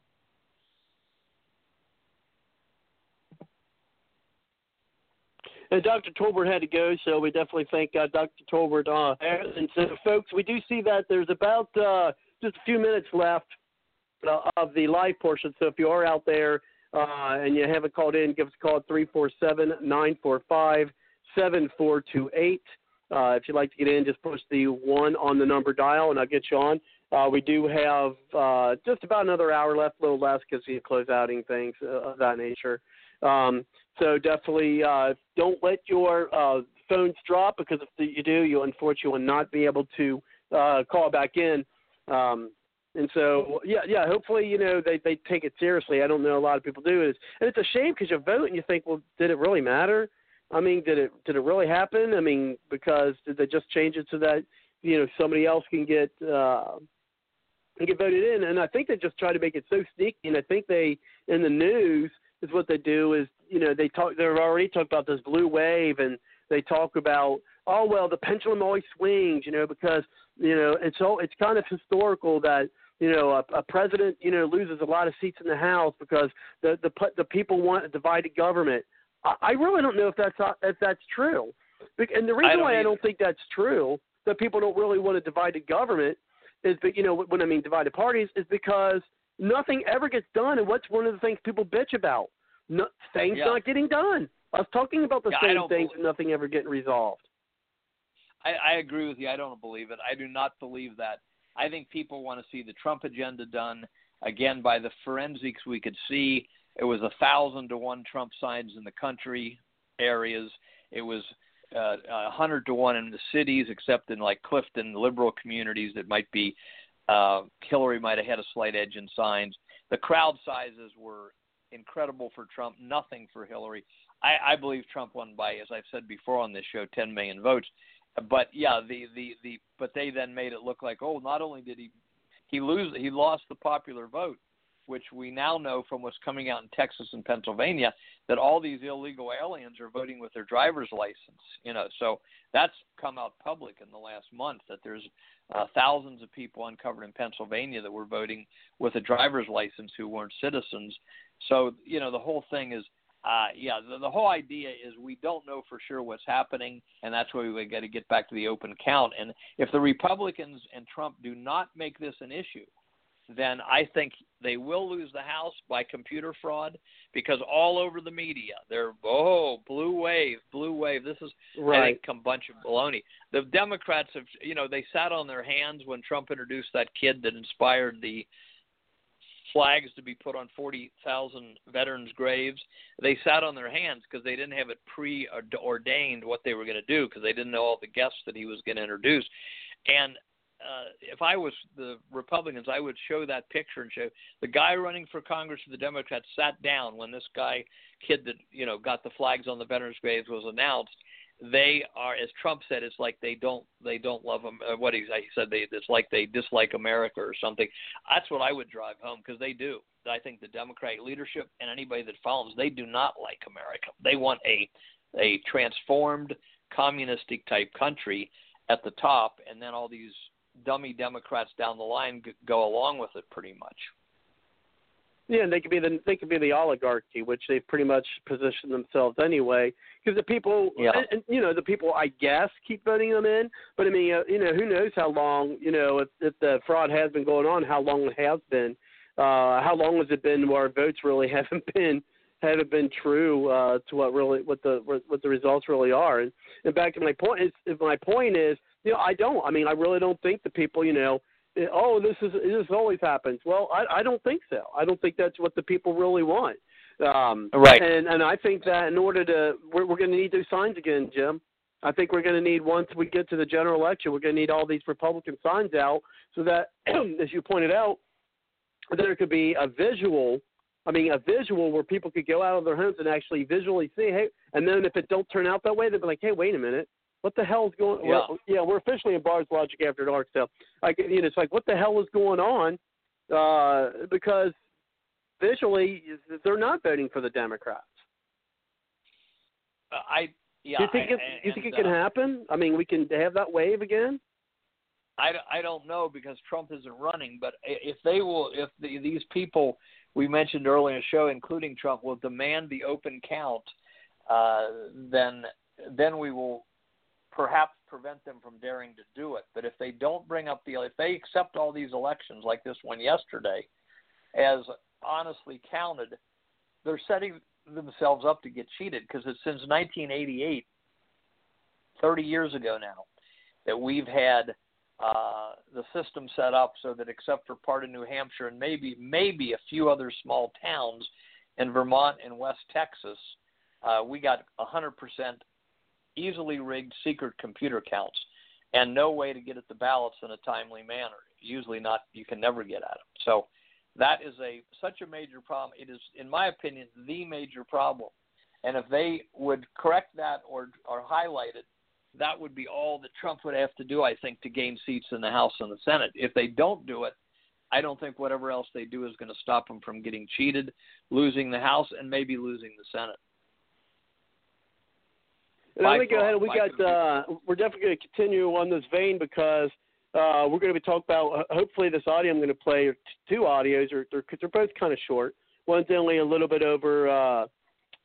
And Dr. Tolbert had to go, so we definitely thank uh, Dr. Tolbert. Uh, and so, folks, we do see that there's about uh, just a few minutes left uh, of the live portion. So if you are out there uh, and you haven't called in, give us a call at 347 945 7428. Uh, If you'd like to get in, just push the one on the number dial, and I'll get you on. Uh, we do have uh, just about another hour left, a little less because we close outing things uh, of that nature. Um, so definitely uh, don't let your uh, phones drop because if you do, you'll unfortunately will not be able to uh, call back in. Um, and so yeah, yeah. Hopefully, you know they they take it seriously. I don't know a lot of people do it, and it's a shame because you vote and you think, well, did it really matter? I mean, did it did it really happen? I mean, because did they just change it so that you know somebody else can get uh, can get voted in? And I think they just try to make it so sneaky. And I think they in the news is what they do is you know they talk they're already talking about this blue wave and they talk about oh well the pendulum always swings you know because you know it's all it's kind of historical that you know a, a president you know loses a lot of seats in the house because the the the people want a divided government I, I really don't know if that's if that's true and the reason don't why I don't think that's true that people don't really want a divided government is but you know when I mean divided parties is because nothing ever gets done and what's one of the things people bitch about no, things Yeah. not getting done. I was talking about the Yeah, same things and nothing ever getting resolved. I, I agree with you. I don't believe it. I do not believe that. I think people want to see the Trump agenda done. Again, by the forensics, we could see it was a thousand to one Trump signs in the country areas. It was uh, a hundred to one in the cities, except in like Clifton liberal communities that might be uh, Hillary might have had a slight edge in signs. The crowd sizes were incredible for Trump, nothing for Hillary. I, I believe Trump won by, as I've said before on this show, 10 million votes. But yeah, the the the but they then made it look like oh, not only did he he lose he lost the popular vote, which we now know from what's coming out in Texas and Pennsylvania that all these illegal aliens are voting with their driver's license. You know, so that's come out public in the last month that there's uh, thousands of people uncovered in Pennsylvania that were voting with a driver's license who weren't citizens. So you know, the whole thing is uh, yeah, the, the whole idea is we don't know for sure what's happening, and that's why we got to get back to the open count. And if the Republicans and Trump do not make this an issue, then I think they will lose the House by computer fraud because all over the media they're oh blue wave, blue wave. This is I Right. think a bunch of baloney. The Democrats have you know they sat on their hands when Trump introduced that kid that inspired the flags to be put on 40,000 veterans' graves. They sat on their hands because they didn't have it preordained what they were going to do because they didn't know all the guests that he was going to introduce. And uh, if I was the Republicans, I would show that picture and show the guy running for Congress for the Democrats sat down when this guy kid that you know got the flags on the veterans' graves was announced, they are, as Trump said, it's like they don't they don't love them. Uh, what he, said, they it's like they dislike America or something. That's what I would drive home because they do. I think the Democratic leadership and anybody that follows, they do not like America. They want a a transformed communistic type country at the top, and then all these dummy Democrats down the line go along with it pretty much. Yeah, and they could be the they could be the oligarchy, which they've pretty much positioned themselves anyway. Because the people, yeah. and, and, you know, the people I guess keep voting them in. But I mean, uh, you know, who knows how long, you know, if, if the fraud has been going on, how long it has been, uh, how long has it been where votes really haven't been haven't been true uh, to what really what the what the results really are. And, and back to my point is, my point is, you know, I don't. I mean, I really don't think the people, you know oh, this is this always happens. Well, I, I don't think so. I don't think that's what the people really want. Um, right. And and I think that in order to, we're, we're going to need those signs again, Jim. I think we're going to need once we get to the general election, we're going to need all these Republican signs out so that, as you pointed out, there could be a visual. I mean, a visual where people could go out of their homes and actually visually see, hey, and then if it don't turn out that way, they'd be like, hey, wait a minute, what the hell's going? Yeah, well, yeah, we're officially in Bards Logic after dark. So, like, you know, it's like, what the hell is going on? Uh, because visually, they're not voting for the Democrats. Uh, I yeah. Do you think I, it? You think it uh, can happen? I mean, we can have that wave again. I, I don't know because Trump isn't running, but if they will, if the, these people we mentioned earlier in the show, including Trump, will demand the open count, uh, then then we will perhaps prevent them from daring to do it. But if they don't bring up the, if they accept all these elections like this one yesterday as honestly counted, they're setting themselves up to get cheated because it's since 1988, 30 years ago now, that we've had uh, the system set up so that except for part of New Hampshire and maybe maybe a few other small towns in Vermont and West Texas, uh, we got 100% easily rigged secret computer counts and no way to get at the ballots in a timely manner. Usually not you can never get at them. So that is a such a major problem. It is in my opinion the major problem. And if they would correct that or or highlight it, that would be all that Trump would have to do, I think, to gain seats in the House and the Senate. If they don't do it, I don't think whatever else they do is going to stop them from getting cheated, losing the House, and maybe losing the Senate. And let me go ahead. We got. Uh, we're definitely going to continue on this vein because uh, we're going to be talking about. Uh, hopefully, this audio I'm going to play two audios, or they're, they're both kind of short. One's only a little bit over uh,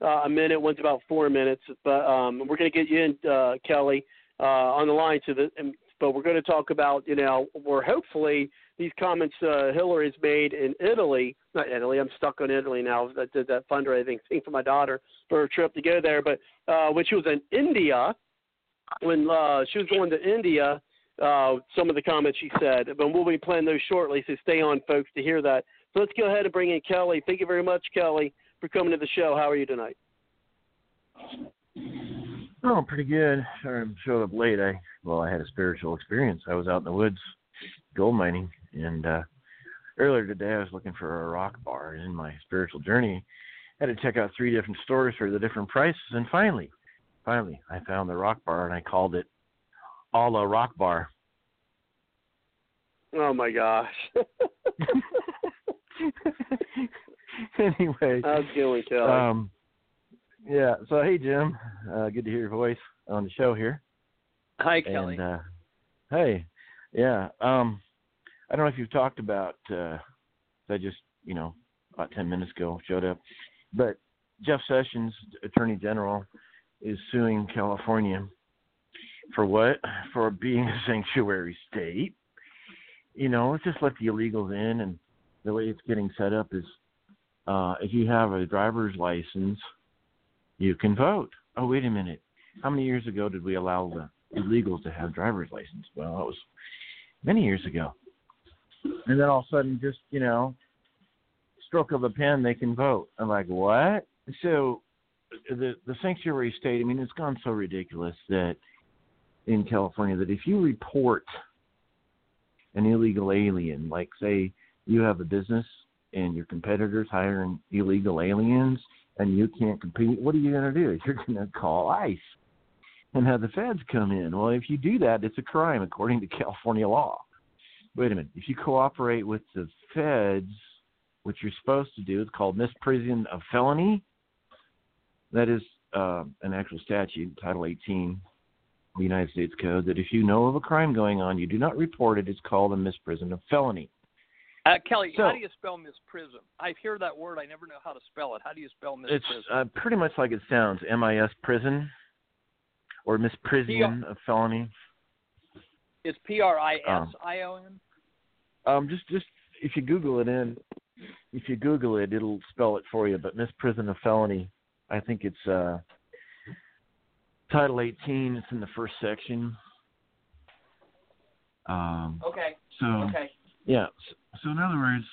uh, a minute. One's about four minutes. But um, we're going to get you in, uh, Kelly, uh, on the line. To the, and, but we're going to talk about, you know, we're hopefully these comments uh, Hillary's made in Italy, not Italy, I'm stuck on Italy now. I did that fundraising thing for my daughter for a trip to go there. But uh, when she was in India, when uh, she was going to India, uh, some of the comments she said. But we'll be playing those shortly, so stay on, folks, to hear that. So let's go ahead and bring in Kelly. Thank you very much, Kelly, for coming to the show. How are you tonight? Oh, I'm pretty good. Sorry, I showed up late. I well, I had a spiritual experience. I was out in the woods gold mining, and uh, earlier today I was looking for a rock bar. And in my spiritual journey, I had to check out three different stores for the different prices. And finally, finally, I found the rock bar, and I called it Allah Rock Bar. Oh my gosh. anyway, how's it going, Kelly? Um, yeah. So hey, Jim. Uh, good to hear your voice on the show here. Hi, Kelly. And, uh, hey, yeah. Um, I don't know if you've talked about. Uh, I just, you know, about ten minutes ago showed up, but Jeff Sessions, Attorney General, is suing California for what? For being a sanctuary state. You know, let's just let the illegals in, and the way it's getting set up is, uh, if you have a driver's license, you can vote. Oh, wait a minute. How many years ago did we allow the illegals to have driver's license? Well, it was many years ago. And then all of a sudden, just you know, stroke of a pen, they can vote. I'm like, what? So the the sanctuary state. I mean, it's gone so ridiculous that in California that if you report an illegal alien, like say you have a business and your competitors hiring illegal aliens and you can't compete, what are you going to do? You're going to call ICE. and have the feds come in. Well, if you do that, it's a crime according to California law. Wait a minute. If you cooperate with the feds, which you're supposed to do, it's called misprision of felony. That is uh, an actual statute, Title 18 the United States Code, that if you know of a crime going on, you do not report it. It's called a misprision of felony. Uh, Kelly, So- how do you spell misprision? I hear that word. I never know how to spell it. How do you spell misprision? It's uh, pretty much like it sounds, M-I-S prison, or misprision of felony. It's P R I S I O N. Um, just just if you Google it in, if you Google it, it'll spell it for you. But Miss Prison of felony, I think it's uh, Title 18. It's in the first section. Um, Okay. so Okay. yeah. So, so in other words,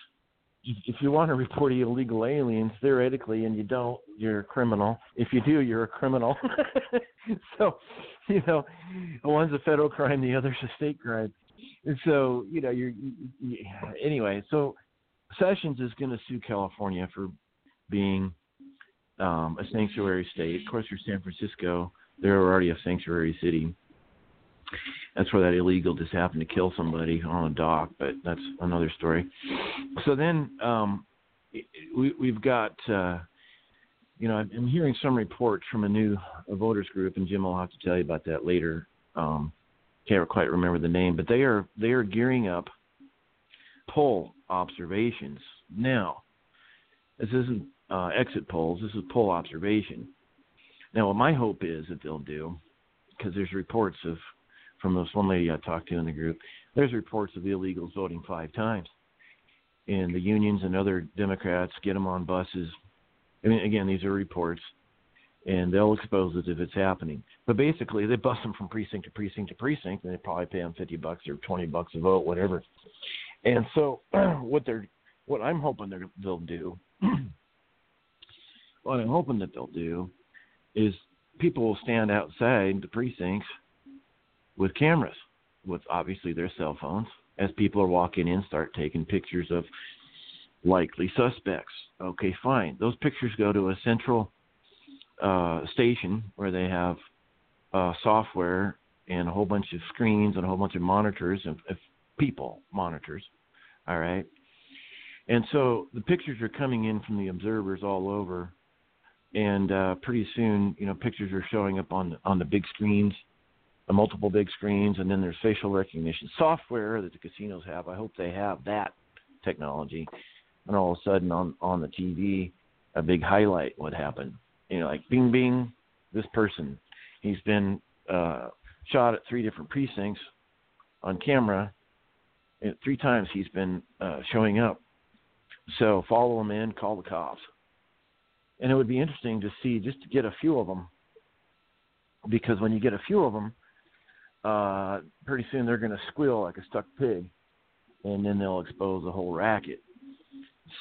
if, you want to report illegal aliens, theoretically, and you don't, you're a criminal. If you do, you're a criminal. so, you know, one's a federal crime, the other's a state crime. And so, you know, you're you, you, anyway. So, Sessions is going to sue California for being um, a sanctuary state. Of course, you're San Francisco. They're already a sanctuary city. That's where that illegal just happened to kill somebody on a dock, but that's another story. So then um, we, we've got, uh, you know, I'm hearing some reports from a new voters group, and Jim will have to tell you about that later. Um, can't quite remember the name, but they are they are gearing up poll observations now. This isn't uh, exit polls. This is poll observation. Now, what my hope is that they'll do, because there's reports of from this one lady I talked to in the group, there's reports of illegals voting five times, and the unions and other Democrats get them on buses. I mean, again, these are reports, and they'll expose it if it's happening. But basically, they bust them from precinct to precinct to precinct, and they probably pay them fifty bucks or twenty bucks a vote, whatever. And so, what they're, what I'm hoping they're, they'll do, what I'm hoping that they'll do, is people will stand outside the precincts with cameras, with obviously their cell phones, as people are walking in, start taking pictures of likely suspects. Okay, fine. Those pictures go to a central uh, station where they have uh, software and a whole bunch of screens and a whole bunch of monitors of people monitors. All right. And so the pictures are coming in from the observers all over, and uh, pretty soon, you know, pictures are showing up on on the big screens, the multiple big screens, and then there's facial recognition software that the casinos have. I hope they have that technology, and all of a sudden on on the TV, a big highlight would happen. You know, like Bing Bing, this person, he's been uh, shot at three different precincts on camera. And three times he's been uh, showing up. So follow him in, call the cops. And it would be interesting to see just to get a few of them, because when you get a few of them, uh, pretty soon they're going to squeal like a stuck pig, and then they'll expose the whole racket.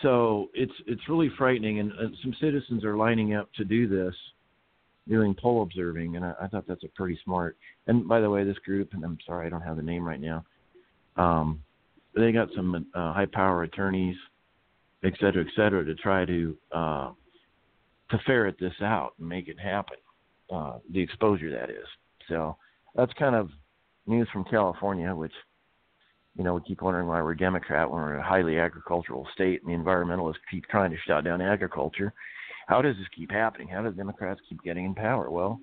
So it's it's really frightening, and uh, some citizens are lining up to do this, doing poll observing, and I, I thought that's a pretty smart. And by the way, this group, and I'm sorry I don't have the name right now, um, they got some uh, high power attorneys, et cetera, et cetera, to try to uh, to ferret this out and make it happen. Uh, the exposure that is. So that's kind of news from California, which you know we keep wondering why we're Democrat when we're a highly agricultural state, and the environmentalists keep trying to shut down agriculture. How does this keep happening? How do Democrats keep getting in power? Well,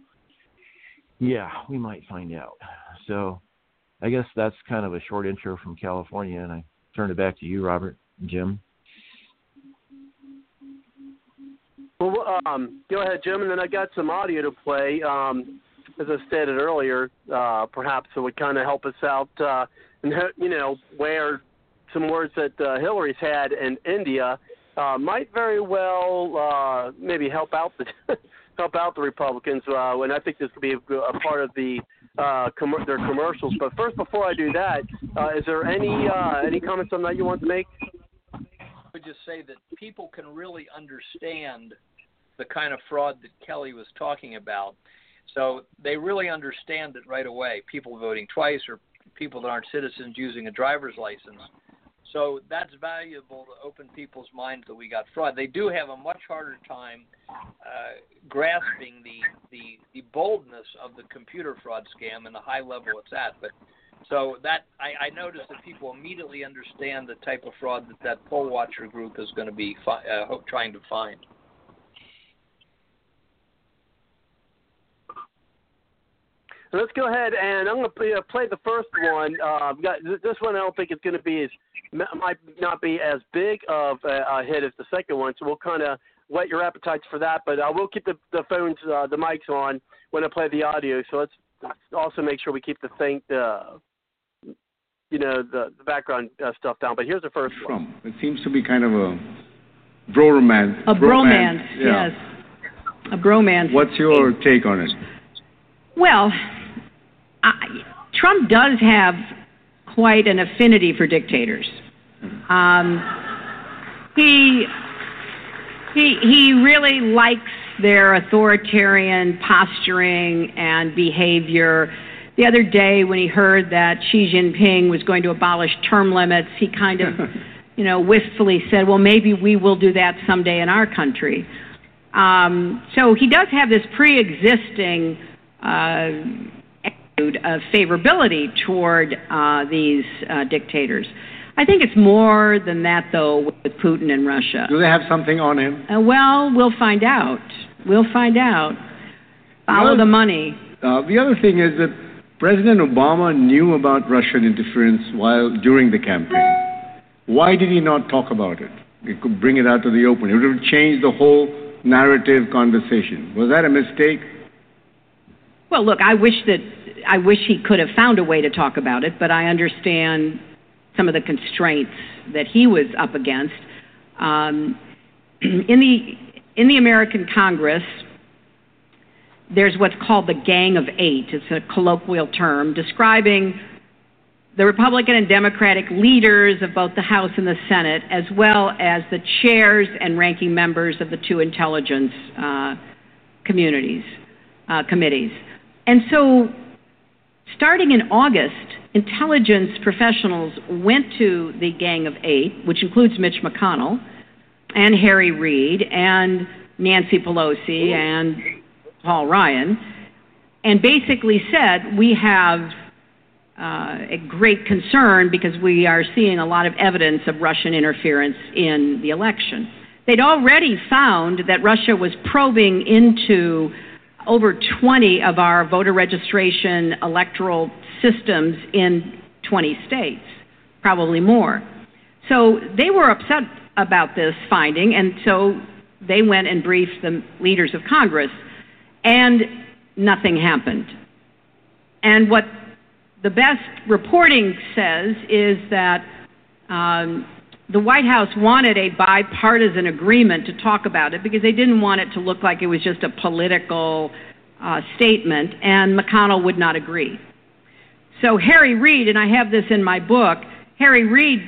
yeah, we might find out. So I guess that's kind of a short intro from California, and I turn it back to you, Robert Jim. Well, um, go ahead, Jim, and then I got some audio to play. Um, as I stated earlier, uh, perhaps it would kind of help us out, uh, and you know where some words that uh, Hillary's had in India uh, might very well uh, maybe help out the help out the Republicans. Uh, and I think this could be a, a part of the uh, com- their commercials. But first, before I do that, uh, is there any uh, any comments on that you want to make? I would just say that people can really understand the kind of fraud that Kelly was talking about. So they really understand it right away. People voting twice or people that aren't citizens using a driver's license. So that's valuable to open people's minds that we got fraud. They do have a much harder time uh, grasping the, the the boldness of the computer fraud scam and the high level it's at. But so that I, I noticed that people immediately understand the type of fraud that that poll watcher group is going to be fi- uh, trying to find. Let's go ahead and I'm going to play, uh, play the first one. Uh, got, this one I don't think it's going to be as might not be as big of a, a hit as the second one, so we'll kind of whet your appetites for that. But I will keep the, the phones, uh, the mics on when I play the audio. So let's, let's also make sure we keep the thing, uh, you know, the, the background uh, stuff down. But here's the first one. It seems to be kind of a bromance. A bromance, yeah. yes. A bromance. What's your take on it? Well, I, Trump does have quite an affinity for dictators. Um, he he he really likes their authoritarian posturing and behavior. The other day, when he heard that Xi Jinping was going to abolish term limits, he kind of, you know, wistfully said, "Well, maybe we will do that someday in our country." Um, so he does have this pre-existing uh, of favorability toward uh, these uh, dictators. I think it's more than that, though, with Putin and Russia. Do they have something on him? Uh, well, we'll find out. We'll find out. Follow the, the money. Uh, the other thing is that President Obama knew about Russian interference while during the campaign. Why did he not talk about it? He could bring it out to the open. It would have changed the whole narrative conversation. Was that a mistake? Well, look, I wish that I wish he could have found a way to talk about it, but I understand some of the constraints that he was up against. Um, in the in the American Congress, there's what's called the Gang of Eight. It's a colloquial term describing the Republican and Democratic leaders of both the House and the Senate, as well as the chairs and ranking members of the two intelligence uh, communities, uh, committees. And so, starting in August, intelligence professionals went to the Gang of Eight, which includes Mitch McConnell and Harry Reid and Nancy Pelosi and Paul Ryan, and basically said, We have uh, a great concern because we are seeing a lot of evidence of Russian interference in the election. They'd already found that Russia was probing into over 20 of our voter registration electoral systems in 20 states, probably more. So they were upset about this finding, and so they went and briefed the leaders of Congress, and nothing happened. And what the best reporting says is that um, the White House wanted a bipartisan agreement to talk about it because they didn't want it to look like it was just a political uh, statement, and McConnell would not agree. So Harry Reid, and I have this in my book, Harry Reid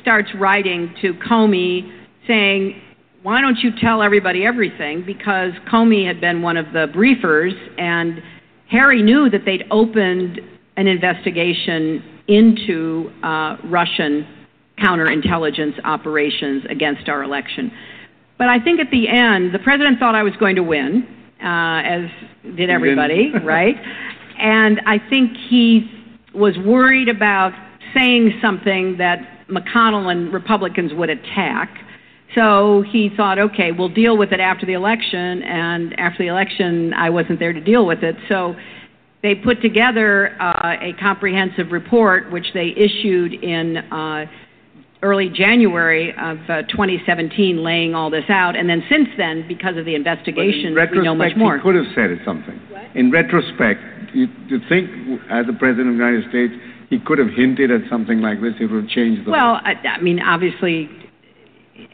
starts writing to Comey saying, why don't you tell everybody everything? Because Comey had been one of the briefers, and Harry knew that they'd opened an investigation into uh, Russian counterintelligence operations against our election. But I think at the end, the president thought I was going to win, uh, as did everybody, right? And I think he was worried about saying something that McConnell and Republicans would attack. So he thought, okay, we'll deal with it after the election. And after the election, I wasn't there to deal with it. So they put together uh, a comprehensive report, which they issued in uh, early January of uh, 2017, laying all this out. And then since then, because of the investigation, we know much more. He could have said something. What? In retrospect, you, you think, as the president of the United States, he could have hinted at something like this, it would have changed the. Well, I, I mean, obviously,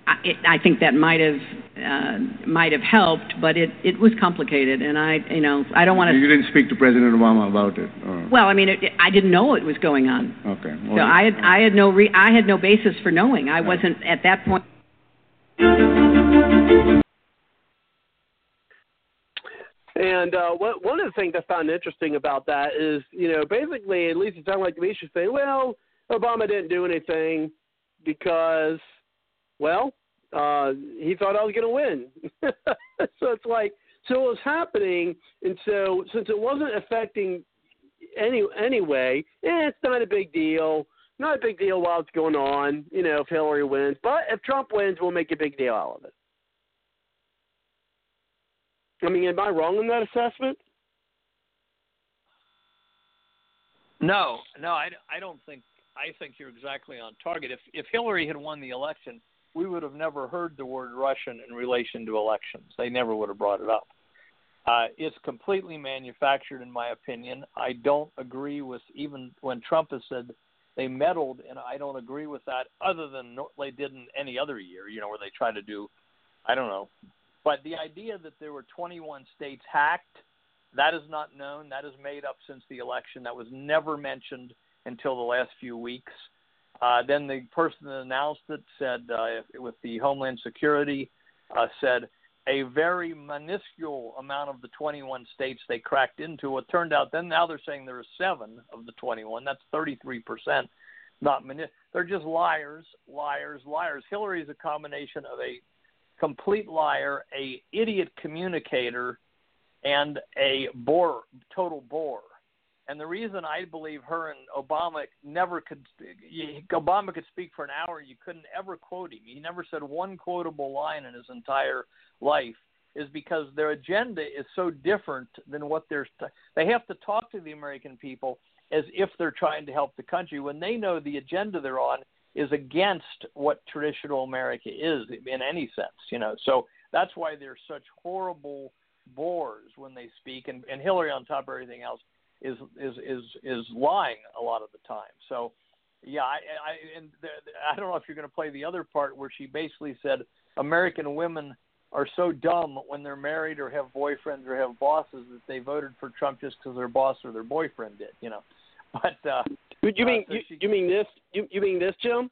I, I think that might have uh, might have helped, but it, it was complicated, and I you know I don't want to. You didn't speak to President Obama about it. Or... Well, I mean, it, I didn't know it was going on. Okay. Well, so I had I had no re- I had no basis for knowing. I wasn't at that point. And uh, what, one of the things I found interesting about that is, you know, basically, at least it sounded like to me, she's saying, well, Obama didn't do anything because, well, uh, he thought I was going to win. so it's like, so it was happening, and so since it wasn't affecting any anyway, eh, it's not a big deal. Not a big deal while it's going on, you know, if Hillary wins. But if Trump wins, we'll make a big deal out of it. I mean, am I wrong in that assessment? No, no, I, I don't think. I think you're exactly on target. If if Hillary had won the election, we would have never heard the word Russian in relation to elections. They never would have brought it up. Uh, it's completely manufactured, in my opinion. I don't agree with even when Trump has said they meddled, and I don't agree with that. Other than they did in any other year, you know, where they try to do, I don't know. But the idea that there were 21 states hacked that is not known. That is made up since the election. That was never mentioned until the last few weeks. Uh, then the person that announced it said, uh, with the Homeland Security, uh, said a very minuscule amount of the 21 states they cracked into. It turned out then now they're saying there are seven of the 21. That's 33 percent. Not mani- they're just liars, liars, liars. Hillary is a combination of a complete liar, a idiot communicator, and a bore, total bore. And the reason I believe her and Obama never could, Obama could speak for an hour, you couldn't ever quote him. He never said one quotable line in his entire life, is because their agenda is so different than what they're. They have to talk to the American people as if they're trying to help the country when they know the agenda they're on is against what traditional America is in any sense, you know. So that's why they're such horrible bores when they speak, and, and Hillary, on top of everything else, is is is is lying a lot of the time. So, yeah, I, I and the, I don't know if you're going to play the other part where she basically said American women are so dumb when they're married or have boyfriends or have bosses that they voted for Trump just because their boss or their boyfriend did, you know. But uh, you mean uh, so you, she, you mean this? You you mean this, Jim?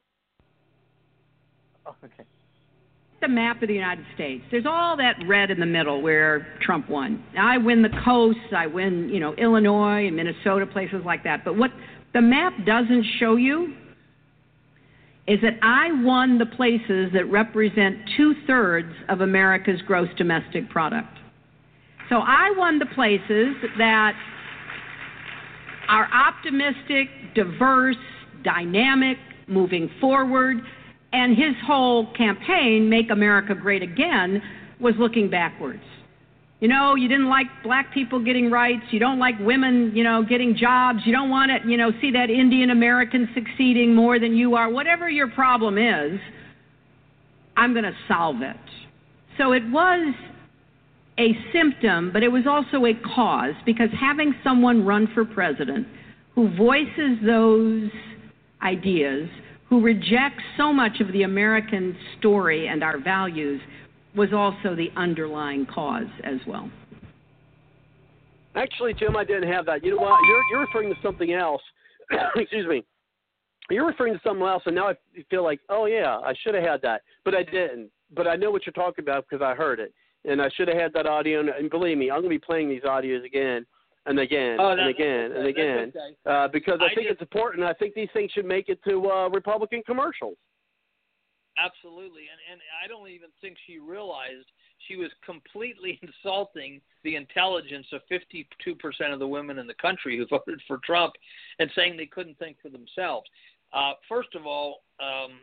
okay the map of the United States. There's all that red in the middle where Trump won. I win the coasts, I win, you know, Illinois and Minnesota, places like that. But what the map doesn't show you is that I won the places that represent two thirds of America's gross domestic product. So I won the places that are optimistic, diverse, dynamic, moving forward and his whole campaign, Make America Great Again, was looking backwards. You know, you didn't like black people getting rights. You don't like women, you know, getting jobs. You don't want to, you know, see that Indian American succeeding more than you are. Whatever your problem is, I'm going to solve it. So it was a symptom, but it was also a cause because having someone run for president who voices those ideas who rejects so much of the American story and our values, was also the underlying cause as well. Actually, Jim, I didn't have that. You know what? You're, you're referring to something else. Excuse me. You're referring to something else, and now I feel like, oh yeah, I should have had that, but I didn't. But I know what you're talking about because I heard it, and I should have had that audio. And believe me, I'm going to be playing these audios again and again oh, and again and again okay. uh, because I, I think just, it's important. I think these things should make it to uh, Republican commercials. Absolutely, and and I don't even think she realized she was completely insulting the intelligence of 52% of the women in the country who voted for Trump, and saying they couldn't think for themselves. Uh, first of all, um,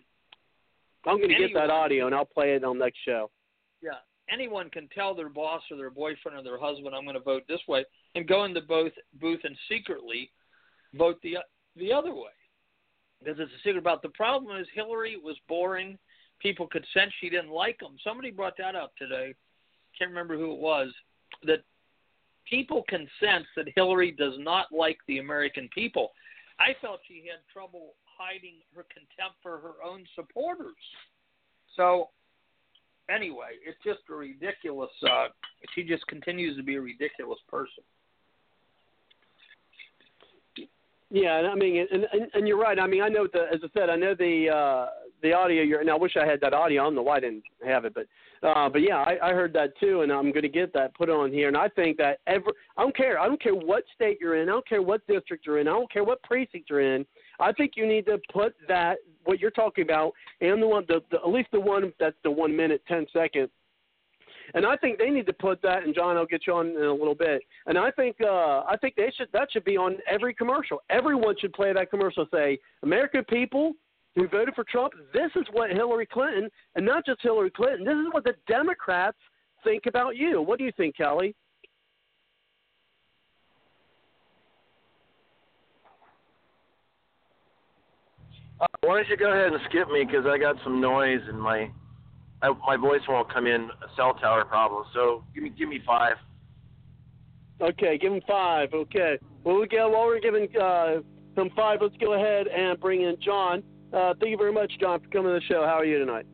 I'm going to get that audio and I'll play it on next show. yeah, anyone can tell their boss or their boyfriend or their husband, "I'm going to vote this way," and go in the both booth and secretly vote the the other way because it's a secret about. The problem is Hillary was boring. People could sense she didn't like them. Somebody brought that up today. Can't remember who it was. That people can sense that Hillary does not like the American people. I felt she had trouble hiding her contempt for her own supporters. So anyway, it's just a ridiculous. Uh, she just continues to be a ridiculous person. Yeah, I mean, and, and and you're right. I mean, I know the as I said, I know the uh the audio. You're, and I wish I had that audio. I don't know why I didn't have it, but uh but yeah, I, I heard that too, and I'm going to get that put on here. And I think that every I don't care. I don't care what state you're in. I don't care what district you're in. I don't care what precinct you're in. I think you need to put that what you're talking about and the one the, the at least the one that's the one minute ten second. And I think they need to put that. And John, I'll get you on in a little bit. And I think uh, I think they should that should be on every commercial. Everyone should play that commercial. Say, American people who voted for Trump, this is what Hillary Clinton, and not just Hillary Clinton. This is what the Democrats think about you. What do you think, Kelly? Uh, why don't you go ahead and skip me because I got some noise in my I, my voice won't come in. A cell tower problem. So give me give me five. Okay, give him five. Okay. Well, we go while we're giving uh, him five. Let's go ahead and bring in John. Uh, thank you very much, John, for coming to the show. How are you tonight?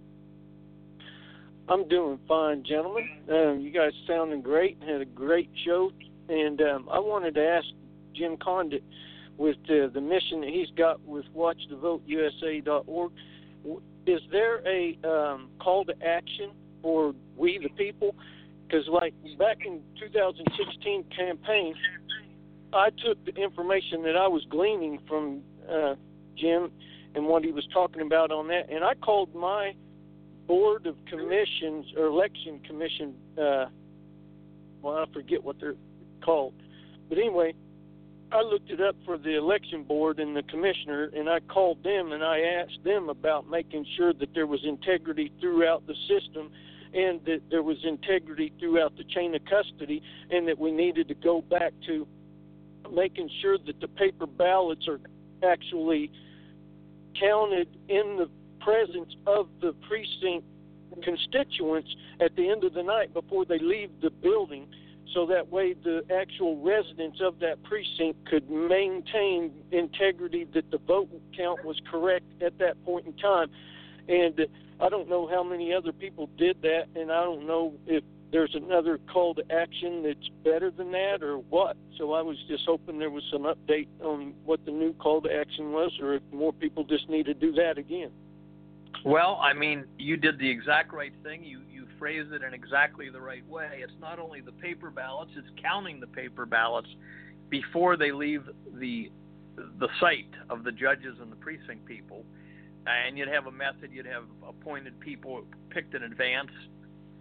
I'm doing fine, gentlemen. Um, you guys sounding great. Had a great show, and um, I wanted to ask Jim Condit with uh, the mission that he's got with WatchTheVoteUSA.org. Is there a um, call to action for we the people? Because like back in 2016 campaign, I took the information that I was gleaning from uh, Jim and what he was talking about on that, and I called my board of commissions or election commission. Uh, well, I forget what they're called, but anyway, I looked it up for the election board and the commissioner, and I called them and I asked them about making sure that there was integrity throughout the system and that there was integrity throughout the chain of custody, and that we needed to go back to making sure that the paper ballots are actually counted in the presence of the precinct constituents at the end of the night before they leave the building so that way the actual residents of that precinct could maintain integrity that the vote count was correct at that point in time and I don't know how many other people did that and I don't know if there's another call to action that's better than that or what. So I was just hoping there was some update on what the new call to action was or if more people just need to do that again. Well, I mean, you did the exact right thing. You you phrased it in exactly the right way. It's not only the paper ballots; it's counting the paper ballots before they leave the the site of the judges and the precinct people. And you'd have a method. You'd have appointed people picked in advance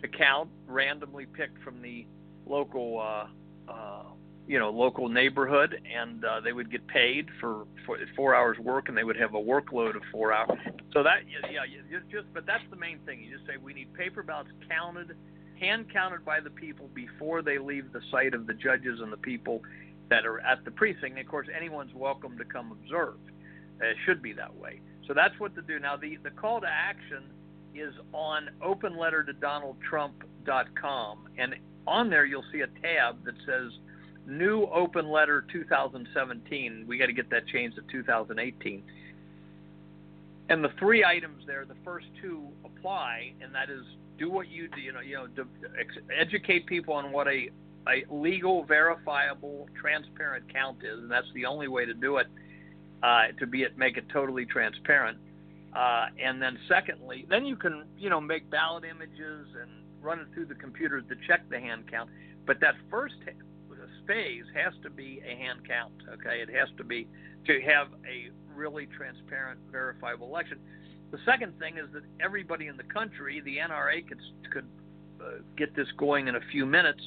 to count, randomly picked from the local uh, uh, you know local neighborhood, and uh, they would get paid for, for four hours work, and they would have a workload of four hours. So that yeah, yeah just but that's the main thing. You just say we need paper ballots counted, hand counted by the people before they leave the site of the judges and the people that are at the precinct. And of course, anyone's welcome to come observe. It should be that way. So that's what to do. Now the the call to action is on openlettertodonaldtrump.com, and on there you'll see a tab that says new open letter 2017. We got to get that changed to 2018. And the three items there, the first two apply, and that is do what you do. You know, you know, educate people on what a a legal, verifiable, transparent count is, and that's the only way to do it. Uh, to be it, make it totally transparent. Uh, and then secondly, then you can you know make ballot images and run it through the computers to check the hand count. But that first phase has to be a hand count. Okay, it has to be to have a really transparent, verifiable election. The second thing is that everybody in the country, the NRA could could uh, get this going in a few minutes.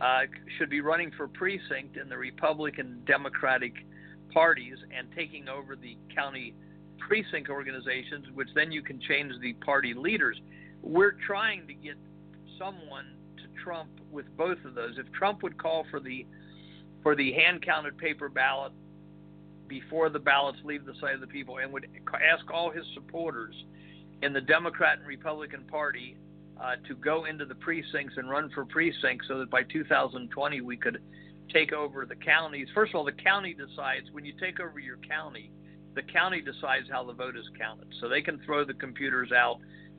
Uh, should be running for precinct in the Republican Democratic parties and taking over the county precinct organizations, which then you can change the party leaders. We're trying to get someone Trump with both of those. If Trump would call for the for the hand counted paper ballot before the ballots leave the site of the people and would ask all his supporters in the Democrat and Republican Party uh, to go into the precincts and run for precincts so that by 2020 we could take over the counties. First of all, the county decides when you take over your county, the county decides how the vote is counted. So they can throw the computers out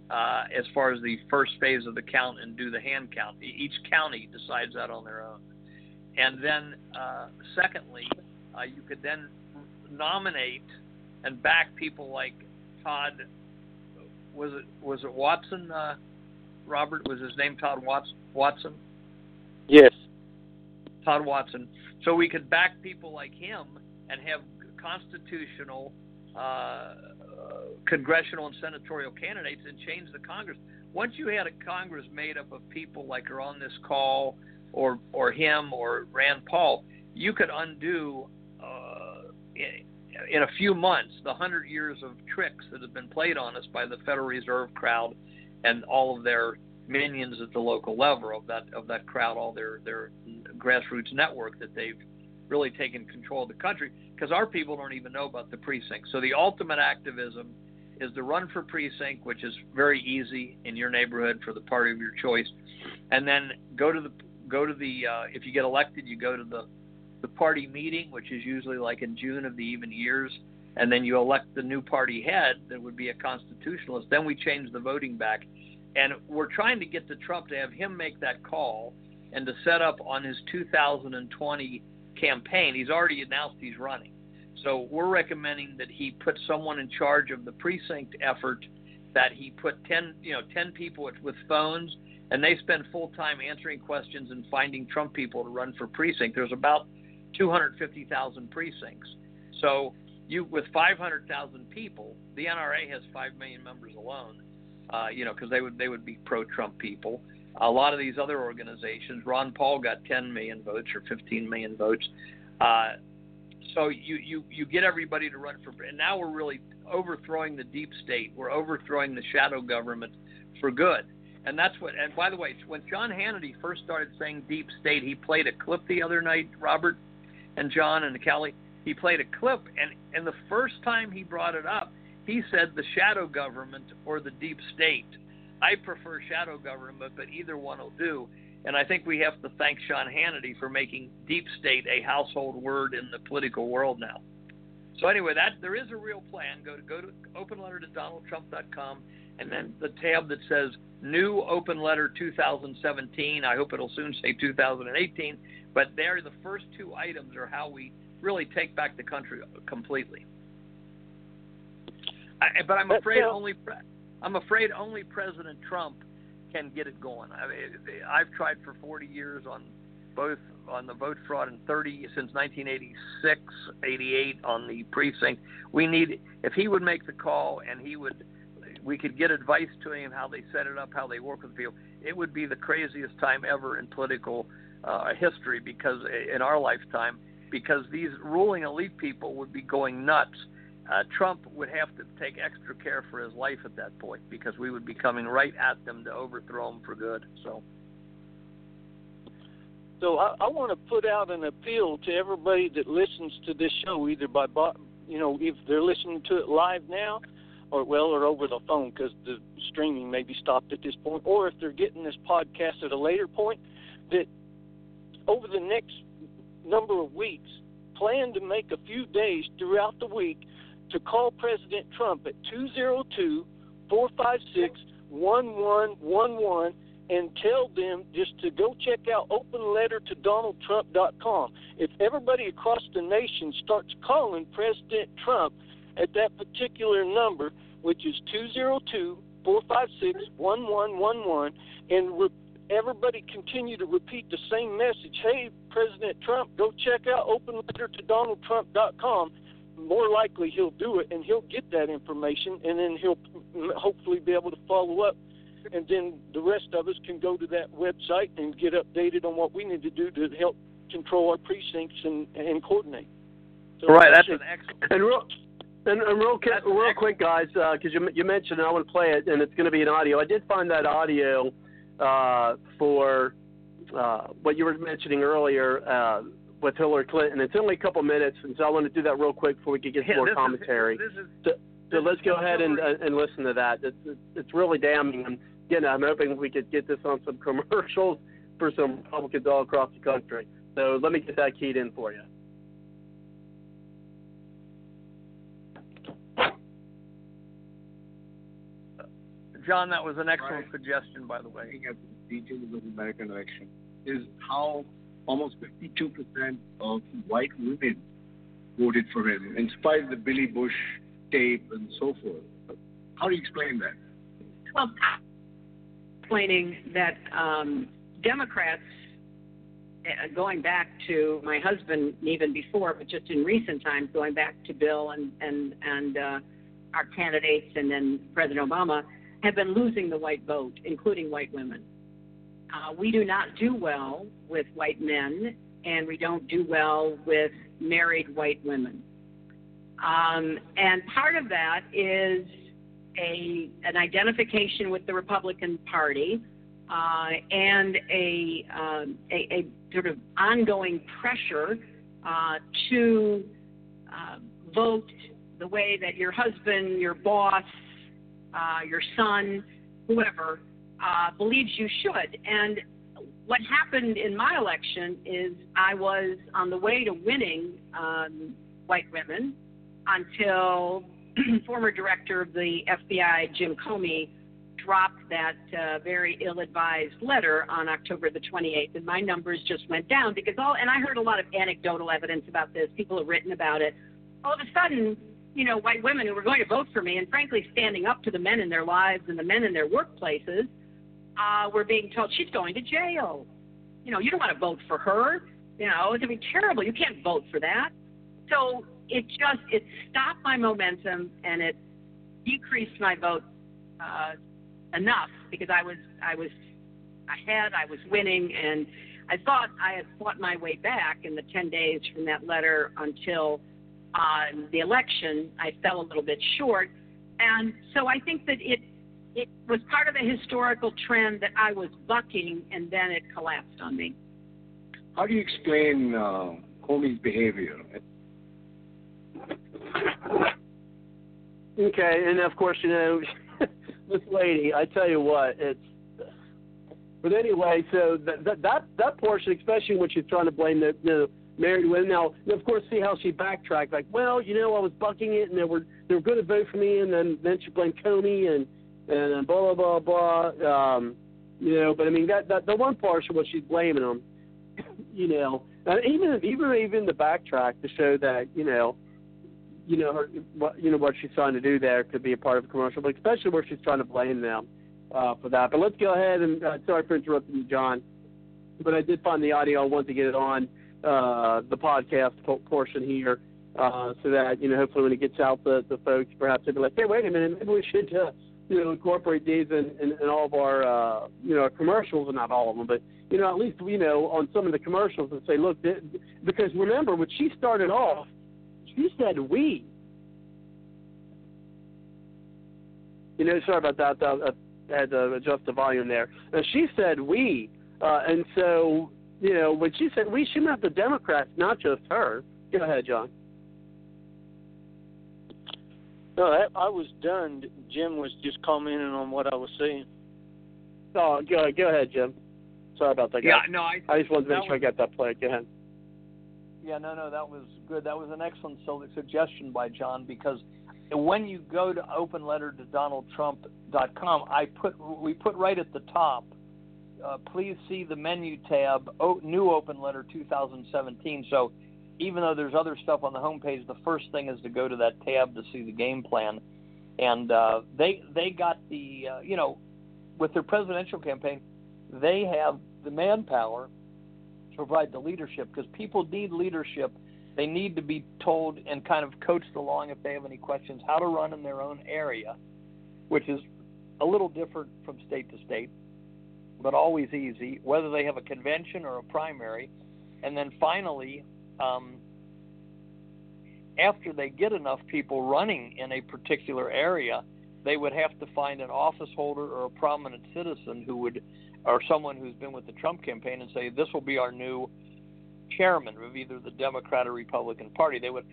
uh, as far as the first phase of the count and do the hand count. Each county decides that on their own. And then, uh, secondly, uh, you could then nominate and back people like Todd. Was it was it Watson? Uh, Robert was his name Todd Watson. Yes. Todd Watson. So we could back people like him and have constitutional uh, congressional and senatorial candidates and change the Congress. Once you had a Congress made up of people like are on this call, or or him or Rand Paul, you could undo uh, in, in a few months the hundred years of tricks that have been played on us by the Federal Reserve crowd and all of their minions at the local level of that of that crowd, all their their grassroots network that they've really taken control of the country because our people don't even know about the precinct. So the ultimate activism is the run for precinct, which is very easy in your neighborhood for the party of your choice, and then go to the go to the uh, if you get elected, you go to the the party meeting, which is usually like in June of the even years, and then you elect the new party head that would be a constitutionalist. Then we change the voting back, and we're trying to get to Trump to have him make that call and to set up on his 2020 campaign. He's already announced he's running. So we're recommending that he put someone in charge of the precinct effort. That he put ten, you know, ten people with, with phones, and they spend full time answering questions and finding Trump people to run for precinct. There's about 250,000 precincts. So you, with 500,000 people, the NRA has five million members alone. Uh, you know, because they would they would be pro-Trump people. A lot of these other organizations, Ron Paul got 10 million votes or 15 million votes. Uh, so you, you, you get everybody to run for, and now we're really overthrowing the deep state. We're overthrowing the shadow government for good. And that's what, and by the way, when Sean Hannity first started saying deep state, he played a clip the other night, Robert and John and Kelly. He played a clip, and, and the first time he brought it up, he said the shadow government or the deep state. I prefer shadow government, but either one will do. And I think we have to thank Sean Hannity for making deep state a household word in the political world now. So anyway, that there is a real plan. Go to go to open letter to donaldtrump.com and then the tab that says new open letter 2017. I hope it'll soon say 2018, but there the first two items are how we really take back the country completely. I, but I'm afraid only I'm afraid only President Trump can get it going. I mean, I've tried for 40 years on both on the vote fraud and 30 since 1986, 88 on the precinct. We need if he would make the call and he would we could get advice to him how they set it up, how they work with people. It would be the craziest time ever in political uh, history because in our lifetime because these ruling elite people would be going nuts uh, Trump would have to take extra care for his life at that point because we would be coming right at them to overthrow him for good. So. So I, I want to put out an appeal to everybody that listens to this show, either by, you know, if they're listening to it live now, or well, or over the phone because the streaming may be stopped at this point, or if they're getting this podcast at a later point, that over the next number of weeks, plan to make a few days throughout the week to call President Trump at 202 456 1111 and tell them just to go check out openlettertodonaldtrump.com. If everybody across the nation starts calling President Trump at that particular number, which is 202 456 1111, and re- everybody continue to repeat the same message hey, President Trump, go check out openlettertodonaldtrump.com more likely he'll do it and he'll get that information and then he'll hopefully be able to follow up and then the rest of us can go to that website and get updated on what we need to do to help control our precincts and, and coordinate. So right, that's, that's an excellent. And real, and, and real, real quick, guys, because uh, you, you mentioned I want to play it, and it's going to be an audio. I did find that audio uh, for uh, what you were mentioning earlier. With Hillary Clinton. It's only a couple minutes, and so I want to do that real quick before we can get yeah, more commentary. Is, this is, so, so let's go ahead and uh, and listen to that. It's it's really damning. And again, I'm hoping we could get this on some commercials for some Republicans all across the country. So let me get that keyed in for you. John, that was an excellent right. suggestion, by the way. Looking at the details of the American election is how almost 52% of white women voted for him, in spite of the Billy Bush tape and so forth. How do you explain that? Well, explaining that um, Democrats uh, going back to my husband even before, but just in recent times, going back to Bill and and and uh, our candidates, and then President Obama, have been losing the white vote, including white women. Uh, we do not do well with white men, and we don't do well with married white women. Um, and part of that is a an identification with the Republican Party uh, and a, um, a, a sort of ongoing pressure uh, to uh, vote the way that your husband, your boss, uh, your son, whoever uh, believes you should. And what happened in my election is I was on the way to winning um, white women until former director of the FBI, Jim Comey, dropped that uh, very ill-advised letter on October the 28th, and my numbers just went down because all. And I heard a lot of anecdotal evidence about this. People have written about it. All of a sudden, you know, white women who were going to vote for me, and frankly, standing up to the men in their lives and the men in their workplaces, uh, were being told she's going to jail. You know, you don't want to vote for her. You know, it's gonna be terrible. You can't vote for that. So it just it stopped my momentum and it decreased my vote uh, enough because I was I was ahead, I was winning, and I thought I had fought my way back in the 10 days from that letter until uh, the election. I fell a little bit short, and so I think that it it was part of a historical trend that I was bucking, and then it collapsed on me. How do you explain uh, Comey's behavior? Okay, and of course, you know, this lady, I tell you what, it's. But anyway, so that that that, that portion, especially when she's trying to blame the, the married women. Now, of course, see how she backtracked. Like, well, you know, I was bucking it, and they were they were going to vote for me, and then then she blamed Comey and and blah blah blah blah. Um, you know, but I mean that that the one portion was she's blaming them. You know, and even even even the backtrack to show that you know you know her what you know what she's trying to do there could be a part of a commercial, but especially where she's trying to blame them uh, for that. But let's go ahead and uh, sorry for interrupting you, John, but I did find the audio. I want to get it on uh, the podcast portion here, uh, so that you know hopefully when it gets out, the the folks perhaps they'll be like, hey, wait a minute, maybe we should. Uh, you know, incorporate these in, in, in all of our, uh, you know, commercials, and not all of them, but you know, at least you know on some of the commercials and say, look, th- because remember when she started off, she said we. You know, sorry about that. I had to adjust the volume there. And she said we, uh, and so you know when she said we, she meant the Democrats, not just her. Go ahead, John. No, I, I was done. Jim was just commenting on what I was saying. Oh, go go ahead, Jim. Sorry about that. Guys. Yeah, no, I. I just wanted to make sure was, I got that played. Go ahead. Yeah, no, no, that was good. That was an excellent suggestion by John because when you go to openlettertodonaldtrump.com, I put we put right at the top. Uh, please see the menu tab, new open letter 2017. So even though there's other stuff on the homepage, the first thing is to go to that tab to see the game plan. And uh, they they got the uh, you know with their presidential campaign, they have the manpower to provide the leadership because people need leadership. They need to be told and kind of coached along if they have any questions how to run in their own area, which is a little different from state to state, but always easy, whether they have a convention or a primary. And then finally, um, after they get enough people running in a particular area, they would have to find an office holder or a prominent citizen who would, or someone who's been with the Trump campaign and say, this will be our new chairman of either the Democrat or Republican Party. They would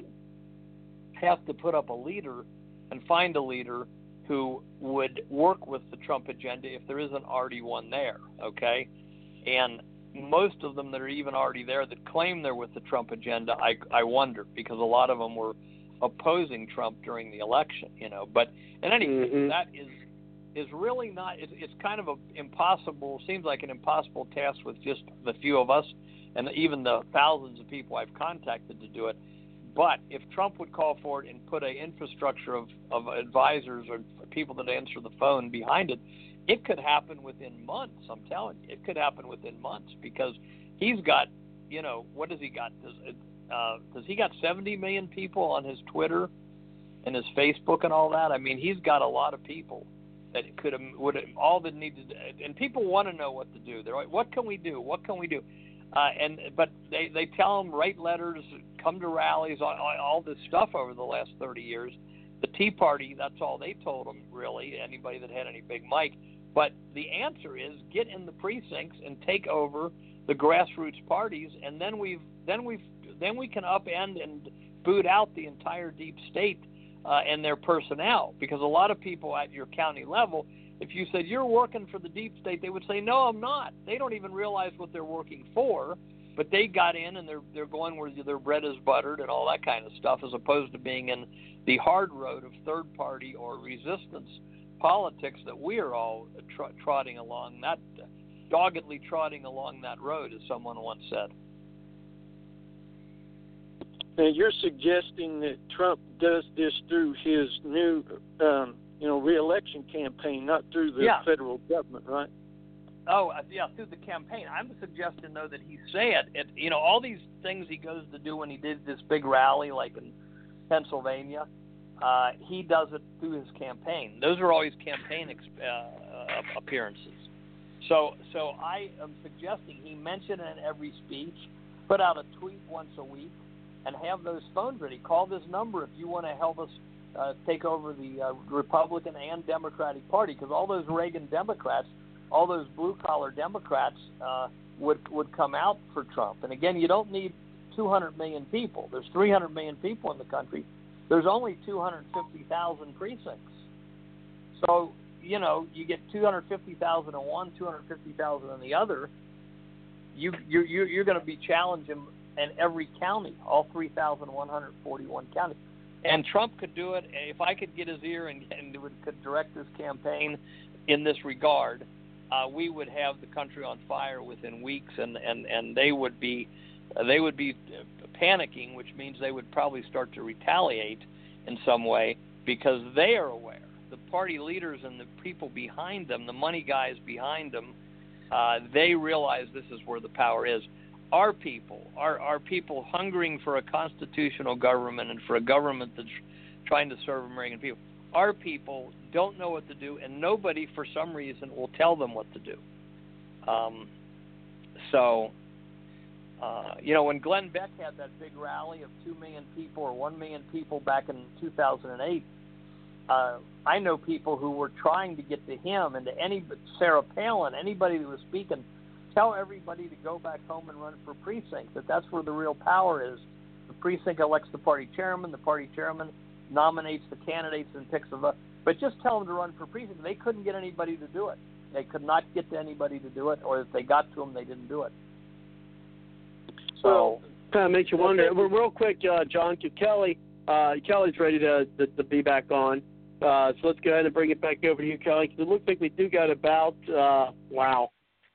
have to put up a leader and find a leader who would work with the Trump agenda if there isn't already one there, okay? And most of them that are even already there that claim they're with the Trump agenda, I I wonder because a lot of them were opposing Trump during the election, you know. But in any case, Mhm. that is is really not. It's, it's kind of a impossible. Seems like an impossible task with just the few of us, and even the thousands of people I've contacted to do it. But if Trump would call for it and put a infrastructure of, of advisors or people that answer the phone behind it, it could happen within months. I'm telling you, it could happen within months because he's got you know, what does he got? Does uh, does he got 70 million people on his Twitter and his Facebook and all that? I mean, he's got a lot of people that could would all that needed. And people want to know what to do. They're like, what can we do? What can we do? Uh, and but they they tell them write letters, come to rallies, all, all this stuff over the last 30 years. The Tea Party, that's all they told them really. Anybody that had any big mic. But the answer is get in the precincts and take over the grassroots parties, and then we've then we've then we can upend and boot out the entire deep state uh, and their personnel. Because a lot of people at your county level, if you said you're working for the deep state, they would say, "No, I'm not." They don't even realize what they're working for, but they got in and they're they're going where their bread is buttered and all that kind of stuff, as opposed to being in the hard road of third party or resistance politics that we are all tr- trotting along not doggedly trotting along that road, as someone once said. Now you're suggesting that Trump does this through his new, um, you know, reelection campaign, not through the yeah. federal government, right? Oh, uh, yeah, through the campaign. I'm suggesting though that he said, it, you know, all these things he goes to do when he did this big rally, like in Pennsylvania. Uh, he does it through his campaign. Those are always campaign ex- uh, appearances. So, so I am suggesting he mention it in every speech, put out a tweet once a week, and have those phones ready. Call this number if you want to help us uh, take over the uh, Republican and Democratic Party, because all those Reagan Democrats, all those blue collar Democrats uh, would would come out for Trump. And again, you don't need 200 million people. There's 300 million people in the country. There's only 250,000 precincts. So you know, you get 250,000 in one, 250,000 in the other, you you you're, you're going to be challenging in every county, all 3,141 counties. And Trump could do it if I could get his ear and, and would, could direct this campaign in this regard. Uh, we would have the country on fire within weeks, and and and they would be they would be panicking, which means they would probably start to retaliate in some way because they are aware the party leaders and the people behind them, the money guys behind them, uh, they realize this is where the power is. Our people, our our people hungering for a constitutional government and for a government that's trying to serve American people. Our people don't know what to do, and nobody, for some reason, will tell them what to do. Um, so, uh, you know, when Glenn Beck had that big rally of two million people or one million people back in 2008, uh, I know people who were trying to get to him and to any Sarah Palin, anybody who was speaking, tell everybody to go back home and run for precinct. That that's where the real power is. The precinct elects the party chairman. The party chairman nominates the candidates and picks the vote. But just tell them to run for precinct. They couldn't get anybody to do it. They could not get to anybody to do it, or if they got to them, they didn't do it. So well, kind of makes you wonder. Okay. Real quick, uh, John, Kelly. Uh, Kelly's ready to, to to be back on. Uh, so let's go ahead and bring it back over to you, Kelly, because it looks like we do got about, uh, wow,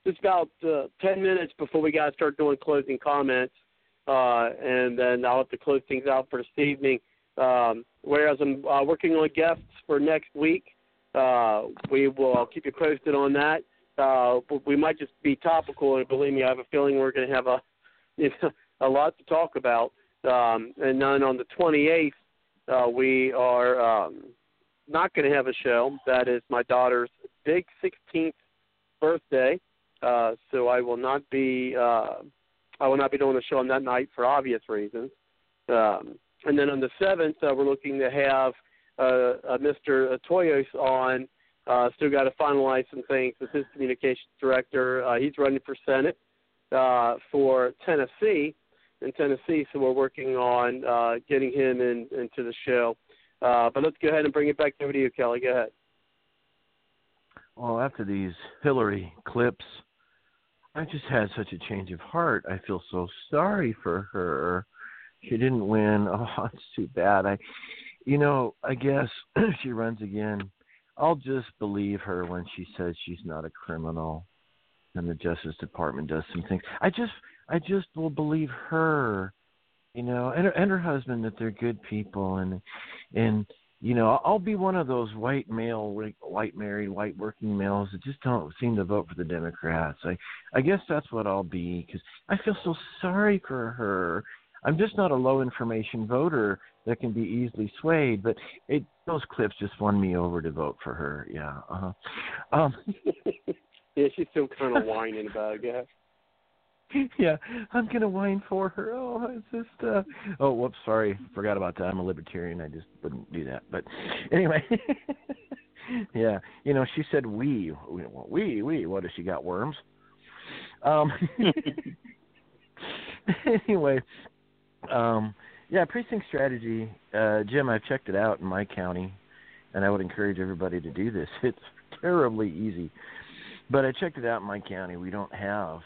just about uh, 10 minutes before we got to start doing closing comments. Uh, and then I'll have to close things out for this evening. Um, whereas I'm uh, working on guests for next week, uh, we will I'll keep you posted on that. Uh, we might just be topical, and believe me, I have a feeling we're going to have a you know, a lot to talk about. Um, and then on the 28th, uh, we are um, not going to have a show. That is my daughter's big 16th birthday, uh, so I will not be uh, I will not be doing the show on that night for obvious reasons. Um, and then on the seventh, uh, we're looking to have uh, uh, Mr. Toyos on. Uh, still got to finalize some things with his communications director. Uh, he's running for Senate uh, for Tennessee in Tennessee, so we're working on uh, getting him in, into the show. Uh, but let's go ahead and bring it back over to you, Kelly. Go ahead. Well, after these Hillary clips, I just had such a change of heart. I feel so sorry for her. She didn't win. Oh, it's too bad. I, you know, I guess if she runs again, I'll just believe her when she says she's not a criminal, and the Justice Department does some things. I just, I just will believe her you know, and her, and her husband that they're good people, and and you know, I'll be one of those white male, white married, white working males that just don't seem to vote for the Democrats. I, I guess that's what I'll be because I feel so sorry for her. I'm just not a low information voter that can be easily swayed, but it, those clips just won me over to vote for her. Yeah. Uh-huh. Um, yeah, she's still kind of whining about it. Yeah. yeah, I'm gonna whine for her. Oh, it's just uh oh whoops, sorry, forgot about that. I'm a libertarian. I just wouldn't do that. But anyway, yeah, you know, she said we, we, we. What has she got? Worms? Um. anyway, um, yeah, precinct strategy, uh, Jim. I've checked it out in my county, and I would encourage everybody to do this. It's terribly easy, but I checked it out in my county. We don't have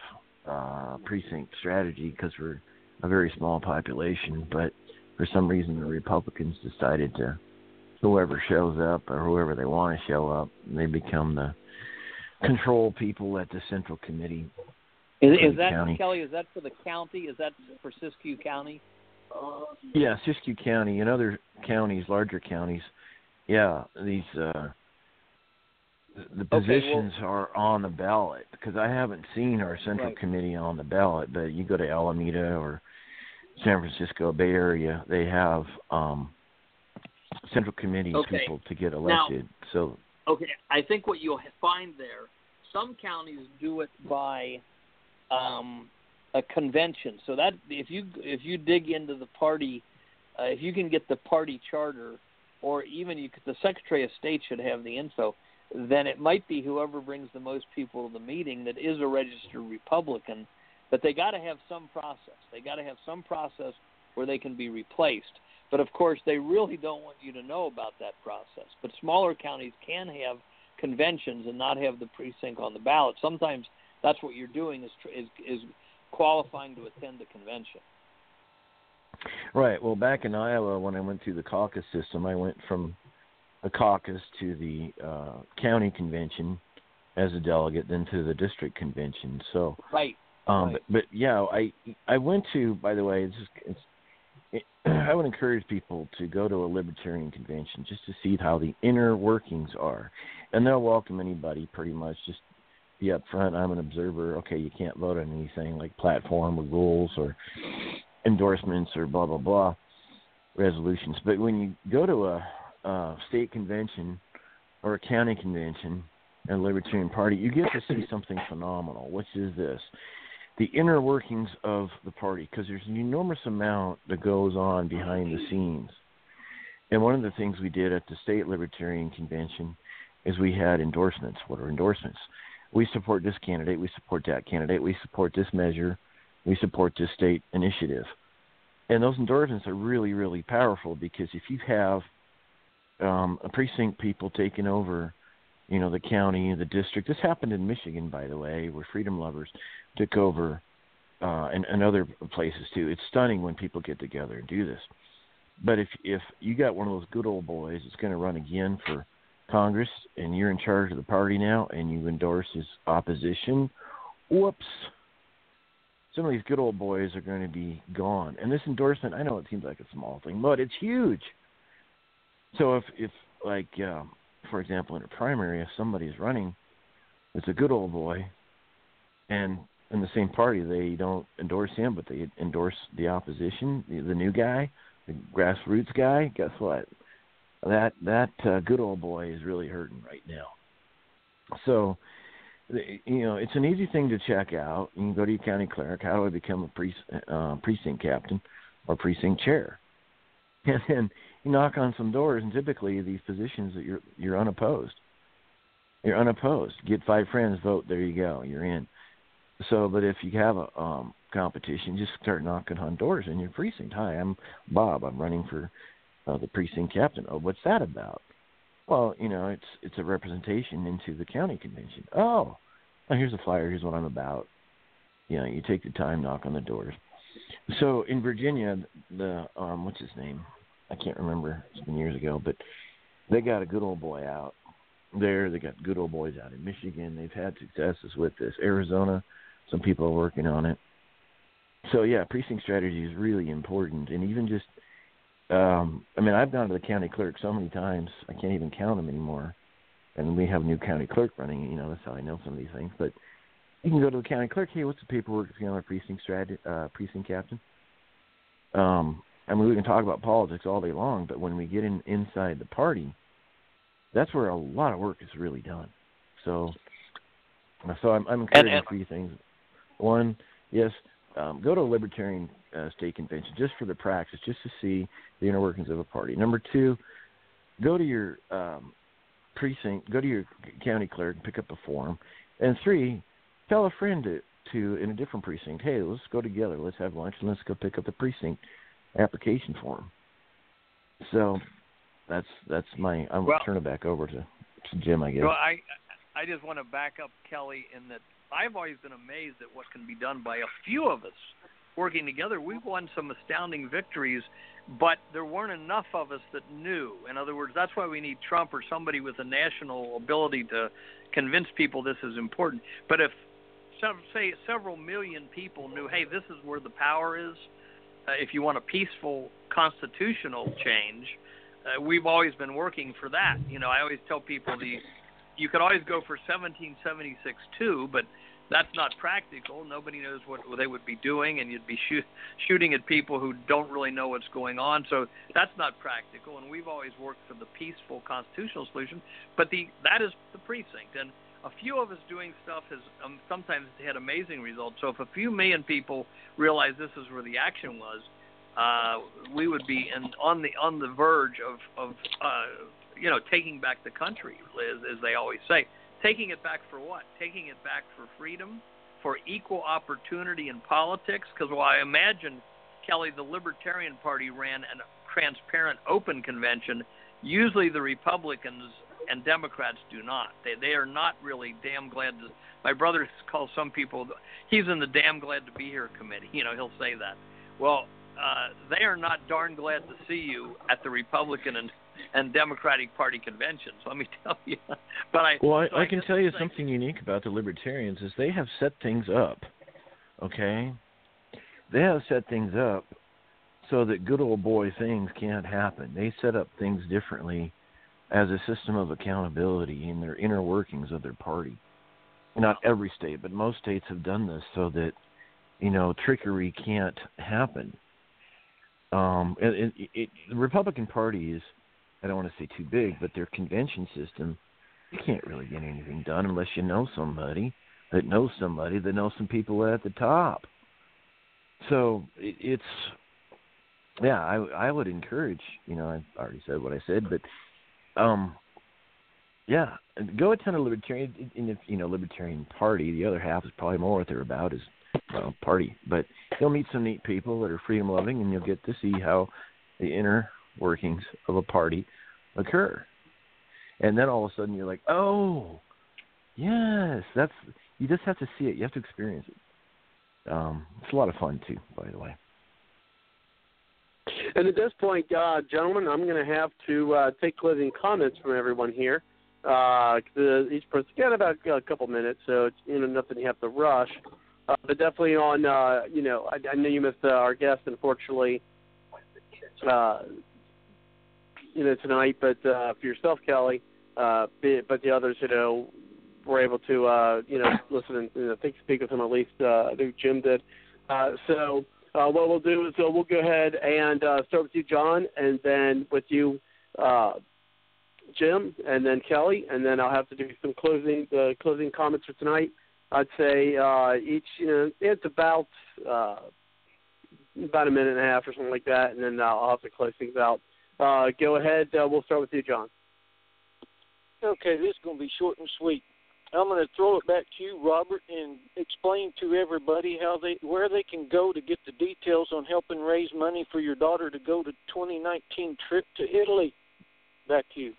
uh, precinct strategy because we're a very small population. But for some reason, the Republicans decided to whoever shows up or whoever they want to show up, they become the control people at the central committee. Is, is that county. Kelly? Is that for the county? Is that for Siskiyou County? Yeah, Siskiyou County and other counties, larger counties. Yeah, these uh the positions okay, well, are on the ballot because I haven't seen our central right. committee on the ballot. But you go to Alameda or San Francisco Bay Area, they have um central committee okay. people to get elected. Now, so okay, I think what you'll find there, some counties do it by um, a convention. So that if you if you dig into the party, uh, if you can get the party charter, or even you could, the Secretary of State should have the info then it might be whoever brings the most people to the meeting that is a registered Republican. But they got to have some process. They got to have some process where they can be replaced. But of course, they really don't want you to know about that process. But smaller counties can have conventions and not have the precinct on the ballot. Sometimes that's what you're doing is is, is qualifying to attend the convention. Right. Well, back in Iowa, when I went through the caucus system, I went from a caucus to the uh, county convention as a delegate, then to the district convention. So right. Um, right. But, but yeah, I I went to. By the way, it's, just, it's it, I would encourage people to go to a libertarian convention just to see how the inner workings are, and they'll welcome anybody pretty much. Just be upfront. I'm an observer. Okay, you can't vote on anything like platform or rules or endorsements or blah blah blah resolutions. But when you go to a uh, state convention or a county convention and Libertarian Party, you get to see something phenomenal, which is this the inner workings of the party, because there's an enormous amount that goes on behind the scenes. And one of the things we did at the state Libertarian Convention is we had endorsements. What are endorsements? We support this candidate, we support that candidate, we support this measure, we support this state initiative. And those endorsements are really, really powerful because if you have um, precinct people taking over, you know, the county, the district. This happened in Michigan, by the way, where freedom lovers took over, uh, and, and other places too. It's stunning when people get together and do this. But if if you got one of those good old boys that's going to run again for Congress, and you're in charge of the party now, and you endorse his opposition, whoops. Some of these good old boys are going to be gone. And this endorsement, I know it seems like a small thing, but it's huge so if if like um, for example in a primary, if somebody is running, it's a good old boy, and in the same party they don't endorse him, but they endorse the opposition, the, the new guy, the grassroots guy. Guess what? That that uh, good old boy is really hurting right now. So you know, it's an easy thing to check out. You can go to your county clerk. How do I become a pre- uh, precinct captain or precinct chair? And then you knock on some doors, and typically these positions that you're you're unopposed. You're unopposed. Get five friends, vote. There you go. You're in. So, but if you have a um, competition, just start knocking on doors in your precinct. Hi, I'm Bob. I'm running for uh, the precinct captain. Oh, what's that about? Well, you know, it's it's a representation into the county convention. Oh, well, here's a flyer. Here's what I'm about. You know, you take the time, knock on the doors. So in Virginia, the um, what's his name? I can't remember. It's been years ago, but they got a good old boy out there. They got good old boys out in Michigan. They've had successes with this. Arizona, some people are working on it. So yeah, precinct strategy is really important, and even just um, I mean, I've gone to the county clerk so many times I can't even count them anymore. And we have a new county clerk running. You know, that's how I know some of these things. But you can go to the county clerk. Hey, what's the paperwork to become a precinct strat- uh, precinct captain? Um, I mean, we can talk about politics all day long, but when we get in inside the party, that's where a lot of work is really done. So, so I'm, I'm encouraging and, three things. One, yes, um, go to a libertarian uh, state convention just for the practice, just to see the inner workings of a party. Number two, go to your um, precinct, go to your county clerk, and pick up a form, and three, tell a friend to, to in a different precinct, hey, let's go together, let's have lunch, and let's go pick up the precinct application form. So that's that's my. I'm well, turn it back over to, to Jim, I guess. Well, I I just want to back up Kelly in that I've always been amazed at what can be done by a few of us working together. We've won some astounding victories, but there weren't enough of us that knew. In other words, that's why we need Trump or somebody with a national ability to convince people this is important. But if some, say several million people knew, hey, this is where the power is. Uh, if you want a peaceful constitutional change, uh, we've always been working for that. You know, I always tell people the you could always go for 1776 too, but that's not practical. Nobody knows what they would be doing, and you'd be shoot, shooting at people who don't really know what's going on. So that's not practical. And we've always worked for the peaceful constitutional solution. But the that is the precinct, and a few of us doing stuff has um, sometimes had amazing results. So if a few million people realize this is where the action was, uh, we would be in, on the on the verge of of uh, you know taking back the country, as, as they always say. Taking it back for what? Taking it back for freedom, for equal opportunity in politics. Because while I imagine Kelly, the Libertarian Party ran a transparent, open convention. Usually, the Republicans and Democrats do not. They they are not really damn glad to. My brother calls some people. He's in the damn glad to be here committee. You know, he'll say that. Well, uh, they are not darn glad to see you at the Republican and and Democratic Party conventions. Let me tell you. But I well, I, so I, I can tell you something unique about the Libertarians is they have set things up. Okay, they have set things up so that good old boy things can't happen. They set up things differently as a system of accountability in their inner workings of their party. Not every state, but most states have done this so that you know trickery can't happen. Um, it, it, it, the Republican Party is I don't want to say too big, but their convention system, you can't really get anything done unless you know somebody that knows somebody that knows some people at the top. So it, it's yeah, I I would encourage, you know, I already said what I said, but um yeah, go attend a libertarian in the you know libertarian party. The other half is probably more what they're about is well party, but you'll meet some neat people that are freedom loving, and you'll get to see how the inner workings of a party occur. And then all of a sudden you're like, oh, yes, that's. You just have to see it. You have to experience it. Um, it's a lot of fun too, by the way. And at this point, uh, gentlemen, I'm going to have to uh, take closing comments from everyone here. Uh, each person got about a couple minutes, so it's you know nothing you have to rush. Uh, but definitely on, uh, you know, I, I know you missed uh, our guest, unfortunately, uh, you know, tonight. But uh, for yourself, Kelly, uh, but the others, you know, were able to, uh, you know, listen and you know, think speak with him at least. Uh, I think Jim did. Uh, so uh, what we'll do is uh, we'll go ahead and uh, start with you, John, and then with you, uh, Jim, and then Kelly, and then I'll have to do some closing uh, closing comments for tonight. I'd say uh, each, you know, it's about uh, about a minute and a half or something like that, and then I'll have to close things out. Uh, go ahead. Uh, we'll start with you, John. Okay, this is going to be short and sweet. I'm going to throw it back to you, Robert, and explain to everybody how they where they can go to get the details on helping raise money for your daughter to go to 2019 trip to Italy. Back to you.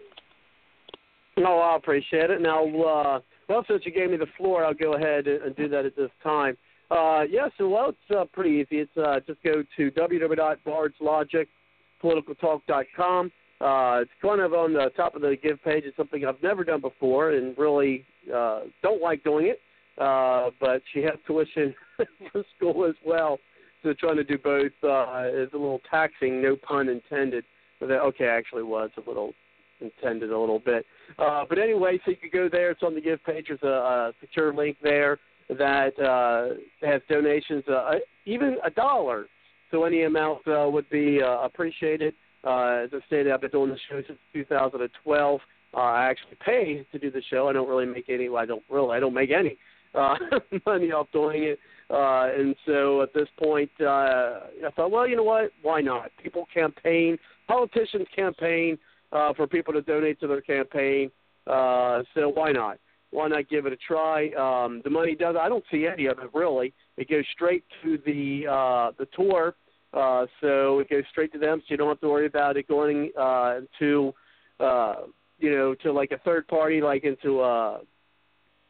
No, I appreciate it. Now, uh, well, since you gave me the floor, I'll go ahead and do that at this time. Uh, yeah, so well, it's uh, pretty easy. It's uh, just go to www.bardslogicpoliticaltalk.com. Uh, it's kind of on the top of the give page. It's something I've never done before and really uh, don't like doing it. Uh, but she has tuition for school as well. so trying to do both uh, is a little taxing, no pun intended. But that, okay, actually was a little intended a little bit. Uh, but anyway, so you can go there. It's on the give page. There's a, a secure link there that uh, has donations, uh, even a dollar. So any amount uh, would be uh, appreciated. Uh, as I stated, I've been doing the show since 2012. Uh, I actually pay to do the show. I don't really make any. I don't really. I don't make any uh, money off doing it. Uh, and so at this point, uh, I thought, well, you know what? Why not? People campaign, politicians campaign uh, for people to donate to their campaign. Uh, so why not? Why not give it a try? Um, the money does. I don't see any of it really. It goes straight to the uh, the tour. Uh, so it goes straight to them, so you don't have to worry about it going uh, to, uh, you know, to like a third party, like into a,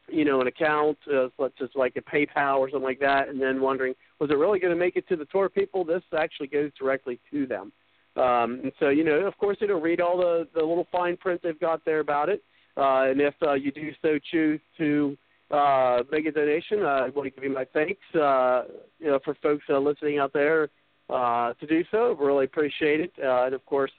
you know, an account, uh, such as like a PayPal or something like that, and then wondering, was it really going to make it to the tour people? This actually goes directly to them. Um, and so, you know, of course, know, read all the the little fine print they've got there about it. Uh, and if uh, you do so choose to uh, make a donation, uh, I want to give you my thanks, uh, you know, for folks listening out there uh, to do so. Really appreciate it. Uh, and of course,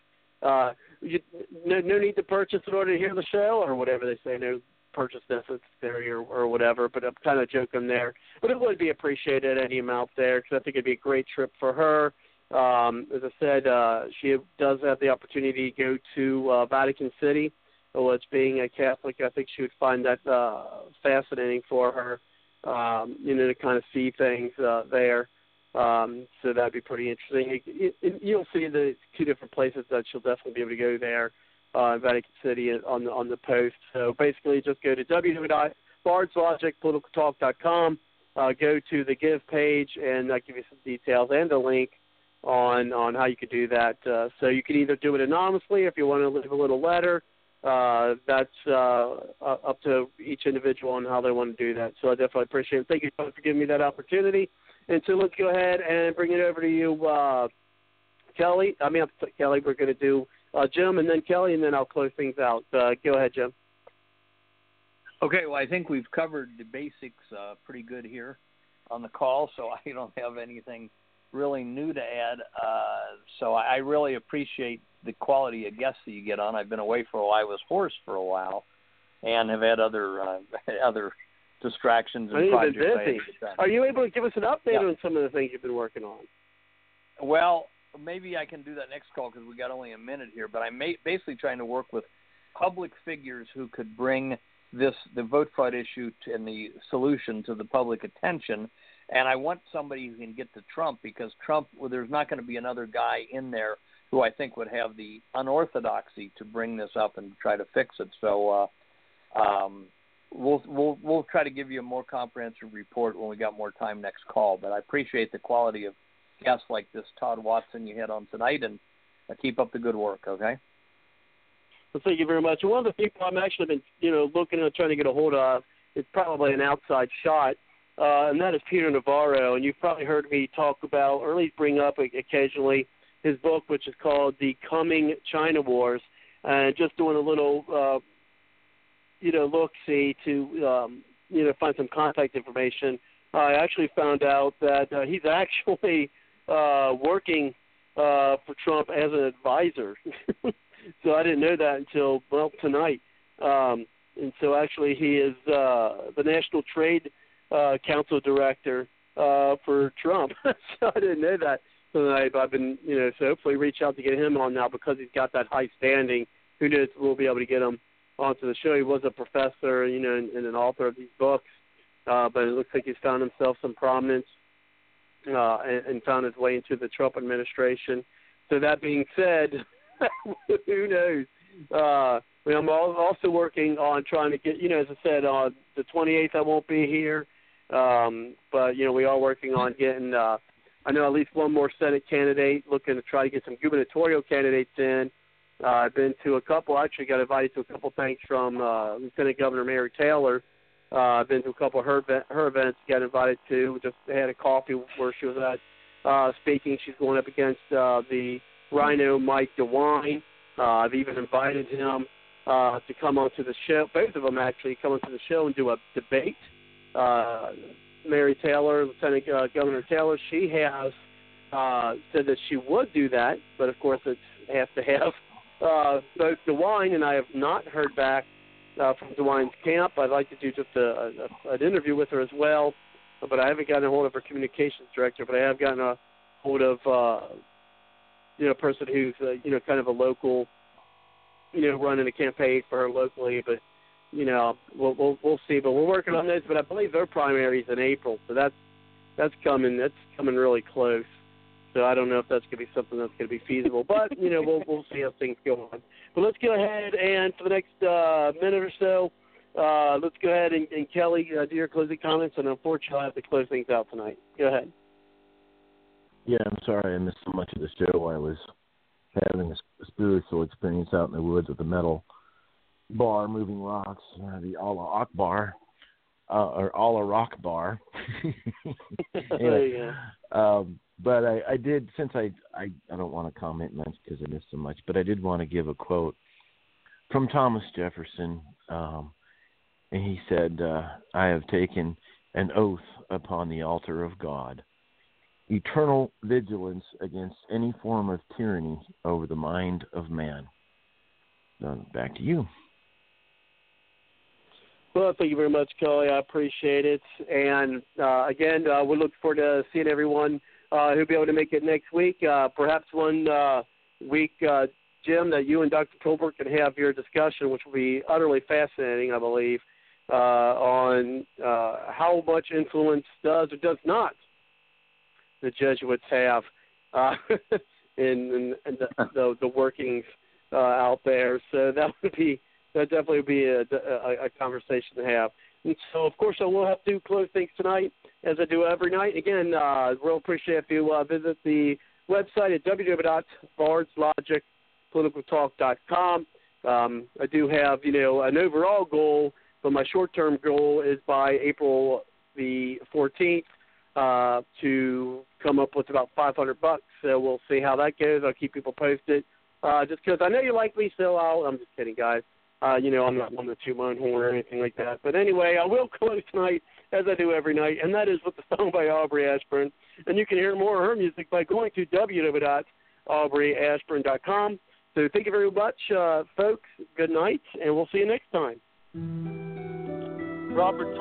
uh, you, no, no need to purchase in order to hear the show or whatever they say. No purchase necessary or, or whatever. But I'm kind of joking there. But it would be appreciated any amount there because I think it'd be a great trip for her. Um, as I said, uh, she does have the opportunity to go to uh, Vatican City. Which, being a Catholic, I think she would find that uh, fascinating for her. Um, you know, to kind of see things uh, there. Um, so that'd be pretty interesting. It, it, you'll see the two different places that she'll definitely be able to go there uh, Vatican City on the on the post. So basically, just go to www.bardslogicpoliticaltalk.com, uh, go to the Give page, and I'll give you some details and a link on on how you could do that. Uh, so you can either do it anonymously if you want to leave a little letter. Uh, that's uh, up to each individual on how they want to do that. So I definitely appreciate it. Thank you for giving me that opportunity. And so let's go ahead and bring it over to you, uh, Kelly. I mean, Kelly, we're going to do uh, Jim and then Kelly, and then I'll close things out. Uh, go ahead, Jim. Okay, well, I think we've covered the basics uh, pretty good here on the call, so I don't have anything really new to add. Uh, so I really appreciate the quality of guests that you get on. I've been away for a while. I was hoarse for a while, and have had other uh, other distractions and projects. Busy. Are you able to give us an update yeah. on some of the things you've been working on? Well, maybe I can do that next call because we got only a minute here. But I'm basically trying to work with public figures who could bring this the vote fraud issue to, and the solution to the public attention. And I want somebody who can get to Trump because Trump, well, there's not going to be another guy in there who I think would have the unorthodoxy to bring this up and try to fix it. So uh, um, we'll we'll we'll try to give you a more comprehensive report when we got more time next call. But I appreciate the quality of guests like this Todd Watson you had on tonight, and uh, keep up the good work. Okay. Well, thank you very much. One of the people I'm actually been you know looking at trying to get a hold of is probably an outside shot. Uh, and that is Peter Navarro, and you've probably heard me talk about, or at least bring up occasionally, his book, which is called The Coming China Wars, and just doing a little uh, you know, look see to um, you know find some contact information. I actually found out that uh, he's actually uh, working uh, for Trump as an advisor. so I didn't know that until well tonight. Um, and so actually he is uh, the National Trade uh, Council director uh, for Trump. so I didn't know that tonight. But I've been you know so hopefully reach out to get him on now because he's got that high standing. Who knows? We'll be able to get him onto the show. He was a professor, you know, and, and an author of these books, uh, but it looks like he's found himself some prominence uh, and, and found his way into the Trump administration. So that being said, who knows? Uh, I'm also working on trying to get, you know, as I said, on the 28th I won't be here, um, but you know we are working on getting. Uh, I know at least one more Senate candidate, looking to try to get some gubernatorial candidates in. Uh, I've been to a couple. Actually, got invited to a couple things from uh, Lieutenant Governor Mary Taylor. Uh, I've been to a couple of her her events. Got invited to. Just had a coffee where she was at uh, speaking. She's going up against uh, the RINO Mike DeWine. Uh, I've even invited him uh, to come onto the show. Both of them actually come onto the show and do a debate. Uh, Mary Taylor, Lieutenant uh, Governor Taylor, she has uh, said that she would do that, but of course it's has to have uh, both DeWine, and I have not heard back uh, from DeWine's camp. I'd like to do just a, a, an interview with her as well, but I haven't gotten a hold of her communications director. But I have gotten a hold of uh, you know a person who's uh, you know kind of a local, you know, running a campaign for her locally. But you know we'll we'll, we'll see. But we're working on this. But I believe their primaries in April, so that's that's coming. That's coming really close. So I don't know if that's going to be something that's going to be feasible, but you know we'll we'll see how things go on. But let's go ahead and for the next uh, minute or so, uh, let's go ahead and, and Kelly uh, do your closing comments, and unfortunately I have to close things out tonight. Go ahead. Yeah, I'm sorry I missed so much of the show. I was having a spiritual experience out in the woods with a metal bar moving rocks, uh, the Allah Akbar, uh, or Allah Rock Bar. anyway, um, but I, I did since I, I I don't want to comment much because I missed so much, but I did want to give a quote from Thomas Jefferson, um, and he said, uh, "I have taken an oath upon the altar of God, eternal vigilance against any form of tyranny over the mind of man." Back to you. Well, thank you very much, Kelly. I appreciate it. And uh, again, uh, we look forward to seeing everyone uh, who'll be able to make it next week. Uh, perhaps one uh, week, uh, Jim, that you and Dr. Tolbert can have your discussion, which will be utterly fascinating, I believe, uh, on uh, how much influence does or does not the Jesuits have uh, in, in, in the, the, the workings uh, out there. So that would be that definitely would be a, a, a conversation to have. And so, of course, I will have to close things tonight as I do every night. Again, uh, real appreciate if you uh, visit the website at www.bardslogicpoliticaltalk.com. Um, I do have, you know, an overall goal, but my short-term goal is by April the 14th uh, to come up with about 500 bucks. So we'll see how that goes. I'll keep people posted. Uh, just because I know you like me, so I'll. I'm just kidding, guys. Uh, you know, I'm not one to toot my own horn or anything like that. But anyway, I will close tonight as I do every night, and that is with the song by Aubrey Ashburn. And you can hear more of her music by going to www.aubreyashburn.com. So thank you very much, uh, folks. Good night, and we'll see you next time. Robert.